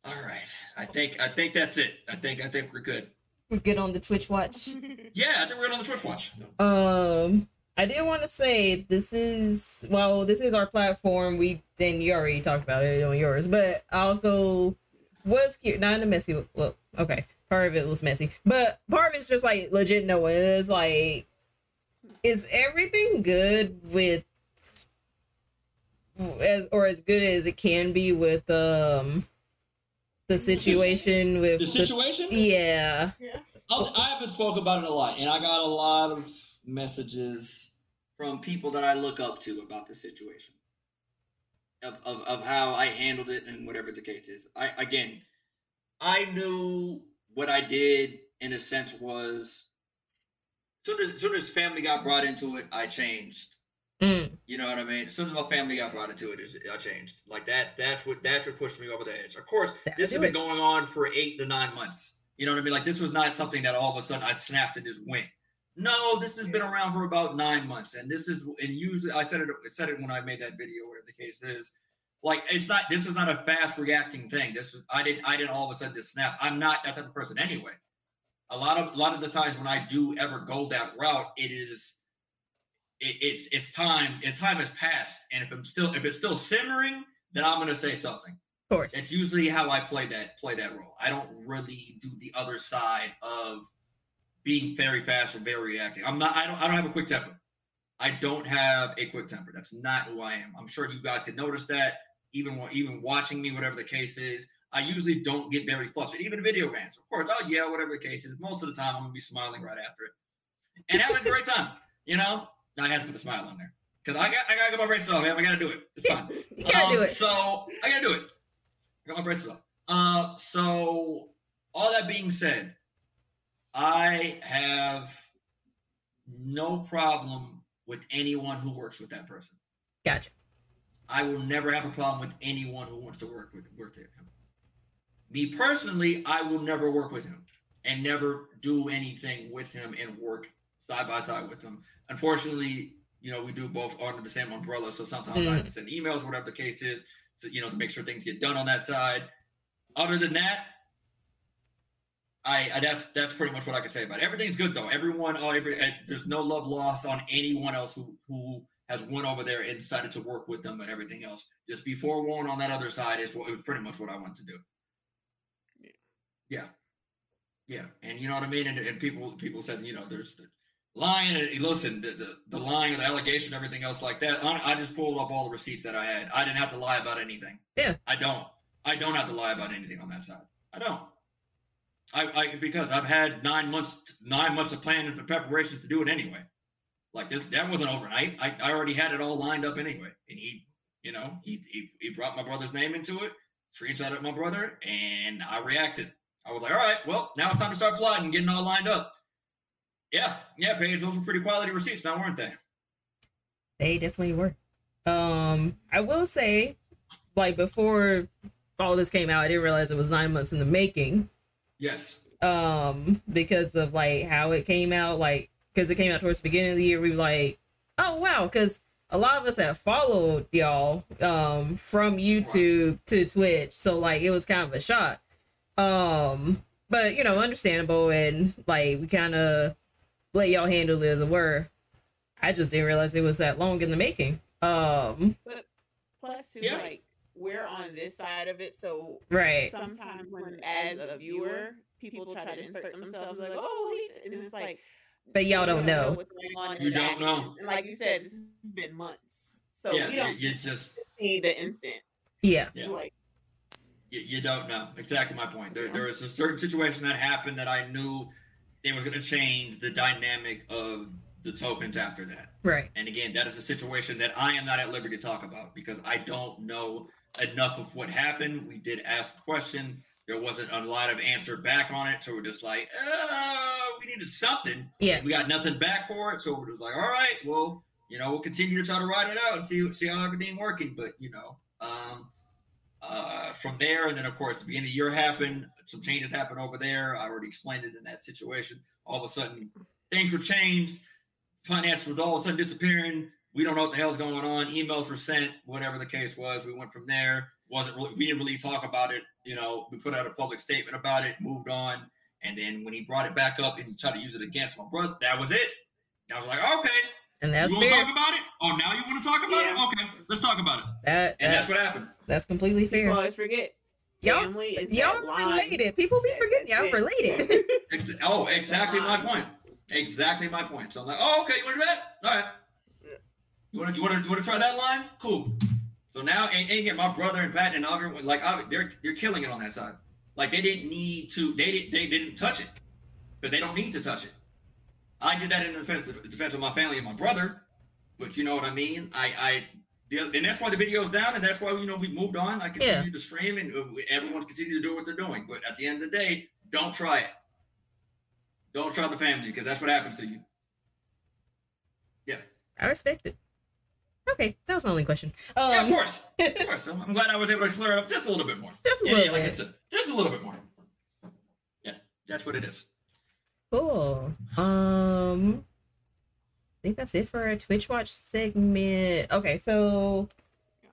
All right, I think I think that's it. I think I think we're good. We're good on the Twitch watch. [LAUGHS] Yeah, I think we're good on the Twitch watch. Um, I did want to say this is well, this is our platform. We then you already talked about it on yours, but I also was curious. Not in a messy. Well, okay, part of it was messy, but part of it's just like legit knowing. It's like, is everything good with as or as good as it can be with um the situation with The the- situation? yeah. I'll- I haven't spoke about it a lot, and I got a lot of messages From people that I look up to about the situation, of, of, of how I handled it and whatever the case is. I again, I knew what I did in a sense was. Soon as, soon as family got brought into it, I changed. Mm, You know what I mean? As soon as my family got brought into it, I changed. Like that. That's what. That's what pushed me over the edge. Of course, this has been going on for eight to nine months. You know what I mean? Like this was not something that all of a sudden I snapped and just went. No, this has been around for about nine months, and this is and usually I said it I said it when I made that video, whatever the case is. Like it's not. This is not a fast reacting thing. This is I didn't I didn't all of a sudden just snap. I'm not that type of person anyway. A lot of a lot of the times when I do ever go that route, it is it, it's it's time. It's time has passed, and if I'm still if it's still simmering, then I'm gonna say something. of course. It's usually how I play that play that role. I don't really do the other side of being very fast or very reacting. I'm not. I don't. I don't have a quick temper. I don't have a quick temper. That's not who I am. I'm sure you guys can notice that. Even even watching me, whatever the case is, I usually don't get very flustered. Even video games, of course. Oh yeah, whatever the case is. Most of the time, I'm gonna be smiling right after it and having a great time. You know, I have to put the smile on there because I got I gotta get my braces off, man. I gotta do it. It's fine. [LAUGHS] you gotta do Um, it. So I gotta do it. I got my braces off. Uh, so all that being said, I have no problem with anyone who works with that person. Gotcha. I will never have a problem with anyone who wants to work with work with him. Me personally, I will never work with him and never do anything with him and work side by side with him. Unfortunately, you know, we do both under the same umbrella, so sometimes I have to send emails, whatever the case is, to you know, to make sure things get done on that side. Other than that, I, I that's that's pretty much what I can say about it. Everything's good though. Everyone, oh, every, eh, there's no love lost on anyone else who who has went over there and decided to work with them and everything else. Just be forewarned on that other side is what it was pretty much what I wanted to do. Yeah, yeah, and you know what I mean. And, and people people said you know there's the lying. And listen, the, the the lying, the allegation, everything else like that. I, I just pulled up all the receipts that I had. I didn't have to lie about anything. Yeah. I don't. I don't have to lie about anything on that side. I don't. I, I because I've had nine months nine months of planning and preparations to do it anyway. Like this, that wasn't overnight. I, I already had it all lined up anyway. And he, you know, he, he he brought my brother's name into it, screenshot of my brother, and I reacted. I was like, all right, well, now it's time to start plotting getting all lined up. Yeah, yeah, Paige, those were pretty quality receipts, now weren't they? They definitely were. Um, I will say, like before all this came out, I didn't realize it was nine months in the making. Yes. Um, because of like how it came out, like because it came out towards the beginning of the year, we were like, oh wow, because a lot of us have followed y'all um from YouTube to Twitch, so like it was kind of a shock. Um, but you know, understandable, and like we kind of let y'all handle it as it were. I just didn't realize it was that long in the making. Um, But plus, too, Yeah. like we're on this side of it, so right. sometimes when as a viewer, people try to insert themselves like, oh, he, and it's like, But y'all we don't know. what's going on in You don't know. And like you said, this has been months, so yeah, you, don't you just see the instant. Yeah. Yeah. Like, you, you don't know exactly my point. There, there was a certain situation that happened that I knew it was going to change the dynamic of the tokens after that. Right. And again, that is a situation that I am not at liberty to talk about because I don't know enough of what happened. We did ask a question. There wasn't a lot of answer back on it. So we're just like, uh, we needed something. Yeah. We got nothing back for it. So we're just like, all right, well, you know, we'll continue to try to ride it out and see see how everything working. But you know, um, uh, from there, and then of course, the beginning of the year happened. Some changes happened over there. I already explained it in that situation. All of a sudden, things were changed. Finances were all of a sudden disappearing. We don't know what the hell's going on. Emails were sent, whatever the case was. We went from there. Wasn't really, We didn't really talk about it. You know, we put out a public statement about it, moved on, and then when he brought it back up and he tried to use it against my brother, that was it. I was like, okay, And that's you want to talk about it? Oh, now you want to talk about Yeah. it? Okay, let's talk about it. That, And that's what happened. That's completely fair. people always forget. Y'all, Family is y'all that line. related. People be forgetting y'all it. related. [LAUGHS] Oh, exactly my point. Exactly my point. So I'm like, oh, okay, you want to do that? All right. You want to you want to you want to try that line? Cool. So now, and, and again, my brother and Pat and Augur, like I, they're they're killing it on that side. Like they didn't need to. They didn't they didn't touch it, but they don't need to touch it. I did that in defense defense of my family and my brother, but you know what I mean. I I. And that's why the video's down, and that's why you know we moved on. I continue to stream, and uh, everyone continue to do what they're doing. But at the end of the day, don't try it. Don't try the family because that's what happens to you. Yeah, I respect it. Okay, that was my only question. Um, yeah, of course, of course. I'm, I'm glad I was able to clear it up just a little bit more. Just a yeah, little yeah, like I bit. said, just a little bit more. Yeah, that's what it is. Cool. Um, I think that's it for our Twitch Watch segment. Okay, so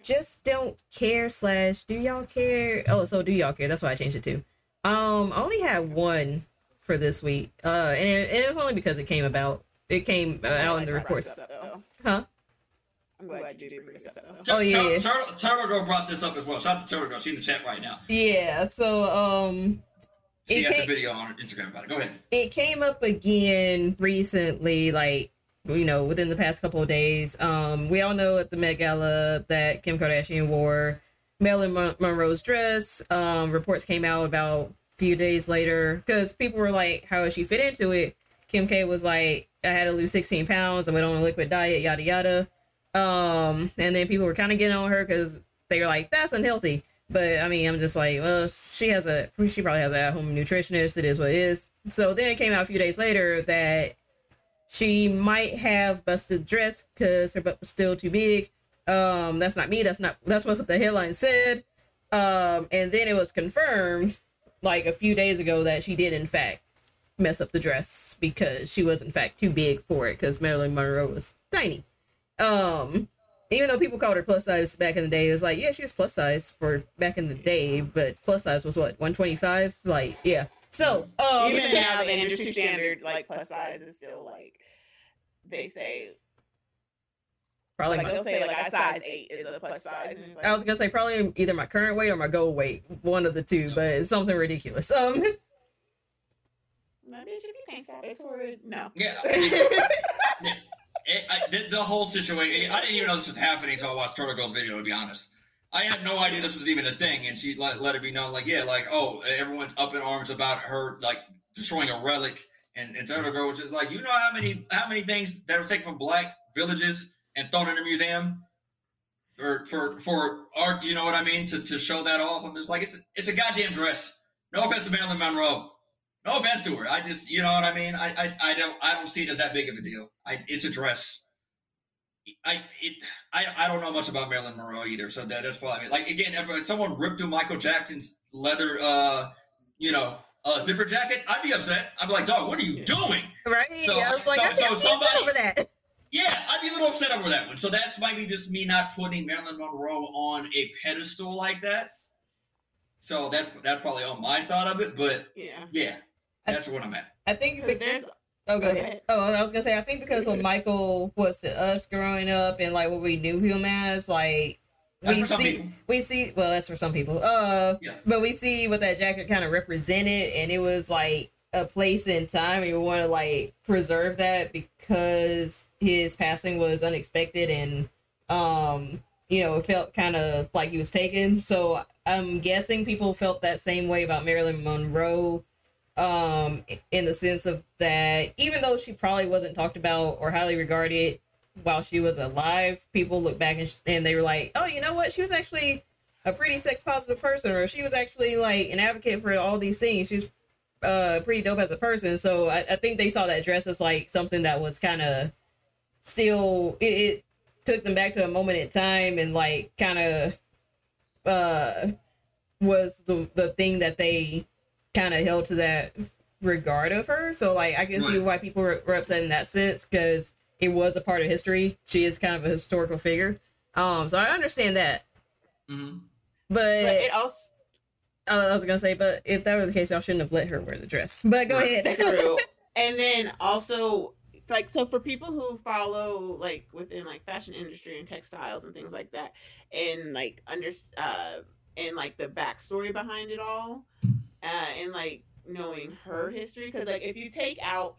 just don't care slash do y'all care? Oh, so do y'all care? That's why I changed it to. Um, I only had one for this week. Uh, and it, and it's only because it came about. It came uh, out in the report. though. Huh? I'm glad you did bring this up though. Oh, yeah, yeah. Turtle, Turtle Girl brought this up as well. Shout out to Turtle Girl. She's in the chat right now. Yeah. So um, She It has came- a video on Instagram about it. Go ahead. it came up again recently, like you know, within the past couple of days. Um, we all know at the Met Gala that Kim Kardashian wore Marilyn Monroe's dress. Um, reports came out about a few days later because people were like, "How does she fit into it?" Kim K was like, "I had to lose 16 pounds. I went on a liquid diet, yada yada." Um, and then people were kind of getting on her because they were like, "That's unhealthy." But I mean, I'm just like, well, she has a, she probably has a at-home nutritionist. It is what it is. So then it came out a few days later that she might have busted the dress because her butt was still too big. Um, that's not me. That's not. That's what the headline said. Um, and then it was confirmed like a few days ago that she did in fact mess up the dress because she was in fact too big for it because Marilyn Monroe was tiny. Um, even though people called her plus size back in the day, it was like, yeah, she was plus size for back in the day, but plus size was what, 125? Like, yeah. So, um, Even now, the industry standard, like plus size, is still like they say. probably Like my, they'll say, like a size eight is a plus size. Like, I was gonna say probably either my current weight or my goal weight, one of the two, but it's something ridiculous. Um, [LAUGHS] "Nah, bitch, if you can't stop for it, no. Yeah. [LAUGHS] [LAUGHS] It, I, the, the whole situation. I didn't even know this was happening until I watched Turtle Girl's video. To be honest, I had no idea this was even a thing, and she let, let it be known, like, yeah, like, oh, everyone's up in arms about her, like, destroying a relic, and, and Turtle Girl which is like, you know how many how many things that were taken from black villages and thrown in a museum, or for for art, you know what I mean, to, to show that off. I'm just like, it's it's a goddamn dress. No offense to Marilyn Monroe. No offense to her. I just, you know what I mean. I, I, I don't, I don't see it as that big of a deal. I, it's a dress. I, it, I, I don't know much about Marilyn Monroe either, so that, that's probably like again, if someone ripped through Michael Jackson's leather, uh, you know, uh, zipper jacket, I'd be upset. I'd be like, dog, what are you doing? right? So- I was like, so- I so can't so, somebody- over that. Yeah, I'd be a little upset over that one. So that's maybe just me not putting Marilyn Monroe on a pedestal like that. So that's that's probably on my side of it, but Yeah. yeah, that's what I'm at. I think Because because oh, go Go ahead. ahead. Oh, I was gonna say I think because what Michael was to us growing up and like what we knew him as, like That's we see people. we see well that's for some people. Uh, Yeah. but we see what that jacket kind of represented, and it was like a place in time, and you want to like preserve that because his passing was unexpected and um you know it felt kind of like he was taken. So I'm guessing people felt that same way about Marilyn Monroe um in the sense of that even though she probably wasn't talked about or highly regarded while she was alive people look back and, sh- and they were like oh you know what? She was actually a pretty sex positive person or she was actually like an advocate for all these things. She was uh pretty dope as a person. So i, I think they saw that dress as like something that was kind of still it, it took them back to a moment in time and like kind of uh was the the thing that they kind of held to that regard of her. So like I can see why people were, were upset in that sense because it was a part of history. She is kind of a historical figure. Um, so I understand that. hmm But, but it also I was gonna say, but if that were the case, y'all shouldn't have let her wear the dress. But go Right. ahead. true. [LAUGHS] and then also like so for people who follow like within like fashion industry and textiles and things like that and like under uh and like the backstory behind it all uh and like knowing her history because like if you take out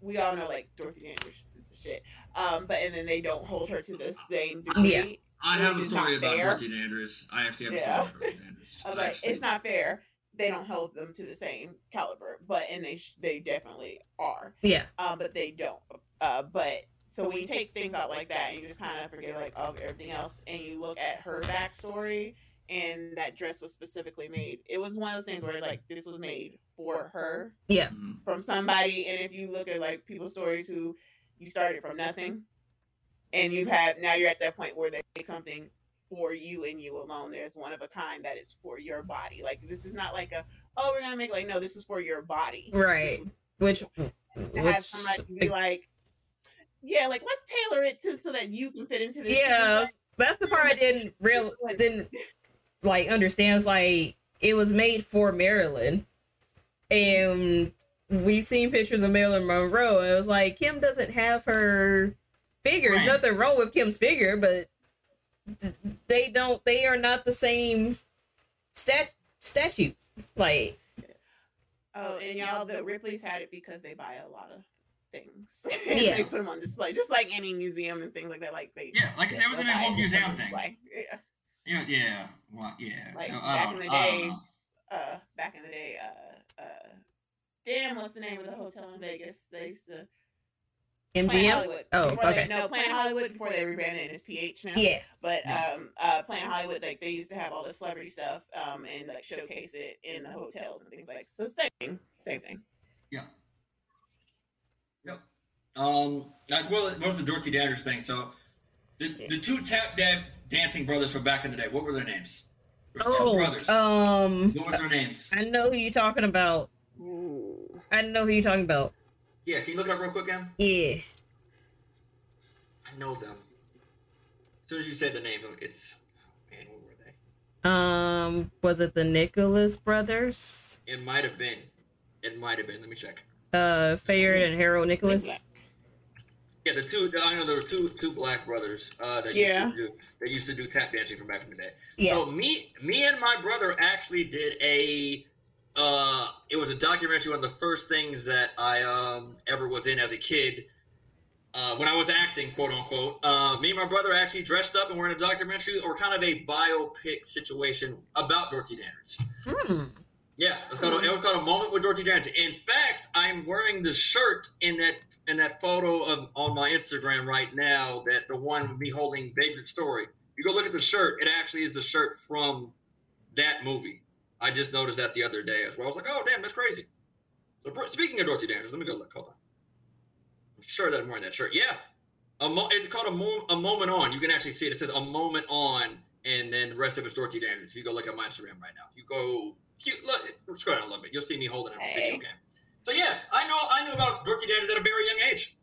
we all know like dorothy dandridge shit um but and then they don't hold her to the same degree Yeah. I have a story about fair. Dorothy Dandridge. I actually have a Yeah. story about Dorothy Dandridge. [LAUGHS] I was I like, actually- it's not fair. They don't hold them to the same caliber, but and they sh- they definitely are. yeah. um, but they don't. Uh, but so when you take things out like that, and you just kind of forget like of everything else, and you look at her backstory, and that dress was specifically made. It was one of those things where like this was made for her Yeah. Mhm. from somebody, and if you look at like people's stories who you started from nothing, and you have now you're at that point where they make something for you and you alone. There's one of a kind that is for your body. Like this is not like a oh we're gonna make like no this was for your body. Right. Which, to have somebody be like, yeah, like let's tailor it to so that you can fit into this. yeah, that's the part I didn't real [LAUGHS] didn't like understands like it was made for Marilyn, and we've seen pictures of Marilyn Monroe, and it was like Kim doesn't have her figure. There's nothing wrong with Kim's figure, but they don't. They are not the same stat statute. Like Oh, oh and y'all, the Ripley's had it because they buy a lot of things. [LAUGHS] Yeah. they put them on display, just like any museum and things like that. Like they, Yeah, like I said, it was they'll in a whole it and put 'em museum thing. display. Yeah. You know, yeah, well, yeah. Like, I back don't- in the day, know. Uh, back in the day, uh, uh, damn, what's the name of the hotel in Vegas? They used to MGM. Oh, Before they- okay. no, Planet Hollywood before they rebranded it as PH now. Yeah, But Yeah. um, uh, Planet Hollywood, like they used to have all the celebrity stuff, um, and like showcase it in the hotels and things like. So same, thing, same thing. Yeah. Yep. Um, as well as well as the Dorothy Dandridge thing. So, the, the two tap dab dancing brothers from back in the day. What were their names? There's two brothers. Oh, um, what was their names? I know who you're talking about. I know who you're talking about. Yeah, can you look it up real quick, Em? Yeah. I know them. As soon as you said the names, it's oh, man, what were they? Um, was it the Nicholas brothers? It might have been. It might have been. Let me check. Uh, Fayard and Harold Nicholas. Yeah, the two. I know there were two two black brothers uh, that Yeah. used to do that used to do tap dancing from back in the day. Yeah. So me me and my brother actually did a. Uh, it was a documentary. One of the first things that I um ever was in as a kid. Uh, when I was acting, quote unquote, uh, me and my brother actually dressed up and were in a documentary or kind of a biopic situation about Dorothy Dandridge. Hmm. Yeah, it's called a, it was called a moment with Dorothy Dandridge. In fact, I'm wearing the shirt in that in that photo of on my Instagram right now. That the one with me holding Baby Story. You go look at the shirt. It actually is the shirt from that movie. I just noticed that the other day as well. I was like, oh damn, that's crazy. So speaking of Dorothy Dandridge, let me go look. Hold on. I'm sure that I'm wearing that shirt. Yeah, a mo- it's called a, mo- a moment on. You can actually see it. It says a moment on, and then the rest of it's Dorothy Dandridge. If you go look at my Instagram right now, if you go, if you look, scroll down a little bit, you'll see me holding a Hey. video game. So yeah, I know I knew about Dorothy Dandridge at a very young age.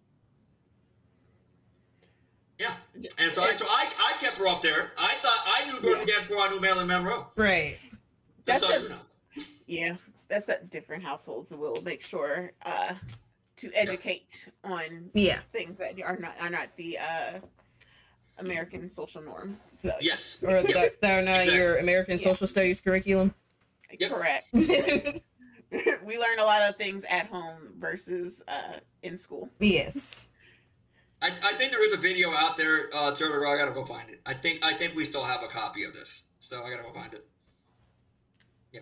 Yeah, and so, I, so I, I kept her up there. I thought I knew Dorothy Yeah. Dance before I knew Marilyn Monroe. Right. That's That's all you know. Yeah, that's got different households that will make sure uh, to educate on Yeah. things that are not are not the uh, American social norm. So Yes. Or that, that are not Exactly. your American Yeah. social studies curriculum. Yep. correct. [LAUGHS] we learn a lot of things at home versus uh, in school. yes. [LAUGHS] I, I think there is a video out there, uh, Turtle. I gotta go find it. I think I think we still have a copy of this, so I gotta go find it. Yeah,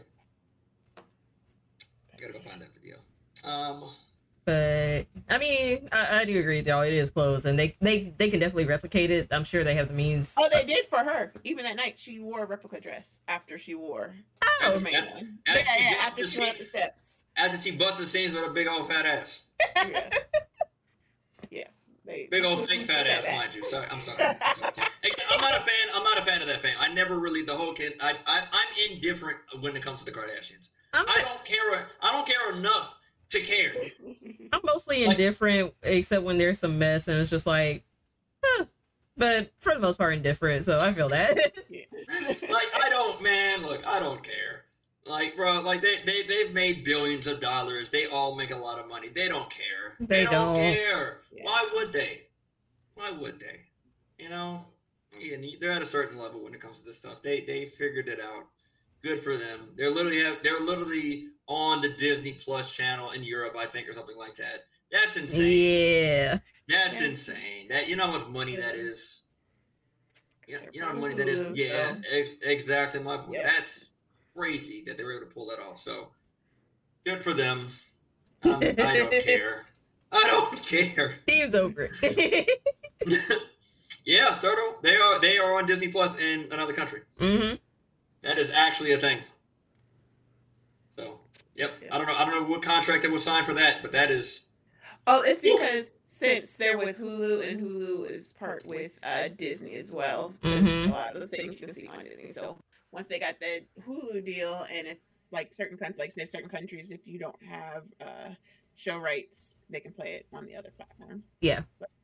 I gotta go find that video. Um, But I mean, I, I do agree with y'all. It is closed, and they they they can definitely replicate it. I'm sure they have the means. Oh, they did for her. Even that night, she wore a replica dress after she wore Oh, the main After- after yeah, yeah, after she went up the steps. after she busted scenes with a big old fat ass, Yes. [LAUGHS] yes. They, big old they [LAUGHS] fake fat ass, back. mind you. Sorry, I'm sorry. [LAUGHS] I'm not a fan. I'm not a fan of that fan. I never really the whole kid. I, I I'm indifferent when it comes to the Kardashians. I'm I don't care. I don't care enough to care. I'm mostly Like- indifferent, except when there's some mess, and it's just like, huh. But for the most part, indifferent. So I feel that. [LAUGHS] like I don't, man. Look, I don't care. Like, bro, like they they they've made billions of dollars. They all make a lot of money. They don't care. They don't. care. Yeah. Why would they? Why would they? You know, yeah, they're at a certain level when it comes to this stuff. They they figured it out. Good for them. They're literally have they're literally on the Disney Plus channel in Europe, I think, or something like that. That's insane. yeah. That's Yeah. insane. That you know how much money that is. Yeah, They're you know how much money that is. Yeah, ex- exactly my point. Yeah. That's crazy that they were able to pull that off. So good for them. [LAUGHS] Um, I don't care. I don't care. [LAUGHS] He's over it. [LAUGHS] yeah, Turtle. They are they are on Disney Plus in another country. hmm That is actually a thing. So yep. I don't know. I don't know what contract that was signed for that, but that is Oh, it's because since they're with Hulu and Hulu is part with uh, Disney as well. there's Mhm. A lot of those things you can see on Disney. So once they got the Hulu deal, and if like certain countries, like say certain countries, if you don't have uh, show rights, they can play it on the other platform. Yeah.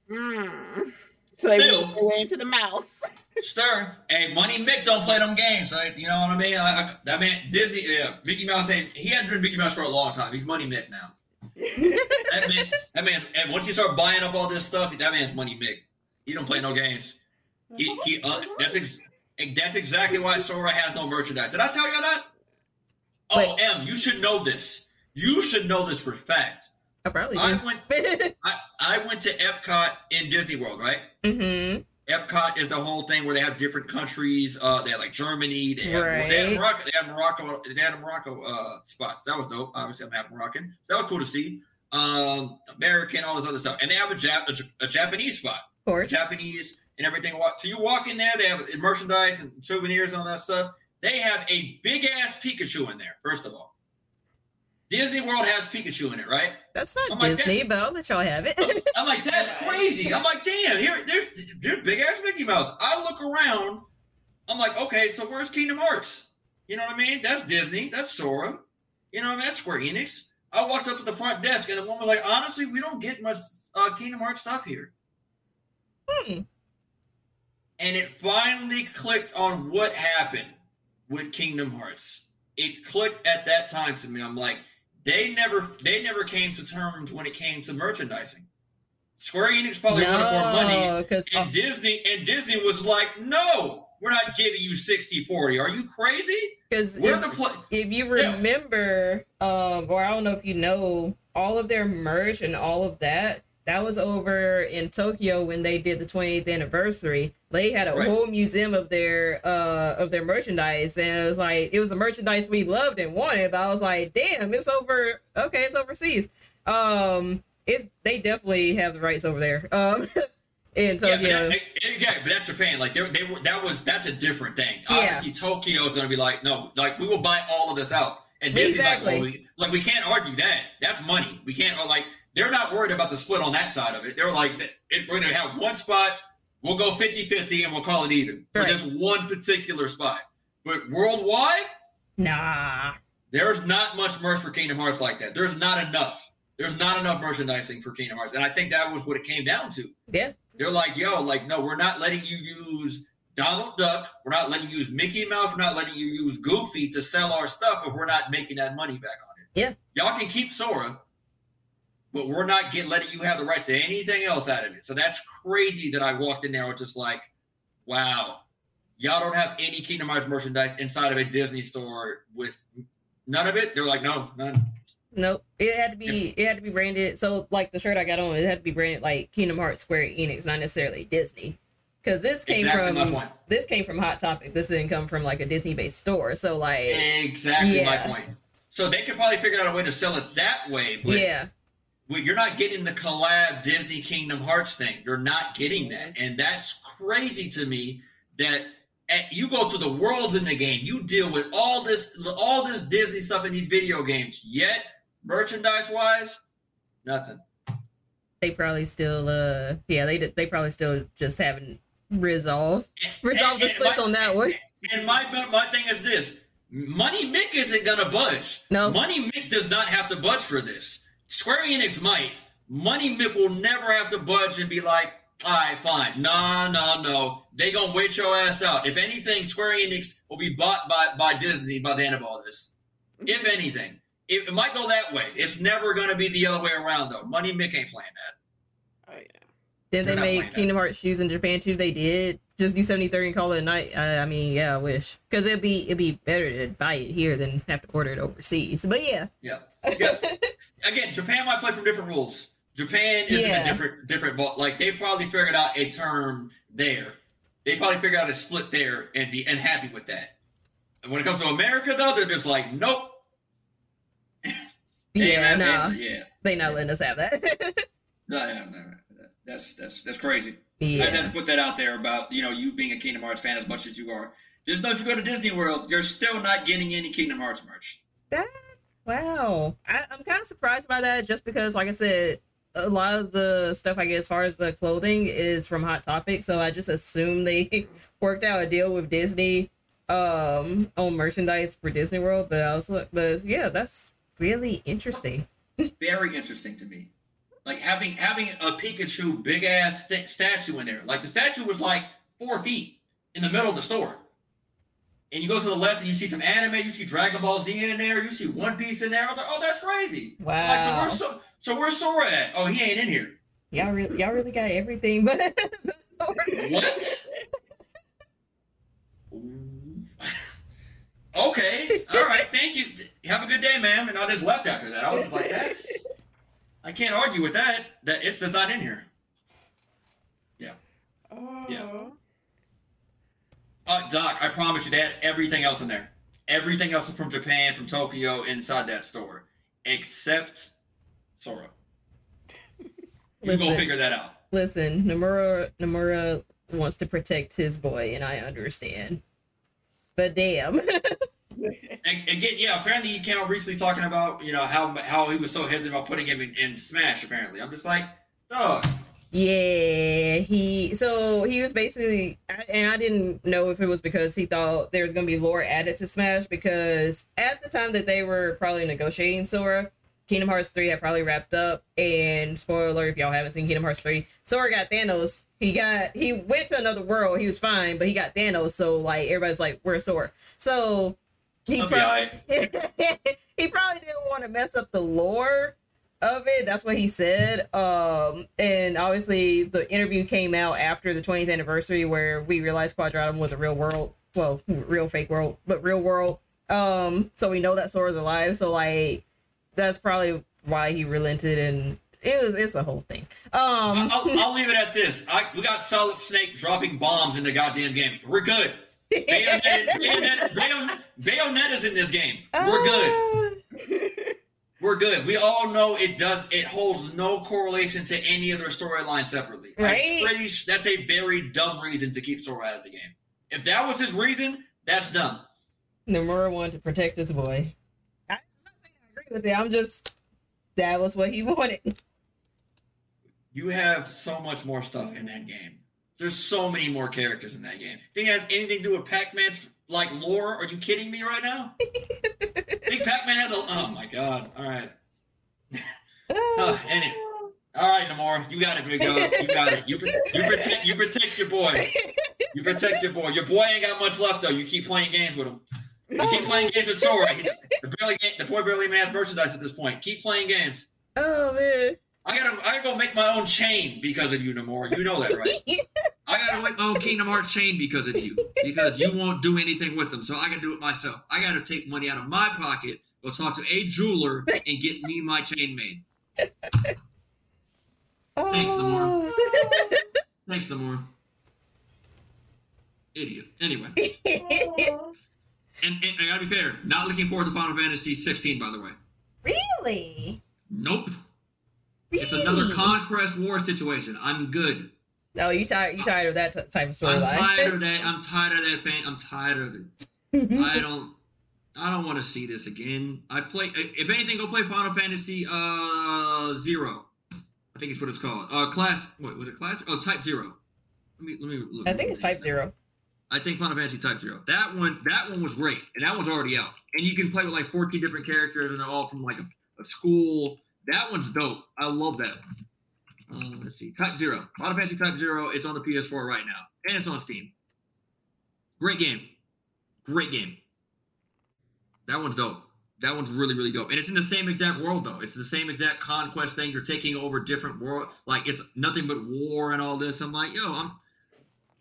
Mm. So they Still. went their way into the mouse. Stir. Hey, Money Mick don't play them games. Like, you know what I mean? I, I, that man, Disney, yeah, Mickey Mouse ain't, he hadn't been Mickey Mouse for a long time. He's Money Mick now. [LAUGHS] That man, that man, and once you start buying up all this stuff, that man's Money Mick. He don't play no games. He, he, uh, that's, ex, that's exactly why Sora has no merchandise. Did I tell you that? Oh. M, you should know this. You should know this for a fact. I probably I went, I, I went to Epcot in Disney World, right? hmm Epcot is the whole thing where they have different countries. Uh, they have like Germany. They have, they have Morocco. They have Morocco. They had Morocco uh, spots. That was dope. Obviously, I'm half Moroccan, so that was cool to see. Um, American, all this other stuff, and they have a, Jap- a, a Japanese spot, Of course. Japanese and everything. So you walk in there, they have merchandise and souvenirs and all that stuff. They have a big ass Pikachu in there. First of all, Disney World has Pikachu in it, right? That's not I'm like, Disney, but I'll let y'all have it. I'm like, that's [LAUGHS] crazy. I'm like, damn, here, there's there's big ass Mickey Mouse. I look around. I'm like, okay, so where's Kingdom Hearts? You know what I mean? That's Disney. That's Sora. You know what I mean? That's Square Enix. I walked up to the front desk and the woman was like, honestly, we don't get much uh, Kingdom Hearts stuff here. Hmm. And it finally clicked on what happened with Kingdom Hearts. It clicked at that time to me. I'm like, they never they never came to terms when it came to merchandising. Square Enix probably wanted more money. No, And Disney and Disney was like, no, we're not giving you 60-40. Are you crazy? because if, play. if you Yeah. remember, um, or I don't know if you know, all of their merch and all of that, that was over in Tokyo when they did the 20th anniversary. They had a Right. whole museum of their uh of their merchandise, and it was like it was a merchandise we loved and wanted. But I was like, damn, it's over. Okay, it's overseas. Um, it's they definitely have the rights over there. Um, [LAUGHS] in Yeah, but, Tokyo. that, yeah, but that's Japan. Like they, they were, that was that's a different thing. Yeah. Obviously, Tokyo is going to be like, no, like we will buy all of this out. And Disney's Exactly. like, well, we, like we can't argue that. That's money. We can't. Or like they're not worried about the split on that side of it. They're like, we're going to have one spot. We'll go 50-50 and we'll call it even for Right. this one particular spot. But worldwide, nah. there's not much merch for Kingdom Hearts like that. There's not enough. There's not enough merchandising for Kingdom Hearts, and I think that was what it came down to. Yeah. They're like, yo, like, no, we're not letting you use Donald Duck. We're not letting you use Mickey Mouse. We're not letting you use Goofy to sell our stuff if we're not making that money back on it. Yeah. Y'all can keep Sora, but we're not get letting you have the rights to anything else out of it. So that's crazy that I walked in there with just like, wow, y'all don't have any Kingdom Hearts merchandise inside of a Disney store with none of it. They're like, no, none. Nope. It had to be it had to be branded. So like the shirt I got on, it had to be branded like Kingdom Hearts Square Enix, not necessarily Disney. Because this came Exactly from this came from Hot Topic. This didn't come from like a Disney based store. So like Exactly Yeah. my point. So they could probably figure out a way to sell it that way, but yeah. Well, you're not getting the collab Disney Kingdom Hearts thing. You're not getting that, and that's crazy to me. That at, you go to the worlds in the game, you deal with all this, all this Disney stuff in these video games. Yet, merchandise wise, nothing. They probably still uh yeah, they they probably still just haven't resolved [LAUGHS] resolved the splits my- on that one. And my my thing is this: Money Mick isn't gonna budge. No. Money Mick does not have to budge for this. Square Enix might. Money Mick will never have to budge and be like, "All right, fine, no, no, no." They gonna wait your ass out. If anything, Square Enix will be bought by by Disney by the end of all this. If anything, it, it might go that way. It's never gonna be the other way around though. Money Mick ain't playing that. Oh yeah. Then they They're made. Kingdom Hearts shoes in Japan too. They did just do seventy thirty and call it a night. I, I mean, yeah, I wish because it'd be it'd be better to buy it here than have to order it overseas. But yeah, Yeah. Yeah. Again, Japan might play from different rules. Japan is Yeah. a different different ball. Like they probably figured out a term there. They probably figured out a split there and be and happy with that. And when it comes to America though, they're just like, nope. [LAUGHS] Yeah, nah, man, yeah. they not letting us have that. No, no, no, no. That's that's that's crazy. Yeah. I just had to put that out there about you know you being a Kingdom Hearts fan as much as you are. Just know if you go to Disney World, you're still not getting any Kingdom Hearts merch. that wow. I, I'm kind of surprised by that, just because, like I said, a lot of the stuff I get as far as the clothing is from Hot Topic, so I just assume they [LAUGHS] worked out a deal with Disney um on merchandise for Disney World. But I was like, but yeah, that's really interesting. [LAUGHS] very interesting to me. Like having having a Pikachu big ass st- statue in there. Like the statue was like four feet in the middle of the store. And you go to the left and you see some anime, you see Dragon Ball Z in there, you see One Piece in there. I was like, oh, that's crazy. Wow. Like, so, where's so, so where's Sora at? Oh, he ain't in here. Y'all really, y'all really got everything, but [LAUGHS] What? okay. All right. Thank you. Have a good day, ma'am. And I just left after that. I was like, that's. I can't argue with that. That it's just not in here. Yeah. Oh. Yeah. Uh, Doc, I promise you, they had everything else in there. Everything else from Japan, from Tokyo, inside that store, except Sora. You go figure that out. listen, Nomura Nomura wants to protect his boy, and I understand. But damn, [LAUGHS] And again, yeah, apparently he came out recently talking about you know how how he was so hesitant about putting him in, in Smash. Apparently, I'm just like, dog. Yeah, he so he was basically, and I didn't know if it was because he thought there was gonna be lore added to Smash because at the time that they were probably negotiating Sora. Kingdom Hearts 3 had probably wrapped up, and spoiler alert if y'all haven't seen Kingdom Hearts 3, Sora got Thanos. He got he went to another world, he was fine, but he got Thanos, so like everybody's like, Where's Sora? So he I'll probably alright. [LAUGHS] he probably didn't want to mess up the lore of it. That's what he said. Um, and obviously the interview came out after the 20th anniversary where we realized Quadratum was a real world, well, real fake world, but real world. Um, so we know that Sora's alive. So like, that's probably why he relented and it was it's a whole thing. Um, I'll, I'll leave it at this. I, we got Solid Snake dropping bombs in the goddamn game. We're good. Bayonetta, [LAUGHS] Bayonetta, Bayon- Bayonetta's in this game. We're good. Uh, [LAUGHS] We're good. We all know it does. It holds no correlation to any other storyline separately. Right. pretty that's a very dumb reason to keep Sora out of the game. If that was his reason, that's dumb. Nomura wanted to protect his boy. I, I'm not saying I agree with it. I'm just that was what he [LAUGHS] wanted. You have so much more stuff in that game. There's so many more characters in that game. Think it has anything to do with Pac-Man's like lore? Are you kidding me right now? [LAUGHS] Big Pac-Man has a? Oh my god! All right. Oh, [LAUGHS] anyway. All right, Nomura, you got it, big dog. You got it. You, you protect you protect your boy. You protect your boy. Your boy ain't got much left though. You keep playing games with him. You keep playing games with Sora. The barely the boy barely even has merchandise at this point. Keep playing games. Oh man. I gotta I gotta go make my own chain because of you, Nomura. You know that, right? [LAUGHS] I gotta make my own Kingdom Hearts chain because of you. Because you won't do anything with them. So I gotta do it myself. I gotta take money out of my pocket, go talk to a jeweler, and get me my chain made. Thanks, Oh. Thanks, Nomura. Idiot. Anyway. And, and I gotta be fair, not looking forward to Final Fantasy 16, by the way. really? Nope. Really? It's another conquest war situation. I'm good. No, you tired. You tired of that t- type of storyline? I'm tired of that. I'm tired of that fan. I'm tired of it. [LAUGHS] I don't. I don't want to see this again. I play. If anything, go play Final Fantasy uh zero. I think it's what it's called. Uh, class. Wait, was it class? Oh, Type Zero. Let me let me. Look, I think it's Type Zero. I think Final Fantasy Type Zero. That one. That one was great, and that one's already out. And you can play with like 14 different characters, and they're all from like a, a school. That one's dope. I love that. Uh, let's see. Type Zero. Final Fantasy Type Zero. It's on the PS4 right now, and it's on Steam. Great game. Great game. That one's dope. That one's really, really dope. And it's in the same exact world, though. It's the same exact conquest thing. You're taking over different world. Like, it's nothing but war and all this. I'm like, yo,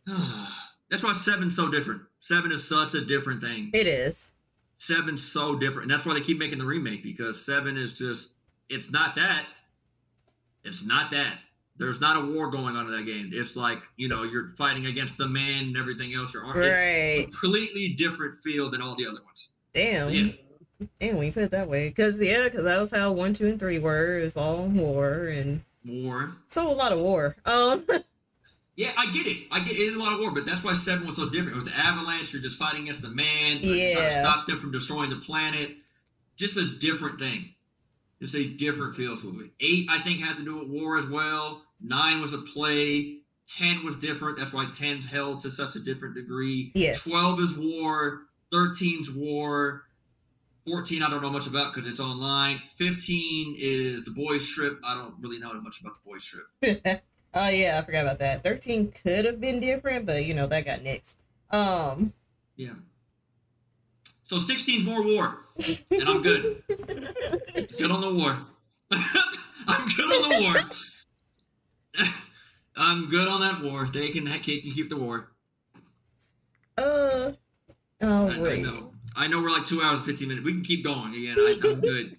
I'm. [SIGHS] that's why Seven's so different. Seven is such a different thing. It is. Seven's so different. And that's why they keep making the remake because Seven is just. It's not that. It's not that. There's not a war going on in that game. It's like, you know, you're fighting against the man and everything else. You're, It's Right. a completely different feel than all the other ones. Damn. Yeah. And you put it that way. Because, yeah, because that was how one, two, and three were. It was all war. And War. so a lot of war. Um, [LAUGHS] Yeah, I get it. I get it is a lot of war, but that's why Seven was so different. It was the Avalanche. You're just fighting against the man. You're trying to Yeah. stop them from destroying the planet. Just a different thing. Just a different feel to it. Eight, I think, had to do with war as well. Nine was a play. Ten was different. That's why 10's held to such a different degree. Yes. 12 is war. 13's war. 14, I don't know much about because it's online. 15 is the boys' trip. I don't really know much about the boys' trip. [LAUGHS] oh, yeah, I forgot about that. 13 could have been different, but, you know, that got nixed. Um, Yeah. So 16's more war, and I'm good. good on the war. [LAUGHS] I'm good on the war. [LAUGHS] I'm good on that war. They can, they can keep the war. uh, oh, I, I know. I know we're like two hours and 15 minutes. We can keep going again. I, I'm good.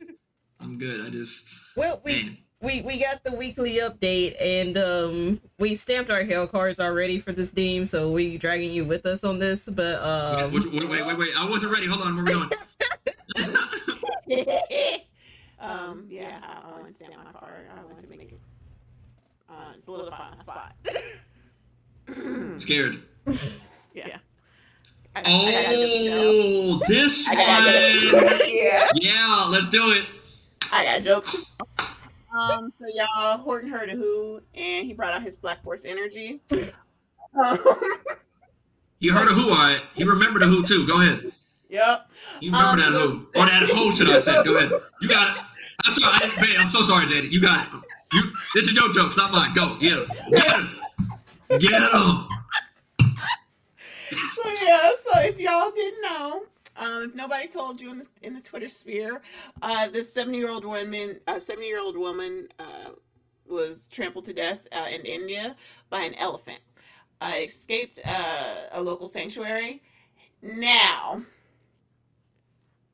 I'm good. I just, Well, we, man. We we got the weekly update and um we stamped our hail cards already for this team so we dragging you with us on this but um which- wait, wait, wait, wait. I wasn't ready. Hold on. Where we going? [LAUGHS] um, yeah, I want to stamp my card. I want to make it uh, solidify my spot. [LAUGHS] Scared. [LAUGHS] yeah. I, I. Oh, this I gotta one. yeah. Yeah, let's do it. I got jokes. Um, so y'all, Horton heard a who, and he brought out his Black Force energy. Um, You heard a who I? You remember the who too. Go ahead. [LAUGHS] yep. You remember Um, that who? Or that hoe should I say? Go ahead. [LAUGHS] You got it. I'm sorry. I didn't pay. I'm so sorry, Jaden. You got it. You. This is your joke. Stop mine. Go. Get him. Get him. Get him. So yeah, so if y'all didn't know, um, if nobody told you in the, in the Twitter sphere, uh, this seventy-year-old woman, uh, seventy-year-old woman, uh, was trampled to death uh, in India by an elephant. Uh, escaped uh, a local sanctuary. Now,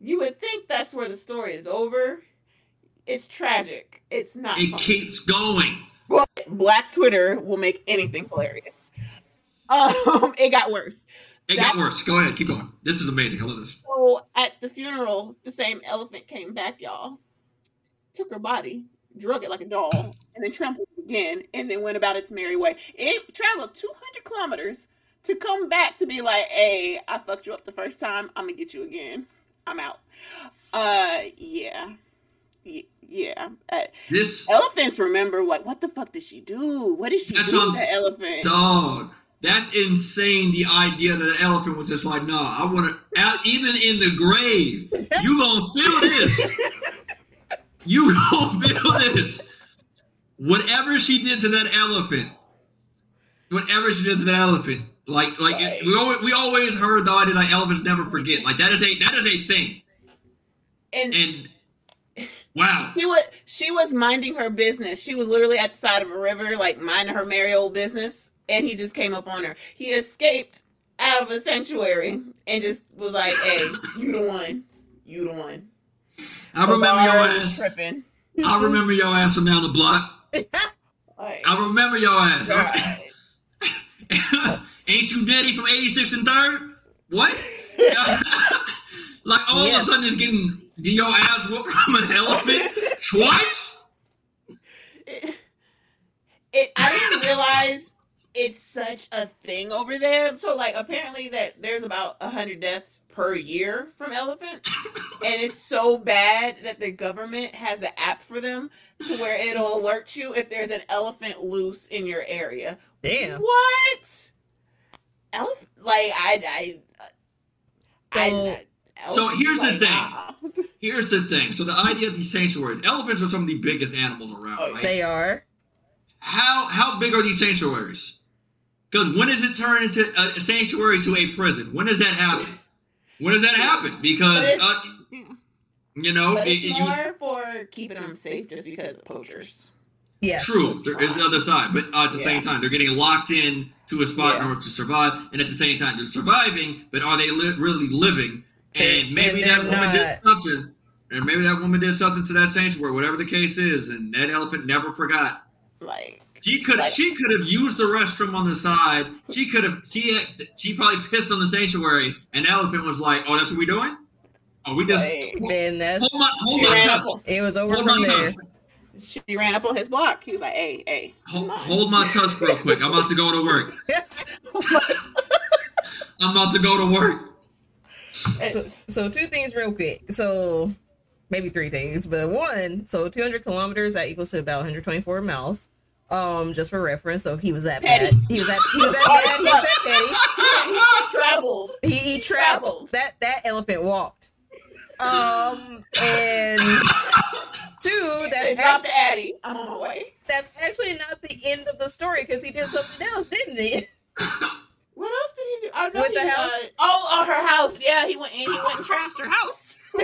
you would think that's where the story is over. It's tragic. It's not. It funny. keeps going. Black Twitter will make anything hilarious. Um, [LAUGHS] it got worse. It got worse. Go ahead. Keep going. This is amazing. I love this. So at the funeral, the same elephant came back, y'all. Took her body, drug it like a doll, and then trampled it again, and then went about its merry way. It traveled 200 kilometers to come back to be like, "Hey, I fucked you up the first time. I'm gonna get you again. I'm out." Uh, yeah, yeah. Uh, This elephants remember like, what the fuck did she do? What did she do to the elephant? dog. That's insane. The idea that the elephant was just like, nah, I want to. Out even in the grave, you gonna feel this. You gonna feel this. whatever she did to that elephant, whatever she did to that elephant, like like Right. we always we always heard the idea like elephants never forget. Like that is a that is a thing. And And wow. she was she was minding her business. She was literally at the side of a river, like minding her merry old business, and he just came up on her. He escaped out of a sanctuary and just was like, "Hey, you the one, you the one." I remember your Bar ass. tripping. I remember your ass from down the block. [LAUGHS] Like, I remember your ass. God. [LAUGHS] Ain't you Daddy from 86 and 3rd? What? [LAUGHS] like all Yeah. of a sudden it's getting do your ass whooped from an elephant twice? it, I didn't realize it's such a thing over there. So like apparently that there's about a hundred deaths per year from elephant, and it's so bad that the government has an app for them to where it'll alert you if there's an elephant loose in your area. Damn. What? Elephant? Like I I I. So- I So here's the thing. nah. [LAUGHS] Here's the thing. So the idea of these sanctuaries, elephants are some of the biggest animals around, Oh, right? They are. How how big are these sanctuaries? Because when does it turn into a, a sanctuary to a prison? When does that happen? When does that happen? Because uh, you know, But it- it's it- you, more for keeping them safe, just because of poachers. Yeah. True, there is the other side, but uh, at the same time, they're getting locked in to a spot in order to survive, and at the same time, they're surviving. But are they li- really living? And maybe and that they're woman did something, and maybe that woman did something to that sanctuary, whatever the case is, and that elephant never forgot. Like She could Like- she could have used the restroom on the side. She could have she she probably pissed on the sanctuary, and elephant was like, "Oh, that's what we doing? Oh, we just Like- Then that's hold my hold my ran, up, it was over hold from there. tusk, she ran up on his block. He was like, "Hey, hey, hold, hold my tusk real quick. I'm about to go to work. [LAUGHS] I'm about to go to work." so, so two things real quick. So maybe three things, but one, so 200 kilometers that equals to about 124 miles. Um, just for reference. So he was that Petty. bad. He was that he was that bad. He was that petty. he traveled. He, he traveled. That that elephant walked. Um, and two, that's the Addy. I'm on my way. that's actually not the end of the story because he did something else, didn't he? [LAUGHS] What else did he do? I know With the he, house? Uh, oh, oh, her house. Yeah, he went and he went and trashed her house. [LAUGHS]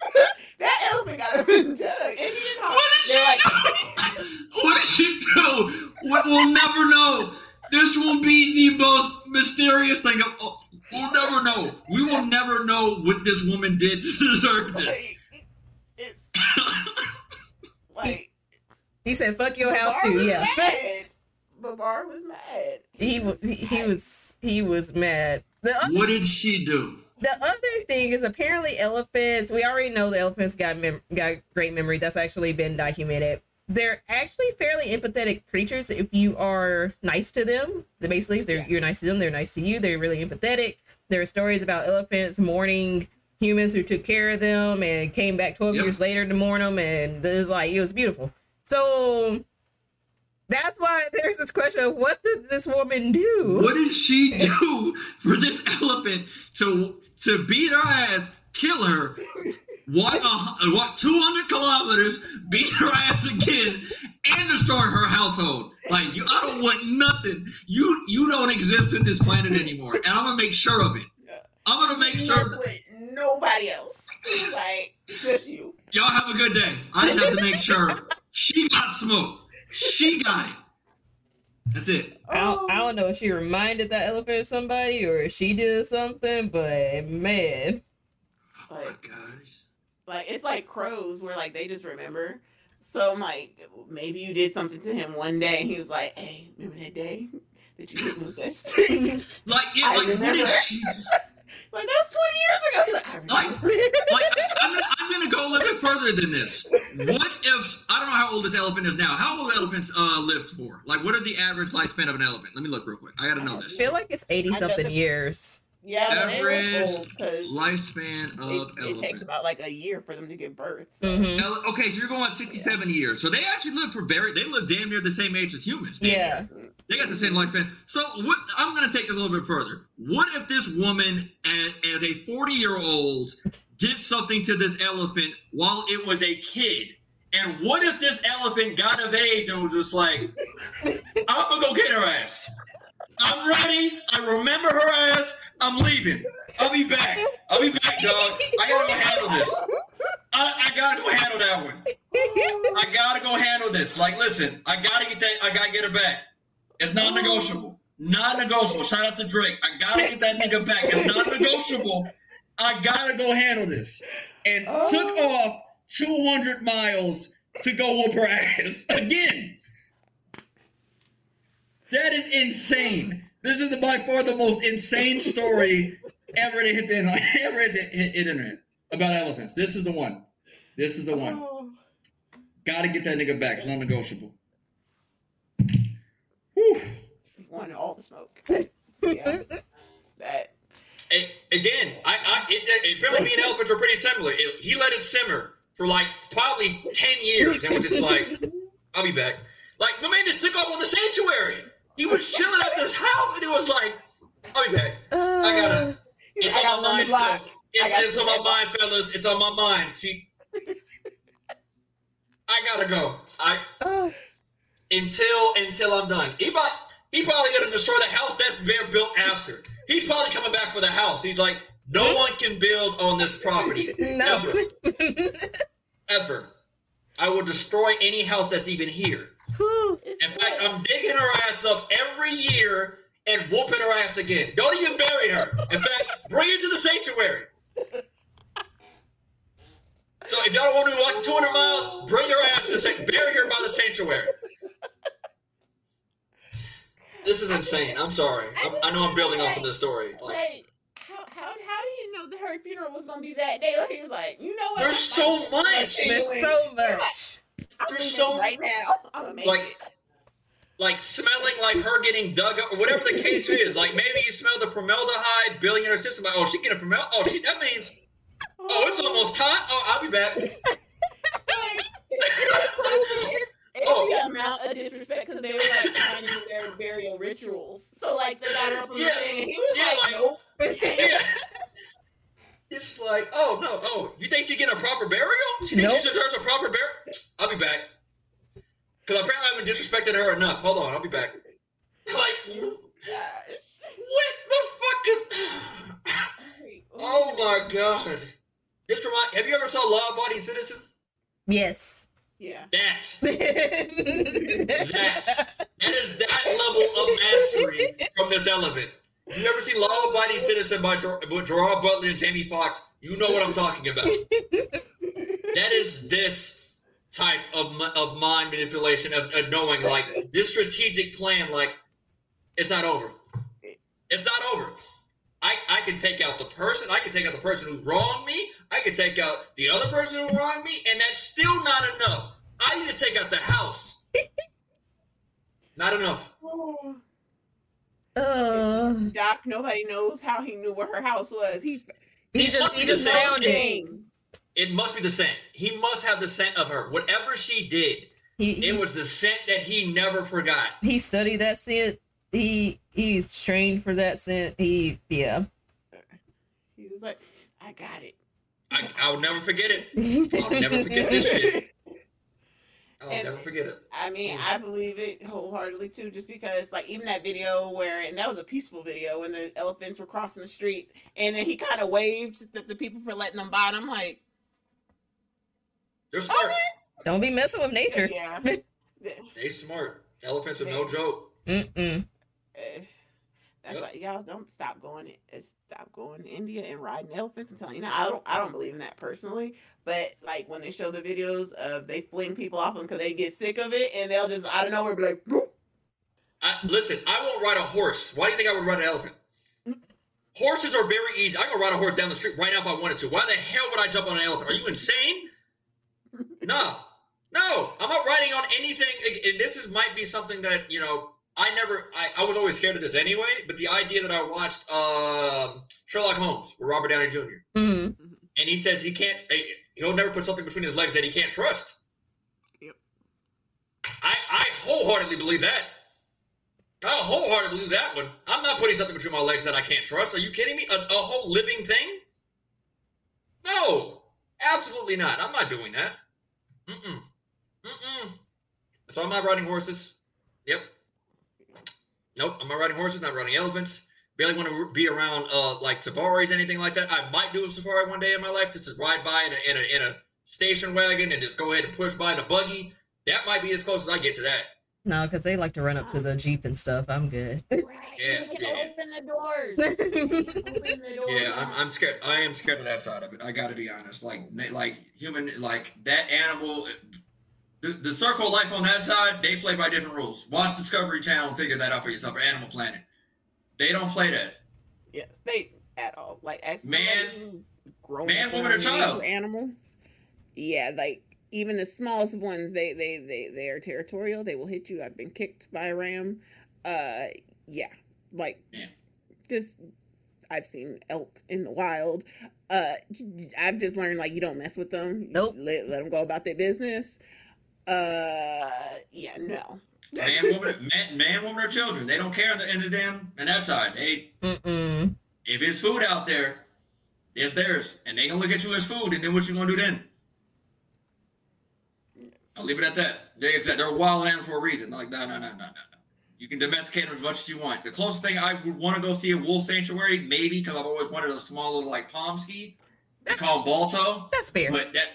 [LAUGHS] that elephant got him in jug, and he didn't. What did They're like, she do? [LAUGHS] What did she do? We- We'll never know. This will be the most mysterious thing. Of, oh, we'll never know. We will never know what this woman did to deserve this. like, [LAUGHS] like He said, "Fuck your house too." was Yeah, Mad. Babar was mad. he was he, he was he was mad. The What did she do? The other thing is apparently elephants. We already know the elephants got mem- got great memory. That's actually been documented. They're actually fairly empathetic creatures if you are nice to them. They basically, if they're, you're nice to them, they're nice to you. They're really empathetic. There are stories about elephants mourning humans who took care of them and came back 12 Yep. years later to mourn them, and it was like it was beautiful. So that's why there's this question of what did this woman do? What did she do [LAUGHS] for this elephant to to beat her ass, kill her, walk a, walk 200 kilometers, beat her ass again, and destroy her household? Like you, I don't want nothing. You you don't exist in this planet anymore, and I'm gonna make sure of it. I'm gonna make sure. with nobody else. Like, just you. Y'all have a good day. I just have to make sure [LAUGHS] she got smoked. She got it. That's it. I don't, I oh. don't know if she reminded that elephant of somebody or if she did something, but man, Oh my Like, gosh. like it's like crows where like they just remember. So I'm like, maybe you did something to him one day, and he was like, "Hey, remember that day that you hit me with that? [LAUGHS] Like yeah, I like what remember. is she? [LAUGHS] like that's 20 years ago. He's like, I Like, remember. like I'm gonna, I'm gonna go a little bit further than this. What if I don't know how old this elephant is now? How old elephants uh live for? Like, what are the average lifespan of an elephant? Let me look real quick. I gotta know I this. feel like it's 80 something years. Yeah, but Average look old because lifespan it, of it takes about like a year for them to give birth. So. hmm Ele- Okay, so you're going 67 years. So they actually live for very. They live damn near the same age as humans. Yeah. near. They got the same lifespan. So what? I'm gonna take this a little bit further. What if this woman, as, as a 40 year old, did something to this elephant while it was a kid, And what if this elephant got of age and was just like, I'm gonna go get her ass. I'm ready. I remember her ass. I'm leaving. I'll be back. I'll be back, dog. I gotta go handle this. I, I gotta go handle that one. I gotta go handle this. Like, listen, I gotta get that. I gotta get her back. It's non-negotiable. Non-negotiable. Shout out to Drake. I gotta get that nigga back. It's non-negotiable. I gotta go handle this. And took oh. off 200 miles to go whoop her ass [LAUGHS] again. That is insane. This is the, by far the most insane story ever to hit the [LAUGHS] ever hit the hit, hit internet about elephants. This is the one. This is the one. Oh. Gotta get that nigga back. It's non-negotiable. Whew. Want all the smoke. [LAUGHS] Yeah. that A- again, I, I it, it, apparently me and elephants are pretty similar. It- he let it simmer for like probably ten years, and was just like, "I'll be back." Like my man just took off on the sanctuary. He was chilling at this house, and he was like, "I'll be back." I gotta. It's I on my mind, block. It's, it's on my mind, fellas. It's on my mind. See, I gotta go. I Oh, until until I'm done. He probably he probably gonna destroy the house that's been built after. He's probably coming back for the house. He's like, no one can build on this property [LAUGHS] no. ever, [LAUGHS] ever. I will destroy any house that's even here. Whew. In fact, I'm digging her ass up every year and whooping her ass again. Don't even bury her. In fact, bring her to the sanctuary. So if y'all don't want me to walk 200 miles, bring her ass to the sanctuary. Bury her by the sanctuary. This is insane. I'm sorry. I'm, I know I'm building off of this story. Like, Like, how, how, how do you know that her funeral was gonna be that day? Like, he was [LAUGHS] like, you know what? There's so much. There's so much. I'm there's doing so- right now. [LAUGHS] I'm gonna make Like, like smelling like her getting dug up or whatever the case [LAUGHS] is. Like maybe you smell the formaldehyde building in her system. Like, oh, she getting formaldehyde. Oh, she. That means. Oh, it's almost oh. time. Oh, I'll be back. [LAUGHS] Oh. it's, it's Oh. the amount of disrespect because they were like trying to do their burial rituals. So like they got her up on the Yeah. thing, and he was Yeah, like, like, nope. Yeah. It's like, oh no, oh, you think she getting a proper burial? She thinks Nope. she deserves a proper burial? I'll be back. Because apparently I've been disrespected her enough. Hold on, I'll be back. Like, what the fuck is? [SIGHS] Oh my god. This remind. Have you ever saw Law Abiding Citizen? Yes. Yeah. That. [LAUGHS] That. That is that level of mastery from this elephant. You ever seen Law Abiding Citizen by Ger- Gerard Butler and Jamie Foxx? You know what I'm talking about. [LAUGHS] that is this type of of mind manipulation of, of knowing like this strategic plan. Like it's not over. It's not over. I, I can take out the person. I can take out the person who wronged me. I can take out the other person who wronged me, and that's still not enough. I need to take out the house. [LAUGHS] not enough. Oh. Uh, Doc, nobody knows how he knew where her house was. He he It just he just the found it. things. It must be the scent. He must have the scent of her. Whatever she did, He, it was the scent that he never forgot. he studied that scent. He he's trained for that scent. He yeah. He was like, I got it. I, I'll never forget it. [LAUGHS] I'll never forget this shit. I'll And- never forget it. I mean, I believe it wholeheartedly too, just because like even that video where and that was a peaceful video when the elephants were crossing the street and then he kind of waved at the people for letting them by. And I'm like, They're smart. Don't be messing with nature. yeah. [LAUGHS] They smart. Elephants are no joke. Mm-mm. Eh, That's Yep. like y'all don't stop going. eh, Stop going to India and riding elephants. I'm telling you now. I don't. I don't believe in that personally. But like when they show the videos of they fling people off them because they get sick of it and they'll just out of nowhere be like, "Boop." I, listen, I won't ride a horse. Why do you think I would ride an elephant? Horses are very easy. I can ride a horse down the street right now if I wanted to. Why the hell would I jump on an elephant? Are you insane? [LAUGHS] No, no, I'm not riding on anything. And this is might be something that you know. I never. I, I was always scared of this anyway. But the idea that I watched uh, Sherlock Holmes with Robert Downey Jr. Mm. and he says he can't. eh, He'll never put something between his legs that he can't trust. Yep. I I wholeheartedly believe that. I wholeheartedly believe that one. I'm not putting something between my legs that I can't trust. Are you kidding me? A, a whole living thing? No, absolutely not. I'm not doing that. Mm-mm. Mm-mm. So I'm not riding horses. Yep. Nope, I'm not riding horses. Not riding elephants. Barely want to be around uh like safaris, anything like that. I might do a safari one day in my life, just to ride by in a in a, in a station wagon and just go ahead and push by in a buggy. That might be as close as I get to that. No, because they like to run up to the jeep and stuff. I'm good. [LAUGHS] Right. Yeah, you can yeah. open the doors. [LAUGHS] open the doors. Yeah, I'm, I'm scared. I am scared of that side of it. I got to be honest. Like, like human, like that animal. The, the circle of life on that side, they play by different rules. Watch Discovery Channel and figure that out for yourself. Or Animal Planet, they don't play that. Yes, they at all. Like as Man- who's grown man, woman, or child. nature Animals. Yeah, like even the smallest ones, they they they they are territorial. They will hit you. I've been kicked by a ram. Uh, yeah, like Yeah. just I've seen elk in the wild. Uh, I've just learned like you don't mess with them. You Nope. Let, let them go about their business. Uh, yeah, no. Man, woman, man, man, woman, or children, they don't care in the, in the damn and that side. They, Mm-mm. if it's food out there, it's theirs, and they gonna look at you as food, and then what you gonna do then? I'll leave it at that. They exa- they're wild animal for a reason. Like no, no, no, no, no, no. You can domesticate them as much as you want. The closest thing I would want to go see a wolf sanctuary, maybe because I've always wanted a small little like Pomsky. They That's, call them Balto, that's fair. but that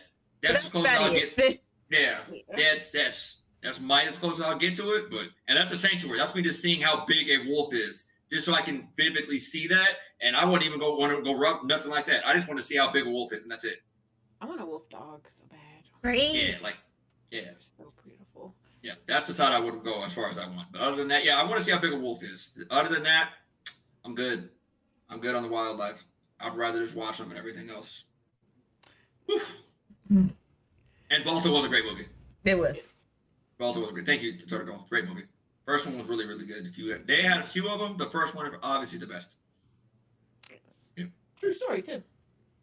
that's as close as I'll it. get. [LAUGHS] Yeah, Yeah. that's that's that's might as close as I'll get to it. But and that's a sanctuary. That's me just seeing how big a wolf is, just so I can vividly see that. And I wouldn't even go want to go rub nothing like that. I just want to see how big a wolf is, and that's it. I want a wolf dog so bad. Right? Yeah, like yeah. They're so beautiful. Yeah, that's the side I would go as far as I want. But other than that, yeah, I want to see how big a wolf is. Other than that, I'm good. I'm good on the wildlife. I'd rather just watch them and everything else. Oof. Hmm. And Balto was a great movie. It was. Yes. Balto was great. Thank you, Turtle. Great movie. First one was really, really good. If you they had a few of them, the first one obviously the best. Yes. Yeah. True story too.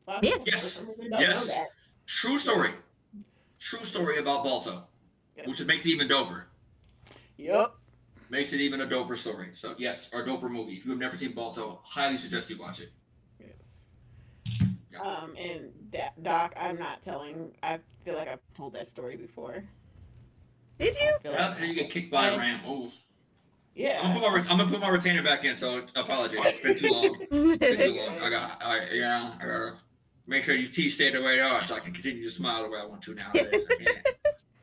A lot Yes. people for some reason don't Yes. True story. True story about Balto, Yeah. which makes it even doper. Yep. Makes it even a doper story. So yes, or a doper movie. If you've never seen Balto, highly suggest you watch it. Yes. Yeah. Um, and Da- Doc, I'm not telling. I feel like I've told that story before. Did you? I feel Well, like, and you get kicked by a ram. Oh, I'm yeah. gonna, put my, I'm gonna put my retainer back in. So apologize. It's been too long. [LAUGHS] It's been too long. I got. I yeah. I gotta make sure these teeth stay the way they are, so I can continue to smile the way I want to nowadays. I can't. [LAUGHS]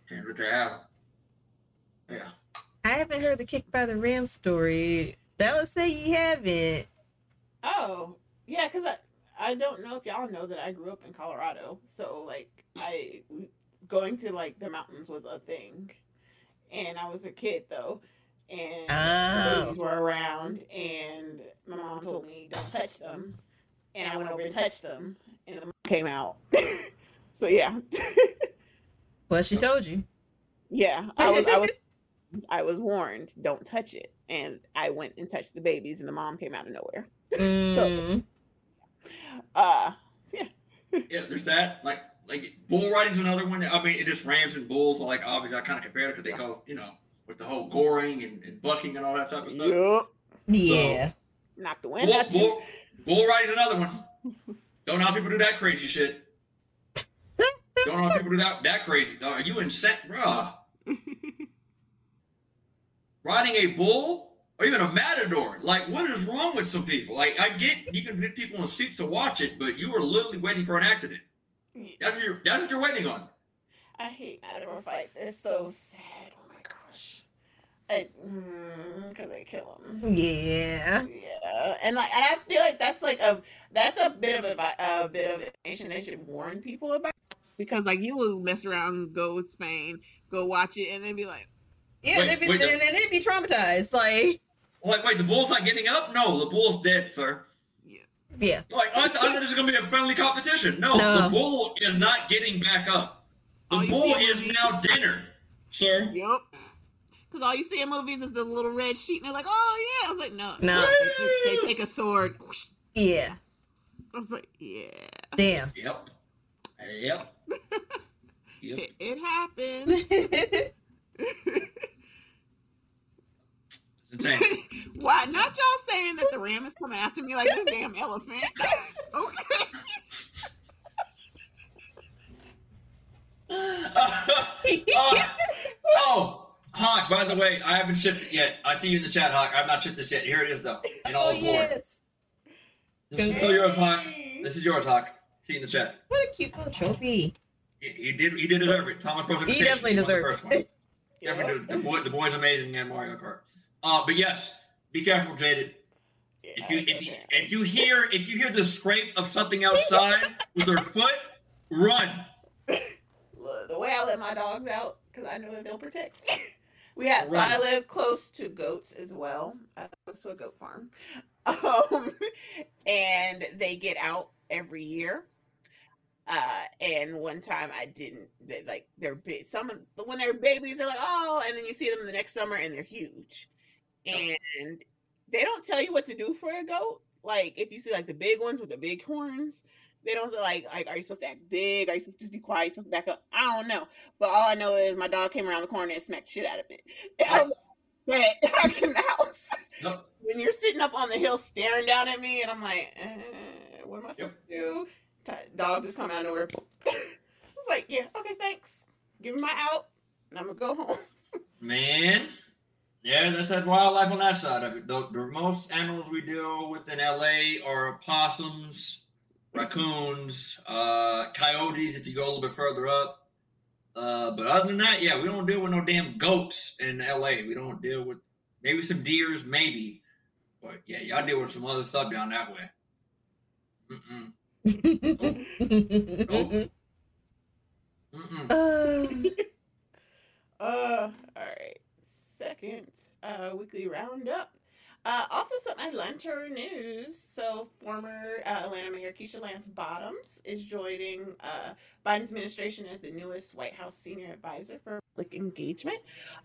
Can't let that out. Yeah. I haven't heard the kick by the ram story. Dallas say you haven't. Oh, yeah, because I don't know if y'all know that I grew up in Colorado, so like I going to like the mountains was a thing, and I was a kid though, and Oh. babies were around, and my mom told me don't touch them, and I went over and touched them, and the came out. [LAUGHS] so yeah, [LAUGHS] Well, she told you. yeah, I was I was [LAUGHS] I was warned don't touch it, and I went and touched the babies, and the mom came out of nowhere. Mm. Uh, yeah. [LAUGHS] Yeah. There's that. Like. Like bull riding's another one. I mean, it just rams and bulls. Like obviously, I kind of compare it because they go, you know, with the whole goring and, and bucking and all that type of stuff. Yup. Yeah. Knock the wind Bull, out you. bull, bull riding's another one. Don't know how people do that crazy shit. Don't know how people do that that crazy. Are you insane, bruh? [LAUGHS] Riding a bull or even a matador. Like, what is wrong with some people? Like, I get you can get people in seats to watch it, but you are literally waiting for an accident. That's what you're. That's what you're waiting on. I hate matador fights. It's so sad. Oh my gosh. I mm, because they kill them. Yeah. Yeah, and like, and I feel like that's like a that's a bit of a, a bit of information they should warn people about because like you will mess around, go with Spain, go watch it, and then be like, Yeah, Wait, they'd be, wait, and then they'd be traumatized. Like, Like, wait, the bull's not getting up? No, the bull's dead, sir. yeah. Like, I, th- I thought this was gonna be a friendly competition. No, No. the bull is not getting back up. The All you bull is movies- now dinner, sir. "Yep." Because all you see in movies is the little red sheet, and they're like, "Oh yeah." I was like, "No, No. They, they take a sword. whoosh. Yeah. I was like, "Yeah, Damn. Yep. Yep. [LAUGHS] Yep. it, it happens." [LAUGHS] It's insane. [LAUGHS] Why? Not y'all saying that the ram is coming after me like this damn elephant. [LAUGHS] okay. Uh, oh, Hawk, by the way, I haven't shipped it yet. I see you in the chat, Hawk. I've not shipped this yet. Here it is, though. In all Oh yes. This is still yours, Hawk. This is yours, Hawk. See you in the chat. What a cute little trophy. He, he did. He did deserve it. Thomas Bros. He definitely won deserved it. one. Definitely did. The boy, the boy's amazing in Mario Kart. Uh, but yes, be careful, Jaded. If you if you, if you hear if you hear the scrape of something outside with her foot, run. Look, the way I let my dogs out because I know that they'll protect me. [LAUGHS] We have so I live close to goats as well. I close to a goat farm, [LAUGHS] um, and they get out every year. Uh, and one time I didn't. They, like they're big. Some of when they're babies, they're like oh, and then you see them the next summer and they're huge, and they don't tell you what to do for a goat. Like if you see like the big ones with the big horns, they don't say like like are you supposed to act big? Are you supposed to just be quiet? Are you supposed to back up? I don't know. But all I know is my dog came around the corner and smacked shit out of it. [LAUGHS] And I was like, "Bet, back in the house. No, When you're sitting up on the hill staring down at me, and I'm like, eh, what am I supposed to do? T- Dog just come out of nowhere. [LAUGHS] I was like, yeah, okay, thanks. Give me my out, and I'm gonna go home. [LAUGHS] man. Yeah, that's that wildlife on that side of it. The, the most animals we deal with in LA are opossums, raccoons, uh, coyotes. If you go a little bit further up. Uh, but other than that, yeah, we don't deal with no damn goats in LA. We don't deal with maybe some deers, maybe. But yeah, y'all deal with some other stuff down that way. Mm-mm. [LAUGHS] Mm-mm. Uh, [LAUGHS] Uh, all right. Second uh, weekly roundup. Uh, also, some Atlanta news. So, former uh, Atlanta Mayor Keisha Lance Bottoms is joining uh, Biden's administration as the newest White House senior advisor for public engagement.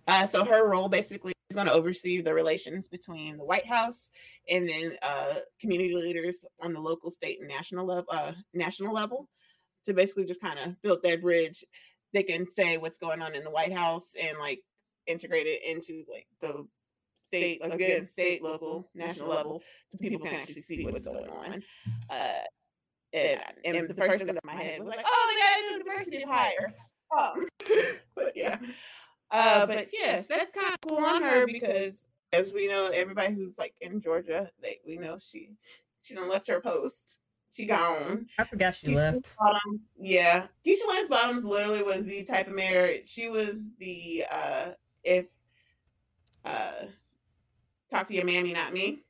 Uh, so, her role basically is going to oversee the relations between the White House and then uh, community leaders on the local, state, and national level. Uh, national level to basically just kind of build that bridge they can say what's going on in the White House and like integrate it into like the state again, state, local, national level, so people can actually see what's going on. Uh, and, and the first thing that my head was like, oh, they got a new diversity hire. [LAUGHS] [LAUGHS] Um, but yeah, uh, but yes, that's kind of cool on her because as we know, everybody who's like in Georgia, they we know she she done left her post. She gone. I forgot she Keisha left. Bottoms, yeah. Keisha Lance Bottoms literally was the type of mayor. She was the uh if uh talk to your mammy, not me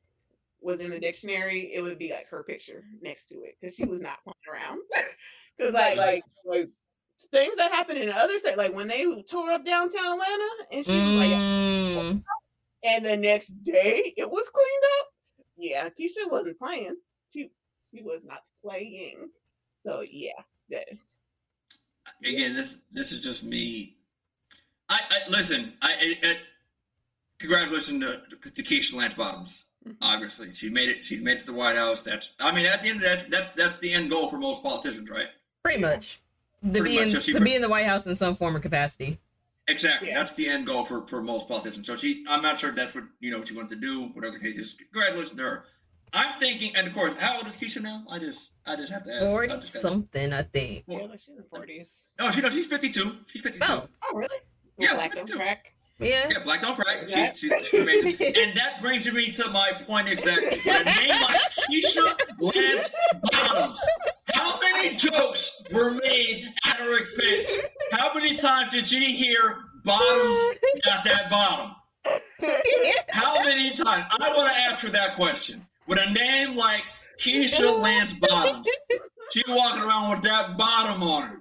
was in the dictionary, it would be like her picture next to it because she was not playing around. [LAUGHS] Because like like like things that happened in other states, like when they tore up downtown Atlanta, and she was like, Mm, and the next day it was cleaned up. Yeah, Keisha wasn't playing. She she was not playing. So yeah, that again, this this is just me. I, I listen. I, I, I congratulations to, to Keisha Lance Bottoms. Mhm. Obviously, she made it. She made it to the White House. That's. I mean, at the end of that, that that's the end goal for most politicians, right? pretty much. To Pretty be much, in so she to re- be in the White House in some form or capacity. Exactly. Yeah. That's the end goal for, for most politicians. So she, I'm not sure that's what you know what she wanted to do. Whatever the case is, congratulations to her. I'm thinking, and of course, how old is Keisha now? I just, I just have to ask. Forty I something, I think. yeah, like she's in forties. Oh, she no, she's 52. She's 52. Oh. Oh really? Yeah, Black me on too. crack. Yeah. Yeah, Black Don't Crack. Is She, that- she, she made it. And that brings me to my point exactly. With a name like Keisha Lance Bottoms, how many jokes were made at her expense? How many times did she hear Bottoms got that bottom? [LAUGHS] How many times? I want to ask her that question. With a name like Keisha Lance Bottoms, she walking around with that bottom on her.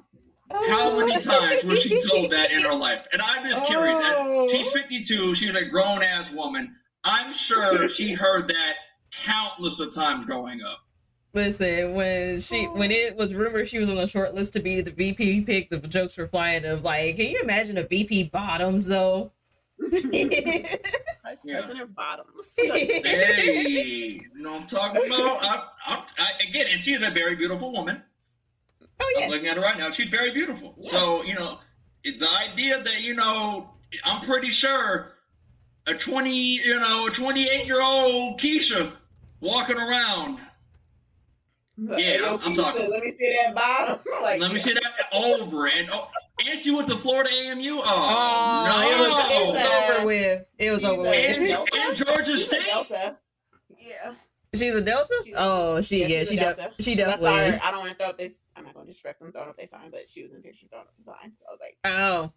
How many [LAUGHS] oh, times was she told that in her life? And I'm just curious. Oh. She's 52. She's a grown ass woman. I'm sure she heard that countless of times growing up. Listen, when she when it was rumored she was on the short list to be the VP pick, the jokes were flying of like, can you imagine a VP bottoms though? [LAUGHS] Vice Yeah. President Bottoms. Hey, you know what I'm talking [LAUGHS] about? I, I, I, again, and she's a very beautiful woman. Oh I'm looking at her right now. She's very beautiful. So, you know, the idea that, you know, I'm pretty sure a 20, you know, a 28 year old Keisha walking around. Yeah, hey, I'm Keisha, talking- Let me see that bottom. [LAUGHS] like, Let me see that over and oh, and she went to Florida AMU. Oh, Oh, it, was, it was over with. It was She's over with. And- and Georgia State. Yeah. She's a Delta. Oh, she yeah, she's she a de- Delta. she That's why definitely. I don't want to throw up this. I'm not going to disrespect them throwing up their sign, but she was in pictures throwing up the sign. So I was like, Oh,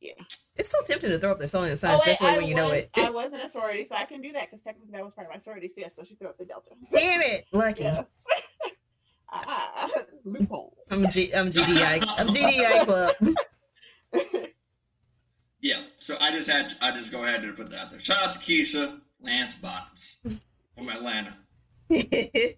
Yeah. It's so tempting to throw up their sign sign, oh, especially I when you know was, it. I was in a sorority, so I can do that because technically that was part of my sorority. So, yes, so she threw up the Delta. Damn it, lucky. yes. [LAUGHS] ah, loopholes. I'm G- I'm GDI. I'm GDI club. [LAUGHS] Yeah, so I just had to, I just go ahead and put that out there. Shout out to Keisha Lance Bottoms from Atlanta. [LAUGHS]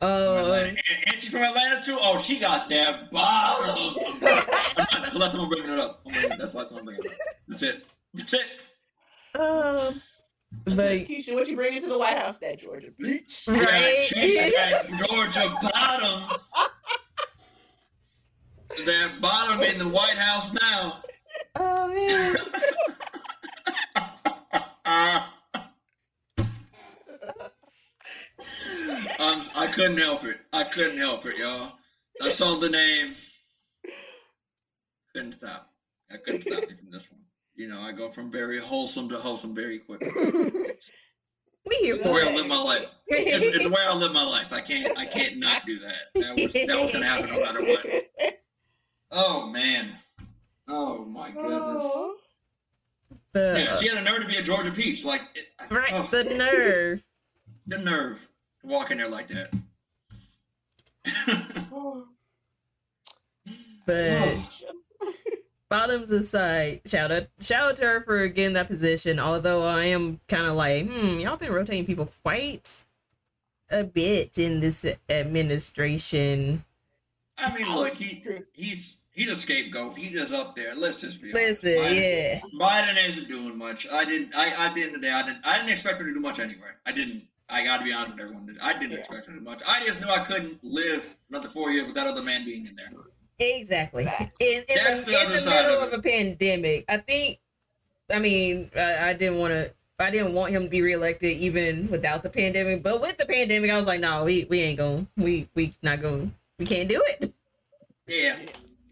From Oh, Atlanta. And, and she's from Atlanta too. Oh, she got that bottom. [LAUGHS] That's the last time I'm bringing it up. I'm bringing- That's the last time I'm bringing it up. That's it. That's it. um, but Keisha, what you bringing to the White House? That Georgia beach. Yeah, Right. She [LAUGHS] Georgia bottom. That bottom in the White House now. oh man, um, I couldn't help it. I couldn't help it, y'all. I saw the name. Couldn't stop. I couldn't stop me from this one. You know, I go from very wholesome to wholesome very quickly. we here It's the way I live my life. It's, it's the way I live my life. I can't. I can't not do that. That was that was gonna happen no matter what. Oh man. Oh my goodness. But, Yeah, she had a nerve to be a Georgia Peach. Like, right, oh, the nerve. the nerve walk in there like that. [GASPS] But bottoms aside, shout out shout out to her for getting that position. Although I am kind of like, hmm, y'all been rotating people quite a bit in this administration. I mean, look, he he's he's a scapegoat. He just up there. Let's just be honest. Listen, Biden, yeah. Biden isn't doing much. I didn't. I at the end of the day, I didn't. I didn't expect her to do much anyway. I didn't. I got to be honest with everyone. I didn't Yeah. expect it do much. I just knew I couldn't live another four years with that other man being in there. Exactly. In, in That's the, the in the middle of of a pandemic, I think. I mean, I, I didn't want to. I didn't want him to be reelected even without the pandemic. But with the pandemic, I was like, no, we we ain't going. We we not going. We can't do it. Yeah.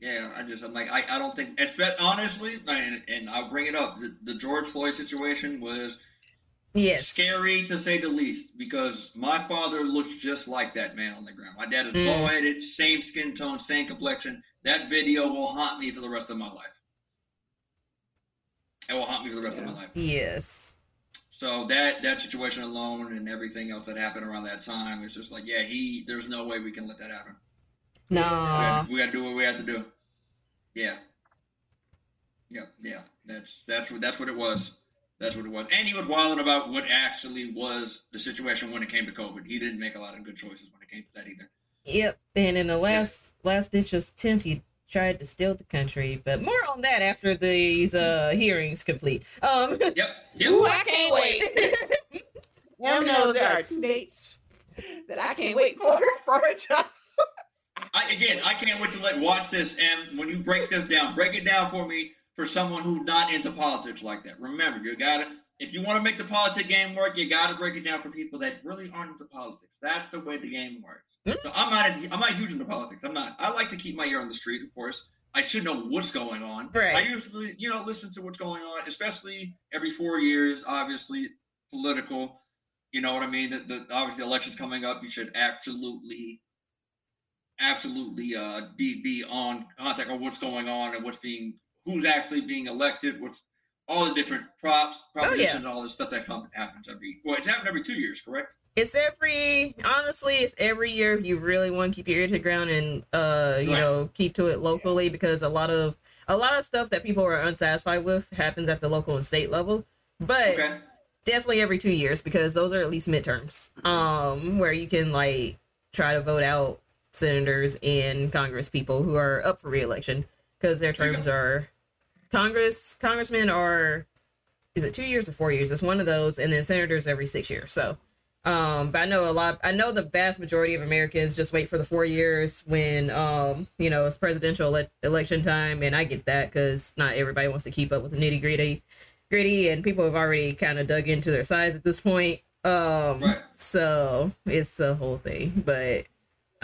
Yeah, I just I'm like I, I don't think honestly and, and I'll bring it up the, the George Floyd situation was Yes. scary to say the least because my father looks just like that man on the ground. My dad is Mm. bald headed, same skin tone, same complexion. That video will haunt me for the rest of my life. It will haunt me for the rest of my life. Yes. So that that situation alone and everything else that happened around that time is just like yeah he there's no way we can let that happen. No. Nah. we got to do what we have to do. Yeah. Yeah, yeah. That's that's what that's what it was. That's what it was. And he was wilding about what actually was the situation when it came to COVID. He didn't make a lot of good choices when it came to that either. Yep. And in the last last ditch attempt, he tried to steal the country. But more on that after these uh hearings complete. Um. Yep. Yep. [LAUGHS] Ooh, I can't wait. Em [LAUGHS] knows there are two dates that I can't wait for [LAUGHS] for a job. I, again, I can't wait to let watch this. And when you break this down, break it down for me for someone who's not into politics like that. Remember, you gotta if you want to make the politic game work, you gotta break it down for people that really aren't into politics. That's the way the game works. So I'm not I'm not huge into politics. I'm not. I like to keep my ear on the street, of course. I should know what's going on. Right. I usually, you know, listen to what's going on, especially every four years. Obviously, political. You know what I mean? The, the obviously elections coming up. You should absolutely, absolutely uh, be be on contact on what's going on and what's being who's actually being elected. What's all the different props, Oh, yeah. propositions, all this stuff that comes happens every. Well, it's happened every two years, correct? it's every honestly it's every year you really want to keep your ear to the ground and uh you Right. know keep to it locally because a lot of a lot of stuff that people are unsatisfied with happens at the local and state level but Okay. definitely every two years because those are at least midterms um where you can like try to vote out senators and congress people who are up for reelection because their terms are congress congressmen are is it two years or four years? It's one of those and then senators every six years. So um but i know a lot i know the vast majority of americans just wait for the four years when um you know it's presidential ele- election time and i get that because not everybody wants to keep up with the nitty gritty gritty and people have already kind of dug into their size at this point. Um Right. so it's the whole thing but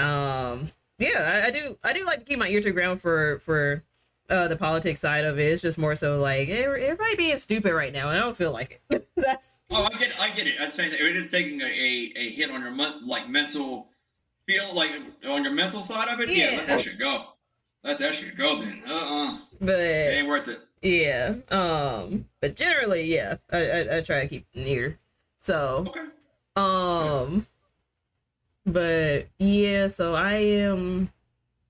um yeah I, I do i do like to keep my ear to the ground for for uh the politics side of it. It's just more so like eh, everybody being stupid right now, and I don't feel like it. [LAUGHS] That's Oh, I get, I get it. I'd say that it is taking a, a, a hit on your like mental feel, like on your mental side of it. Yeah, Yeah. let that should go. Let that should go. Then, uh, uh it but ain't worth it. yeah. Um, but generally, yeah, I I, I try to keep near. So Okay. Um, but yeah, so I am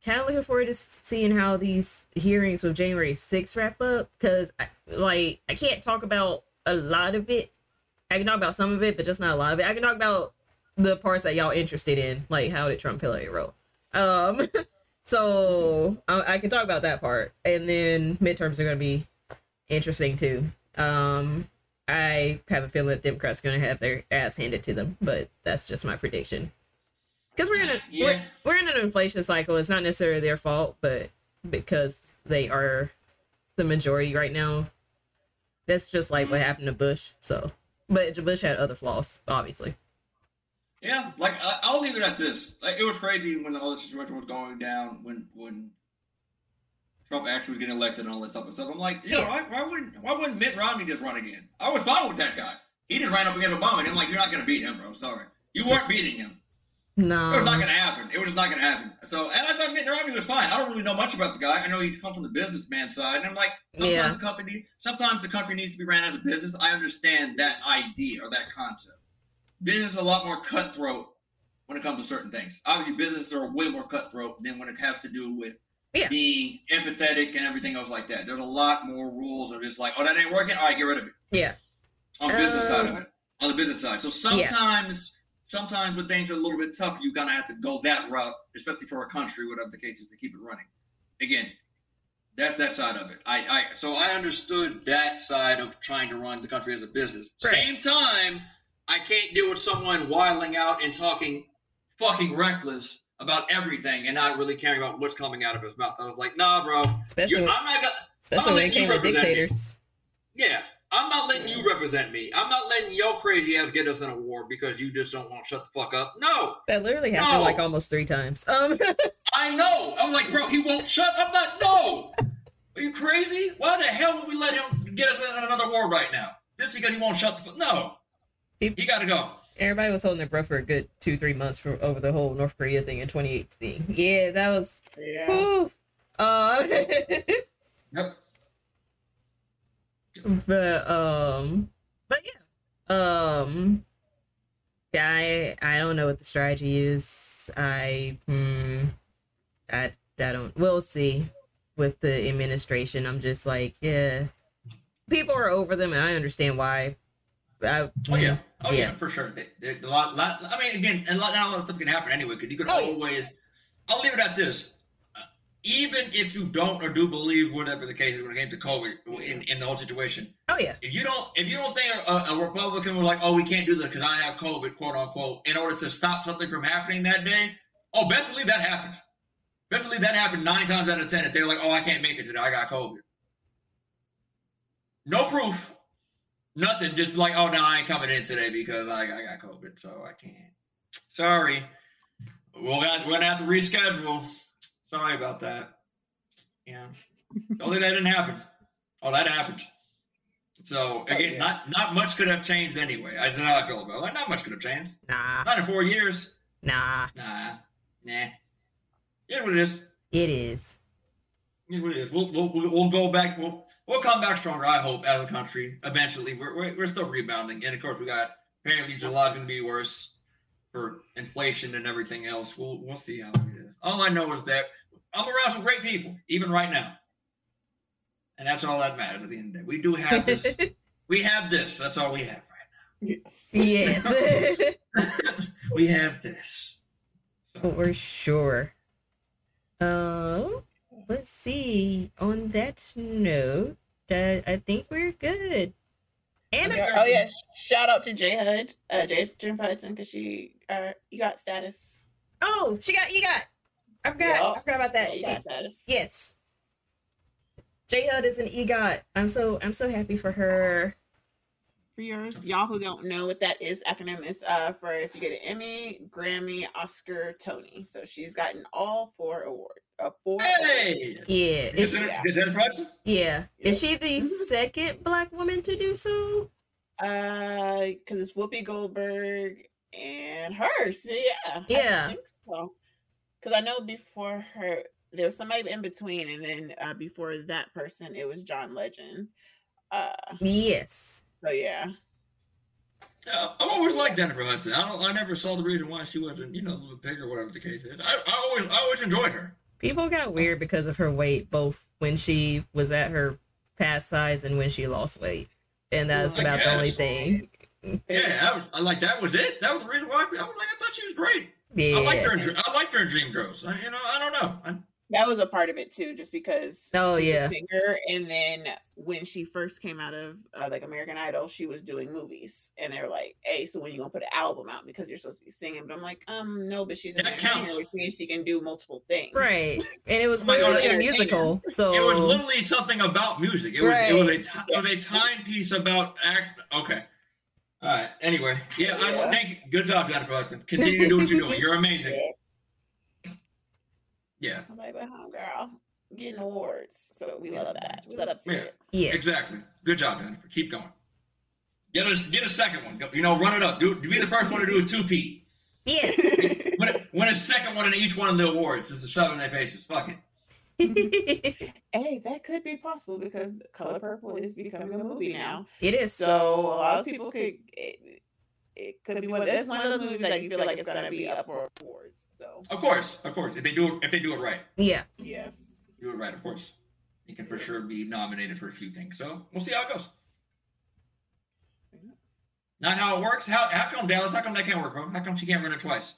kind of looking forward to seeing how these hearings with January 6th wrap up because, like, I can't talk about a lot of it. I can talk about some of it, but just not a lot of it. I can talk about the parts that y'all interested in, like how did Trump a role. Um, [LAUGHS] so I, I can talk about that part, and then midterms are going to be interesting too. Um, I have a feeling that Democrats are going to have their ass handed to them, but that's just my prediction. Because we're in a Yeah. we're, we're in an inflation cycle. It's not necessarily their fault, but because they are the majority right now, that's just like what happened to Bush. So, but Bush had other flaws, obviously. Yeah, like I, I'll leave it at this. Like, it was crazy when all this situation was going down when when Trump actually was getting elected and all this stuff and stuff. I'm like, you know, Yeah. why, why wouldn't why wouldn't Mitt Romney just run again? I was fine with that guy. He just ran up against Obama, and I'm like, you're not gonna beat him, bro. Sorry, you weren't beating him. It was not gonna happen. It was just not gonna happen. So, and I thought Mitt Romney was fine. I don't really know much about the guy. I know he's come from the businessman side, and I'm like, sometimes Yeah. the company, sometimes the country needs to be ran as a business. I understand that idea or that concept. Business is a lot more cutthroat when it comes to certain things. Obviously, businesses are way more cutthroat than when it has to do with Yeah. being empathetic and everything else like that. There's a lot more rules of just like, oh, that ain't working. All right, get rid of it yeah, on the business side of Um, it. On the business side. So sometimes, sometimes when things are a little bit tough, you kind of have to go that route, especially for a country, whatever the case is, to keep it running. Again, that's that side of it. I, I so I understood that side of trying to run the country as a business. Right. Same time, I can't deal with someone wiling out and talking fucking reckless about everything and not really caring about what's coming out of his mouth. I was like, nah, bro. especially You, I'm not gonna especially when it came to represent me. dictators. yeah, I'm not letting you represent me. I'm not letting your crazy ass get us in a war because you just don't want to shut the fuck up. No, That literally happened No. like almost three times. Um, [LAUGHS] I know. I'm like, bro, he won't shut up. Not no. Are you crazy? Why the hell would we let him get us in another war right now? Just because he won't shut the fuck. No, he, He- got to go. everybody was holding their breath for a good two, three months for over the whole North Korea thing in 2018. Yeah, that was. Yeah. Whew. Uh, [LAUGHS] Yep. But um, but yeah, um, yeah, I I don't know what the strategy is. I hmm, I I don't. We'll see with the administration. I'm just like, yeah, people are over them, and I understand why. I, Oh yeah. Oh yeah, Yeah. for sure. They, a lot, lot, I mean, again, a lot, not a lot of stuff can happen anyway because you can Oh, always. I'll leave it at this. Even if you don't or do believe whatever the case is when it came to COVID in, in the whole situation, Oh yeah, if you don't if you don't think a, a Republican was like, oh, we can't do this because I have COVID, quote unquote, in order to stop something from happening that day, oh, best believe that happens. Best believe that happened nine times out of ten. If they're like, oh, I can't make it today, I got COVID. No proof, nothing. Just like, oh no, I ain't coming in today because I, I got COVID, so I can't. Sorry, we'll have, we're gonna have to reschedule. Sorry about that. Yeah, [LAUGHS] only that didn't happen. Oh, that happened. So oh, again, yeah. not not much could have changed anyway. I don't know how I feel about it. Like, not much could have changed. nah, Not in four years. nah, Nah, nah. Yeah, what it is. it is. Yeah, what it is. We'll, we'll, we'll we'll go back. We'll we'll come back stronger. I hope as a country. Eventually, we're we're, we're still rebounding, and of course, we got apparently July's going to be worse for inflation and everything else. We'll we'll see how it is. All I know is that I'm around some great people, even right now, and that's all that matters at the end of the day. We do have this. [LAUGHS] we have this. That's all we have right Yes. yes, [LAUGHS] we have this. [LAUGHS] for sure. Um, let's see. On that note, uh, I think we're good. And Yeah. Oh yeah! Shout out to J Hood, uh, J Jennifer Hudson, because she uh, you got status. oh, she got you got. I forgot. Yeah. I forgot about that. Yeah, you She- got status. yes. J Hud is an EGOT. I'm so I'm so happy for her. For yours, y'all who don't know what that is, acronym is uh for if you get an Emmy, Grammy, Oscar, Tony. So she's gotten all four awards. a four. Hey! Yeah, Is is it, Yeah. is that Bronson? yeah. Is she the Mhm. second black woman to do so? Uh, because it's Whoopi Goldberg and her. So yeah, Yeah. I think so. Because I know before her, there was somebody in between, and then uh, before that person, it was John Legend. Uh, Yes. so yeah. Uh, I've always liked Jennifer Hudson. I don't. I never saw the reason why she wasn't, you know, a little bit bigger, whatever the case is. I, I always, I always enjoyed her. People got weird because of her weight, both when she was at her past size and when she lost weight. And that's Well, I about the only thing. Yeah, I was, I like that was it. That was the reason why. I was like, I thought she was great. Yeah. I like her. In, Dr- I like her in Dreamgirls. I, you know, I don't know. I, That was a part of it too, just because Oh, she's yeah. a singer. And then when she first came out of uh, like American Idol, she was doing movies, and they were like, "Hey, so when you gonna put an album out because you're supposed to be singing?" But I'm like, um, no, but she's an That entertainer, which means she can do multiple things. Right. [LAUGHS] And it was Oh my God, literally a musical. So it was literally something about music. It was, it was a, Right. ti- it was a timepiece about act. Okay. All right. Anyway, yeah. I, Yeah. thank you. Good job, Jennifer Hudson. Continue to do what you're doing. You're amazing. [LAUGHS] Yeah. Yeah. I'm like, but home girl, getting awards, so we love that. We love to see Yeah. it. yes. Exactly. Good job, Jennifer. Keep going. Get a get a second one. Go- You know, run it up. Do be the first one to do a two P. Yes. Win, a- win a second one in each one of the awards. It's a shove in their faces. Fuck it. [LAUGHS] hey, that could be possible because Color Purple is becoming a movie now. it is. So a lot of people could. It, it could be one. It's one of those movies that you feel like it's gonna be up for awards. So Of course, of course. If they do it, if they do it right, Yeah. yes, do it right. Of course, you can for sure be nominated for a few things. So we'll see how it goes. Not how it works. How how come Dallas? How come that can't work, bro? How come she can't run it twice?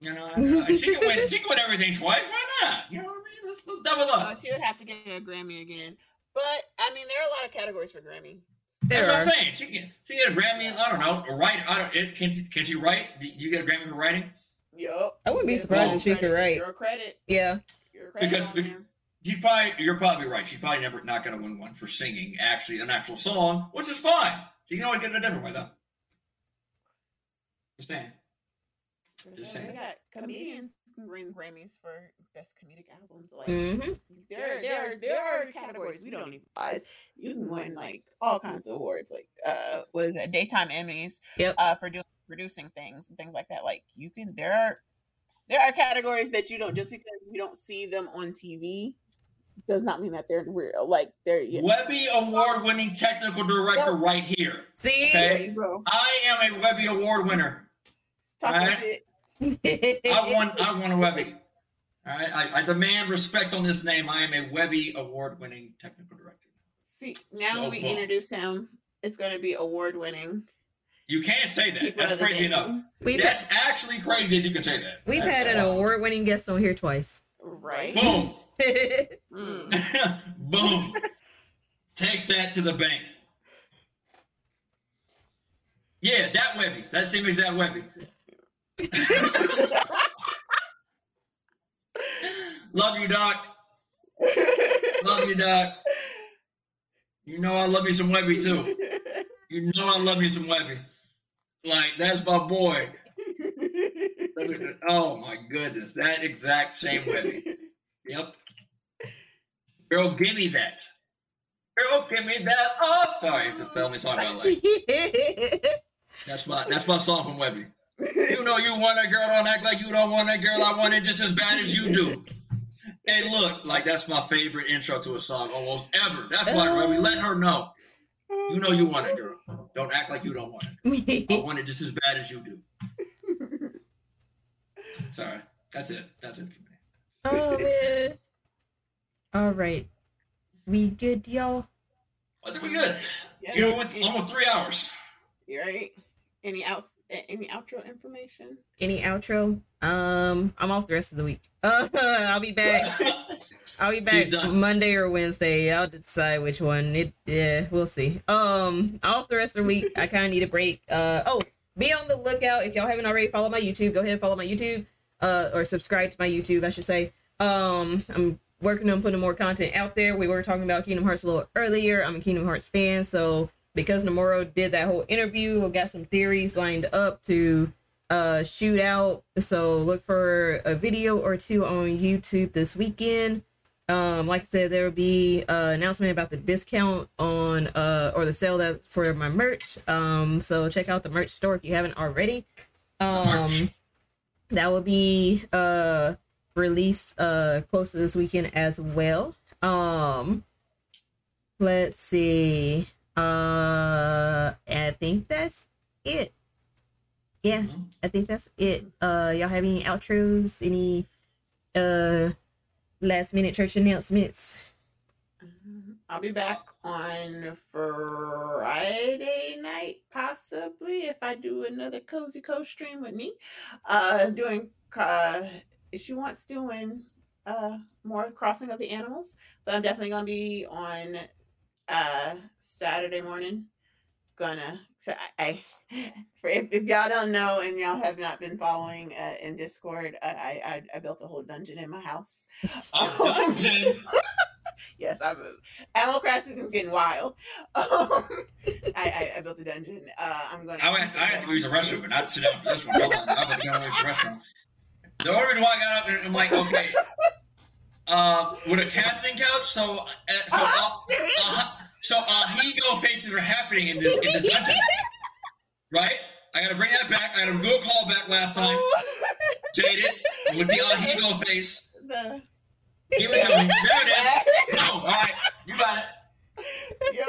You know, I- I- she can win. She can win everything twice. Why not? You know what I mean? Let's, let's double uh, up. she would have to get a Grammy again. But I mean, there are a lot of categories for Grammy. There That's what. I'm saying. She can she get a Grammy. I don't know. A write. I don't. It, can she, can she write? Do you get a Grammy for writing? Yup. I wouldn't be surprised your if she could write. Your credit. Yeah. Your credit. Because- on because- there. Probably. You're probably right. She's probably never not going to win one for singing. Actually, an actual song, which is fine. She can always get it a different way though. Just saying. Just They got comedians can win Grammys for best comedic albums. Like hmm there, there, there are categories we don't even realize. You can win like all kinds of awards, like uh, what is it, daytime Emmys, Yep. uh, for doing producing things and things like that. Like you can, there are, there are categories that you don't just because you don't see them on TV does not mean that they're real. Like they're yeah. Webby award-winning technical director right here. See? There Okay. you go. I am a Webby award winner. Talk your Alright. shit. I [LAUGHS] won. I won a Webby. All right. I, I demand respect on this name. I am a Webby award-winning technical director. See, now So when we far. introduce him, it's going to be award winning. You can't say that. That's crazy enough. We've That's actually crazy that you can say that. We've That's had an awesome. award-winning guest on here twice. Right. Boom. Mm. [LAUGHS] [LAUGHS] Boom. Take that to the bank. Yeah, that Webby. That same as that Webby. [LAUGHS] Love you, Doc. Love you, Doc. You know I love you some Webbie too. You know I love you some Webbie. Like that's my boy. Oh my goodness, that exact same Webby. Yep. Girl, give me that. Girl, give me that. Oh, sorry, it's just tell me something about like [LAUGHS] that's my that's my song from Webbie. You know you want a girl, don't act like you don't want a girl. I want it just as bad as you do. Hey, look, like that's my favorite intro to a song almost ever. That's why Webbie let her know. You know you want it, girl. Don't act like you don't want it. I [LAUGHS] want it just as bad as you do. Sorry, that's it. That's it for me. oh man. All right. We good, y'all? I think we're good. Yeah, You know, we went almost three hours. you right? Any out any outro information? Any outro? Um, I'm off the rest of the week. Uh, [LAUGHS] I'll be back. [LAUGHS] I'll be back. Monday or Wednesday. I'll decide which one. It yeah, we'll see. Um, off the rest of the week. I kind of need a break. Uh oh, be on the lookout if y'all haven't already followed my YouTube. Go ahead and follow my YouTube. Uh, or subscribe to my YouTube, I should say. Um, I'm working on putting more content out there. We were talking about Kingdom Hearts a little earlier. I'm a Kingdom Hearts fan, so because Nomura did that whole interview, I got some theories lined up to uh shootout. So look for a video or two on YouTube this weekend. Um, like I said, there will be an announcement about the discount on uh or the sale that for my merch. Um, so check out the merch store if you haven't already. Um, that will be uh released uh close to this weekend as well. Um, let's see. Uh, I think that's it. Yeah, Mhm. I think that's it. Uh, y'all have any outros? Any uh last minute church announcements? Um, I'll be back on Friday night, possibly, if I do another cozy co stream with me. Uh, doing uh, she wants doing uh more crossing of the animals, but I'm definitely gonna be on uh Saturday morning. Gonna so I, I [LAUGHS] for if, if y'all don't know and y'all have not been following uh, in Discord, I, I I I built a whole dungeon in my house. A dungeon? [LAUGHS] yes, I'm. Animal Crossing is getting wild. [LAUGHS] Um, I, I I built a dungeon. Uh, I'm going. I, went, I had to use the restroom, but not sit down for this one. I'm going to to the restroom. The only reason why I got up and I'm like, okay, uh, with a casting couch, so uh, so uh, uh, so uh, Higo faces are happening in this in the dungeon, right? I got to bring that back. I got to do a call back last time. Jaded with the Ahegao face. The- Give it to me. There it is. [LAUGHS] Oh, all right, you got it. yep.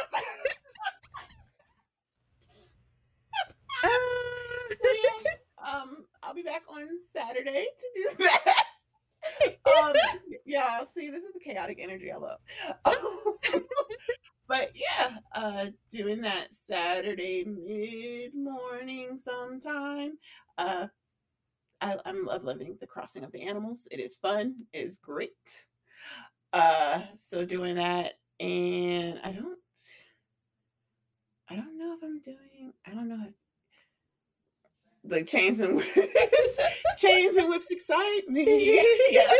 Uh, So, yeah, um, I'll be back on Saturday to do that. [LAUGHS] um, [LAUGHS] yeah, see, this is the chaotic energy I love. [LAUGHS] but yeah, uh, doing that Saturday mid morning sometime. Uh, I, I'm love living the crossing of the animals. It is fun. It is great. Uh, so doing that, and I don't, I don't know if I'm doing. I don't know if like chains and whips, [LAUGHS] chains and whips excite me. [LAUGHS] yes.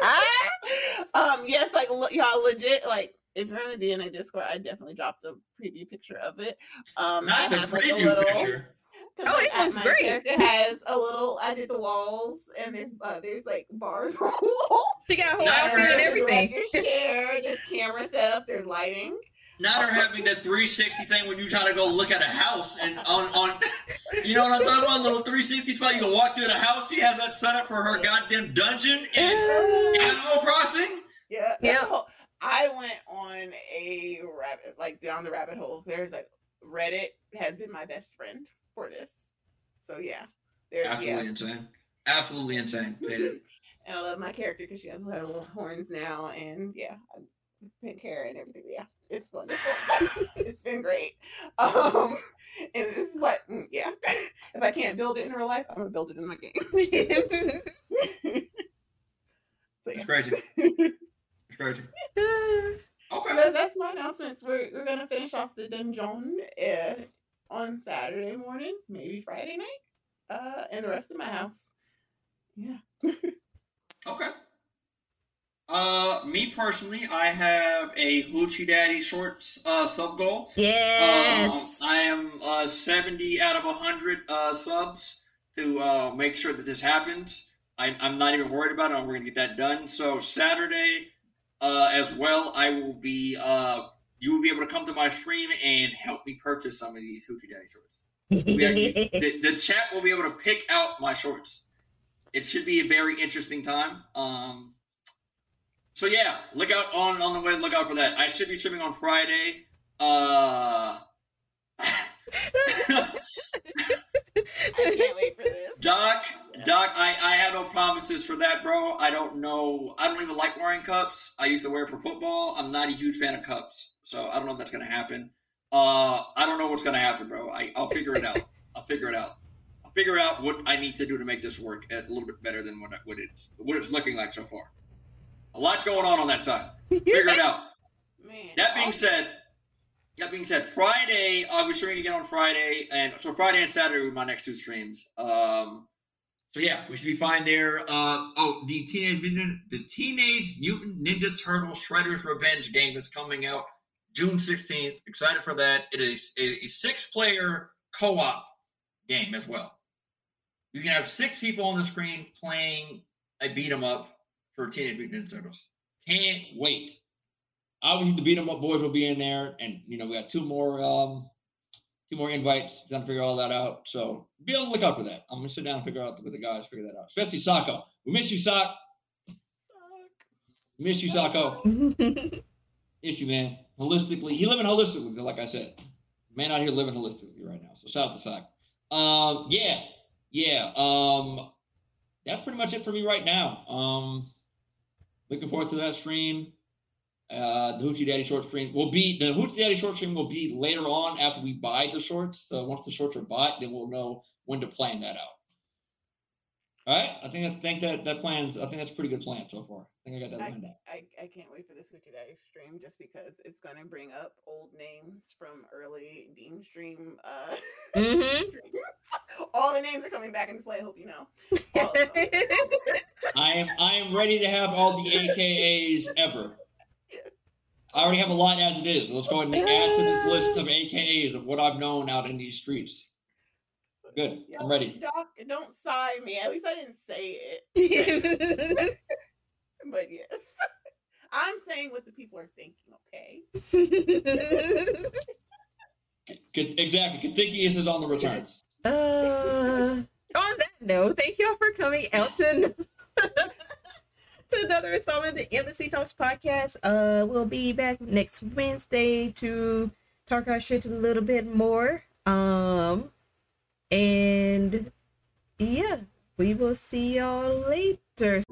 [LAUGHS] um, yes, like lo- y'all legit like. If you're on the DNA Discord, I definitely dropped a preview picture of it. Um, Not I the have, like, a preview little- picture. 'cause, Oh, like, it looks great. It has a little. I did the walls, and there's uh, there's like bars on the wall. she got a whole Not outfit and everything. record chair, there's camera setup, there's lighting. Not her having that 360 thing when you try to go look at a house and on on you know what I'm talking about? A little 360 spot. You can walk through the house. She has that set up for her goddamn dungeon in Animal Crossing. Yeah. Yeah. whole- I went on a rabbit, like down the rabbit hole. There's like Reddit has been my best friend for this. So yeah, there. Absolutely Yeah, insane. Absolutely insane. And I love my character because she has her little horns now, and yeah, pink hair and everything. Yeah, it's fun. [LAUGHS] it's been great. Um, and this is like, mm, yeah, [LAUGHS] if I can't build it in real life, I'm gonna build it in my game. [LAUGHS] so It's yeah. crazy. It's crazy. Okay. That- that's my announcements. We're, we're gonna finish off the dungeon uh, on Saturday morning, maybe Friday night, uh, and the rest of my house. Yeah. Okay. Uh, me personally, I have a Hoochie Daddy Shorts uh, sub goal. yes. Um, I am uh, 70 out of 100 uh, subs to uh, make sure that this happens. I, I'm not even worried about it. We're going to get that done. So, Saturday uh, as well, I will be, uh, you will be able to come to my stream and help me purchase some of these Hoochie Daddy shorts. Actually- [LAUGHS] the, the chat will be able to pick out my shorts. It should be a very interesting time. Um, so yeah, look out on on the way. Look out for that. I should be streaming on Friday. Uh, [LAUGHS] I can't wait for this. Doc, Doc, I, I have no promises for that, bro. I don't know. I don't even like wearing cups. I used to wear it for football. I'm not a huge fan of cups, so I don't know if that's gonna happen. Uh, I don't know what's gonna happen, bro. I, I'll figure it out. [LAUGHS] I'll figure it out. I'll figure out what I need to do to make this work a little bit better than what what it's what it's looking like so far. A lot's going on on that side. [LAUGHS] Figure it out. Man. That being said, that being said, Friday I'll be streaming again on Friday, and so Friday and Saturday are my next two streams. Um, so yeah, we should be fine there. Uh, oh, the teenage mutant, the Teenage Mutant Ninja Turtle Shredder's Revenge game is coming out June sixteenth. Excited for that. It is a, a six-player co-op game as well. You can have six people on the screen playing a beat 'em up for Teenage Mutant Ninja Turtles. Can't wait. Obviously, the beat 'em up boys will be in there, and you know we got two more um two more invites. Trying to figure all that out. So be on the lookout for that. I'm gonna sit down and figure out with the guys, figure that out. Especially Sako. We miss you, Sock. Miss you, Sako. [LAUGHS] Issue, man. Holistically, he living holistically, like I said. Man out here living holistically right now. So shout out to Sock. Um, yeah, yeah. Um, that's pretty much it for me right now. Um, looking forward to that stream. Uh, the Hoochie Daddy short stream will be the Hoochie Daddy short stream will be later on after we buy the shorts. So once the shorts are bought, then we'll know when to plan that out. All right, I think I think that that plans. I think that's a pretty good plan so far. I think I got that I, lined up. I, I can't wait for this Hoochie Daddy stream just because it's going to bring up old names from early Dean stream. Uh, [LAUGHS] Mhm. All the names are coming back into play. I hope you know. [LAUGHS] All of them. I am I am ready to have all the AKAs ever. I already have a lot as it is. Let's go ahead and add to this list of AKAs of what I've known out in these streets. Good. I'm ready. Doc, don't sigh me. At least I didn't say it. [LAUGHS] But yes, I'm saying what the people are thinking. Okay. Good- Exactly. Contagious is on the returns. Uh, on that note, thank y'all for coming out to, [LAUGHS] to another installment of the Embassy Talks podcast. Uh, we'll be back next Wednesday to talk our shit a little bit more. Um, and yeah, we will see y'all later.